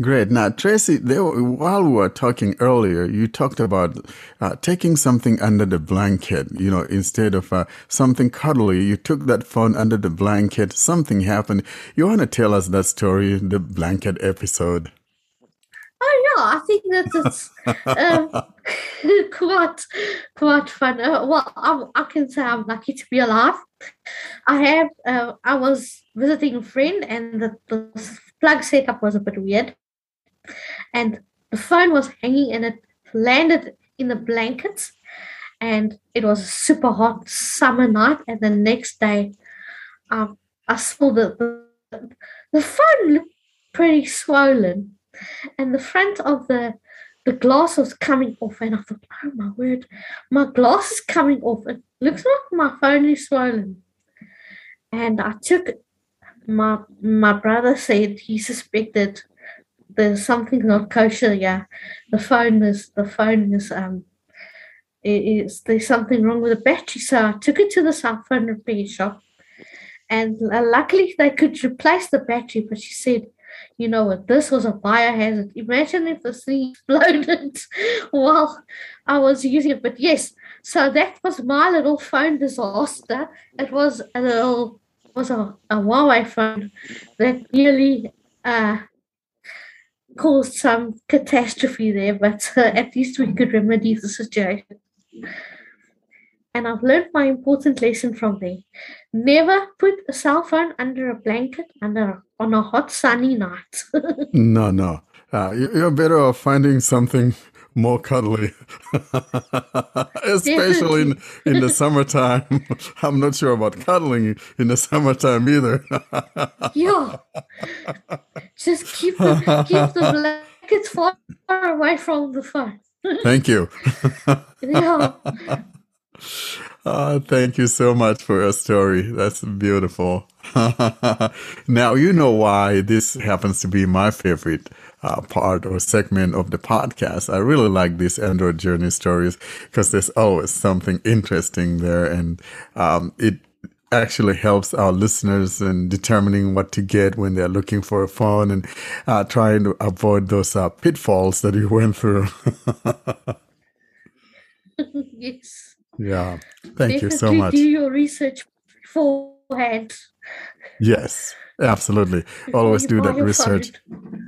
Speaker 1: Great. Now, Tracy, there, while we were talking earlier, you talked about uh, taking something under the blanket. You know, instead of uh, something cuddly, you took that phone under the blanket. Something happened. You want to tell us that story, the blanket episode?
Speaker 17: Oh yeah, I think that's um, quite quite fun. Uh, well, I, I, can say I'm lucky to be alive. I have. Uh, I was visiting a friend, and the, the plug setup was a bit weird and the phone was hanging and it landed in the blankets and it was a super hot summer night and the next day um, i saw the, the, the phone looked pretty swollen and the front of the the glass was coming off and i thought oh my word my glass is coming off it looks like my phone is swollen and i took my my brother said he suspected there's something not kosher. Yeah, the phone is the phone is um, is there's something wrong with the battery. So I took it to the cell phone repair shop, and luckily they could replace the battery. But she said, you know what, this was a biohazard. Imagine if the thing exploded while I was using it. But yes, so that was my little phone disaster. It was a little was a, a Huawei phone that nearly uh, caused some catastrophe there, but uh, at least we could remedy the situation. And I've learned my important lesson from there. Never put a cell phone under a blanket under on a hot sunny night.
Speaker 1: no, no. Uh, you're better off finding something more cuddly, especially in, in the summertime. I'm not sure about cuddling in the summertime either.
Speaker 17: yeah, just keep the, keep the blankets far away from the phone.
Speaker 1: Thank you.
Speaker 17: yeah.
Speaker 1: Uh, thank you so much for your story. That's beautiful. now, you know why this happens to be my favorite uh, part or segment of the podcast. I really like these Android journey stories because there's always something interesting there, and um, it actually helps our listeners in determining what to get when they're looking for a phone and uh, trying to avoid those pitfalls that you went through.
Speaker 17: yes.
Speaker 1: Yeah. Thank
Speaker 17: Definitely
Speaker 1: you so much.
Speaker 17: Do your research beforehand.
Speaker 1: Yes. Absolutely. Always do that research,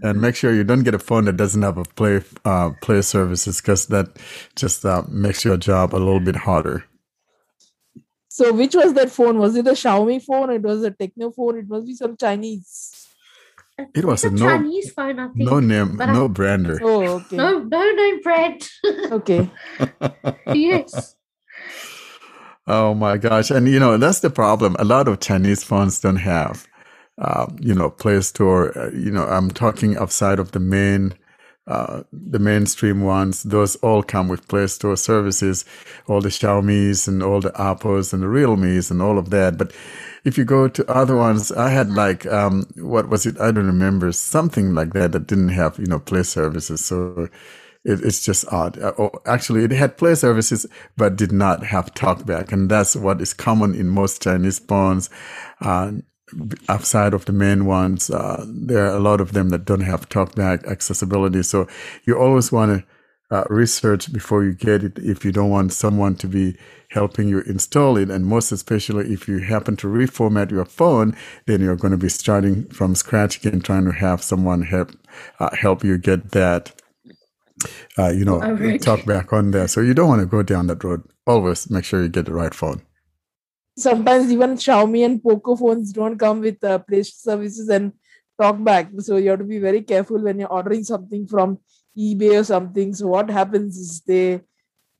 Speaker 1: and make sure you don't get a phone that doesn't have a play uh, play services because that just uh, makes your job a little bit harder.
Speaker 3: So, which was that phone? Was it a Xiaomi phone? It was a Tecno phone. It must be some Chinese.
Speaker 1: It was
Speaker 17: It's
Speaker 1: a no
Speaker 17: Chinese phone, I think.
Speaker 1: no name
Speaker 17: but I-
Speaker 1: no brander.
Speaker 3: Oh, okay.
Speaker 17: No, no name brand.
Speaker 3: Okay.
Speaker 17: yes.
Speaker 1: Oh my gosh. And you know, that's the problem. A lot of Chinese phones don't have, um, you know, Play Store. Uh, you know, I'm talking outside of the main, uh, the mainstream ones. Those all come with Play Store services, all the Xiaomi's and all the Apples and the Realme's and all of that. But if you go to other ones, I had like, um, what was it? I don't remember something like that that didn't have, you know, Play services. So, it, it's just odd. Uh, oh, actually, it had play services, but did not have talkback, and that's what is common in most Chinese phones. Uh, outside of the main ones, uh, there are a lot of them that don't have talkback accessibility. So you always want to uh, research before you get it if you don't want someone to be helping you install it. And most especially if you happen to reformat your phone, then you're going to be starting from scratch again, trying to have someone help uh, help you get that uh, you know,
Speaker 3: Alright.
Speaker 1: talk back on there. So you don't want to go down that road. Always make sure you get the right phone.
Speaker 3: Sometimes even Xiaomi and Poco phones don't come with uh, Play services and talk back. So you have to be very careful when you're ordering something from eBay or something. So what happens is they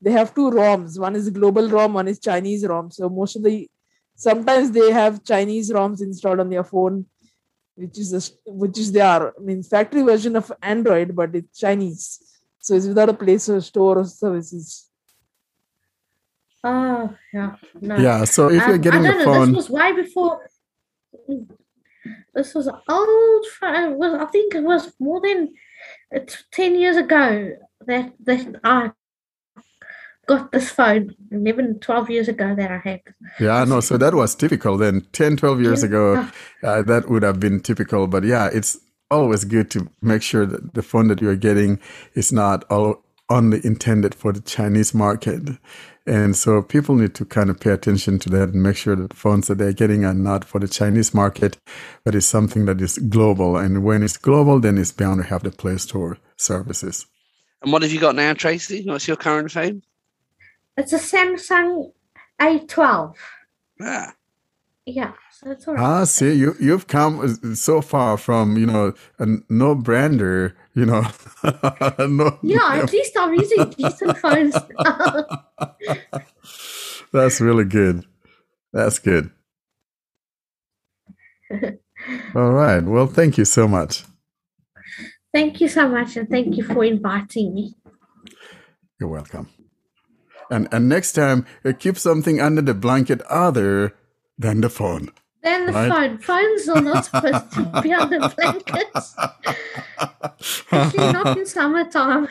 Speaker 3: they have two ROMs. One is global ROM, one is Chinese ROM. So most of the sometimes they have Chinese ROMs installed on their phone, which is a, which is their I mean factory version of Android, but it's Chinese. So it's without a Play Store or services.
Speaker 17: Oh yeah, no.
Speaker 1: Yeah, so if you're
Speaker 17: Um,
Speaker 1: getting
Speaker 17: I
Speaker 1: a
Speaker 17: don't know.
Speaker 1: phone-
Speaker 17: This was way before. This was an old phone. It was I think it was more than it's ten years ago that that I got this phone. 11, 12 years ago that I had.
Speaker 1: Yeah, no, so that was typical then. 10, 12 years ago, uh, that would have been typical. But yeah, it's always good to make sure that the phone that you're getting is not all only intended for the Chinese market. And so people need to kind of pay attention to that and make sure that the phones that they're getting are not for the Chinese market, but it's something that is global. And when it's global, then it's bound to have the Play Store services.
Speaker 2: And what have you got now, Tracy? What's your current phone?
Speaker 17: It's a Samsung A12.
Speaker 2: Ah.
Speaker 17: Yeah, so it's all right.
Speaker 1: Ah, see, you you've come so far from you know a no brander, you know. no,
Speaker 17: Yeah, at least I'm using decent phones.
Speaker 1: That's really good. That's good. All right. Well, thank you so much.
Speaker 17: thank you so much, and thank you for inviting me.
Speaker 1: You're welcome. And and next time, uh, keep something under the blanket other than the phone.
Speaker 17: Then the
Speaker 1: Right.
Speaker 17: phone. Phones are not supposed to be under blankets, especially not in summertime.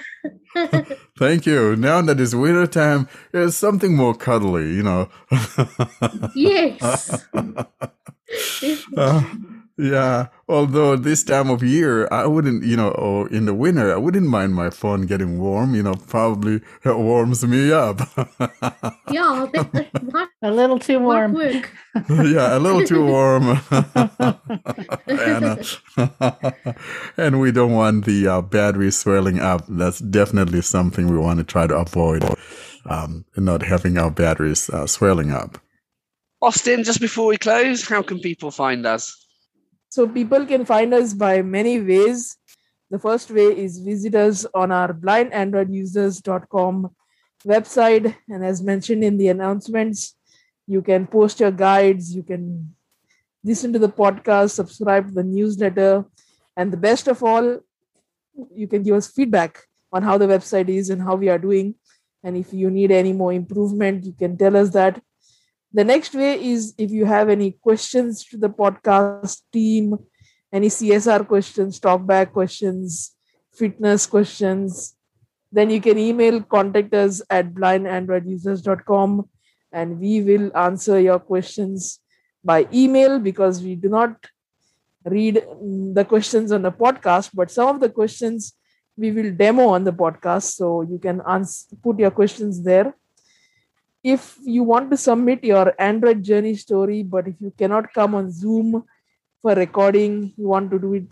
Speaker 1: Thank you. Now that it's winter time, it's something more cuddly, you know.
Speaker 17: yes.
Speaker 1: Uh, yeah. Although this time of year, I wouldn't, you know, or in the winter, I wouldn't mind my phone getting warm. You know, probably it warms me up.
Speaker 17: Yeah, that, that might,
Speaker 5: A little too warm.
Speaker 1: yeah, a little too warm. Anna. and we don't want the uh, battery swelling up. That's definitely something we want to try to avoid. Um, not having our batteries uh, swelling up.
Speaker 2: Austin, just before we close, how can people find us?
Speaker 3: So people can find us by many ways. The first way is visit us on our blindandroidusers.com website. And as mentioned in the announcements, you can post your guides, you can listen to the podcast, subscribe to the newsletter, and the best of all, you can give us feedback on how the website is and how we are doing. And if you need any more improvement, you can tell us that. The next way is if you have any questions to the podcast team, any CSR questions, talkback questions, fitness questions, then you can email contact us at blindandroidusers.com and we will answer your questions by email because we do not read mm, the questions on the podcast, but some of the questions we will demo on the podcast. So you can ans- put your questions there if you want to submit your Android journey story, but if you cannot come on Zoom for recording, you want to do it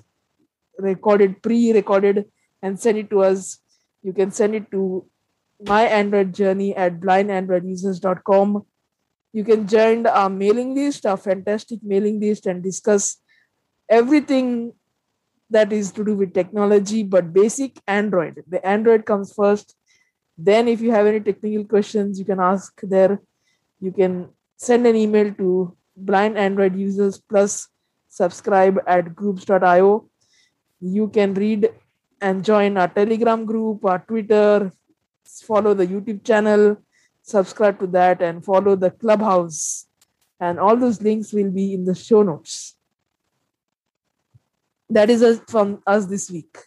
Speaker 3: recorded, pre recorded, and send it to us, you can send it to my Android journey at blindandroidusers.com. You can join our mailing list, our fantastic mailing list, and discuss everything that is to do with technology, but basic Android. The Android comes first then, if you have any technical questions, you can ask there. You can send an email to blind Android users plus subscribe at groups.io. You can read and join our Telegram group, our Twitter, follow the YouTube channel, subscribe to that, and follow the Clubhouse. And all those links will be in the show notes. That is us from us this week.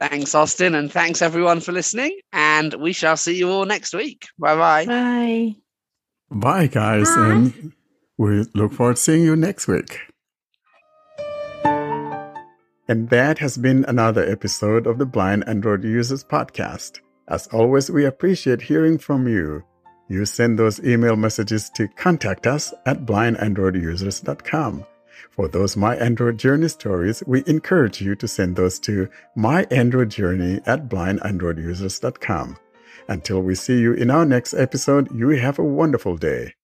Speaker 2: Thanks, Austin, and thanks everyone for listening. And we shall see you all next week. Bye bye.
Speaker 5: Bye.
Speaker 1: Bye, guys,
Speaker 17: Bye.
Speaker 1: and we look forward to seeing you next week. And that has been another episode of the Blind Android Users Podcast. As always, we appreciate hearing from you. You send those email messages to contact us at blindandroidusers.com. For those My Android Journey stories, we encourage you to send those to myandroidjourney at blindandroidusers.com. Until we see you in our next episode, you have a wonderful day.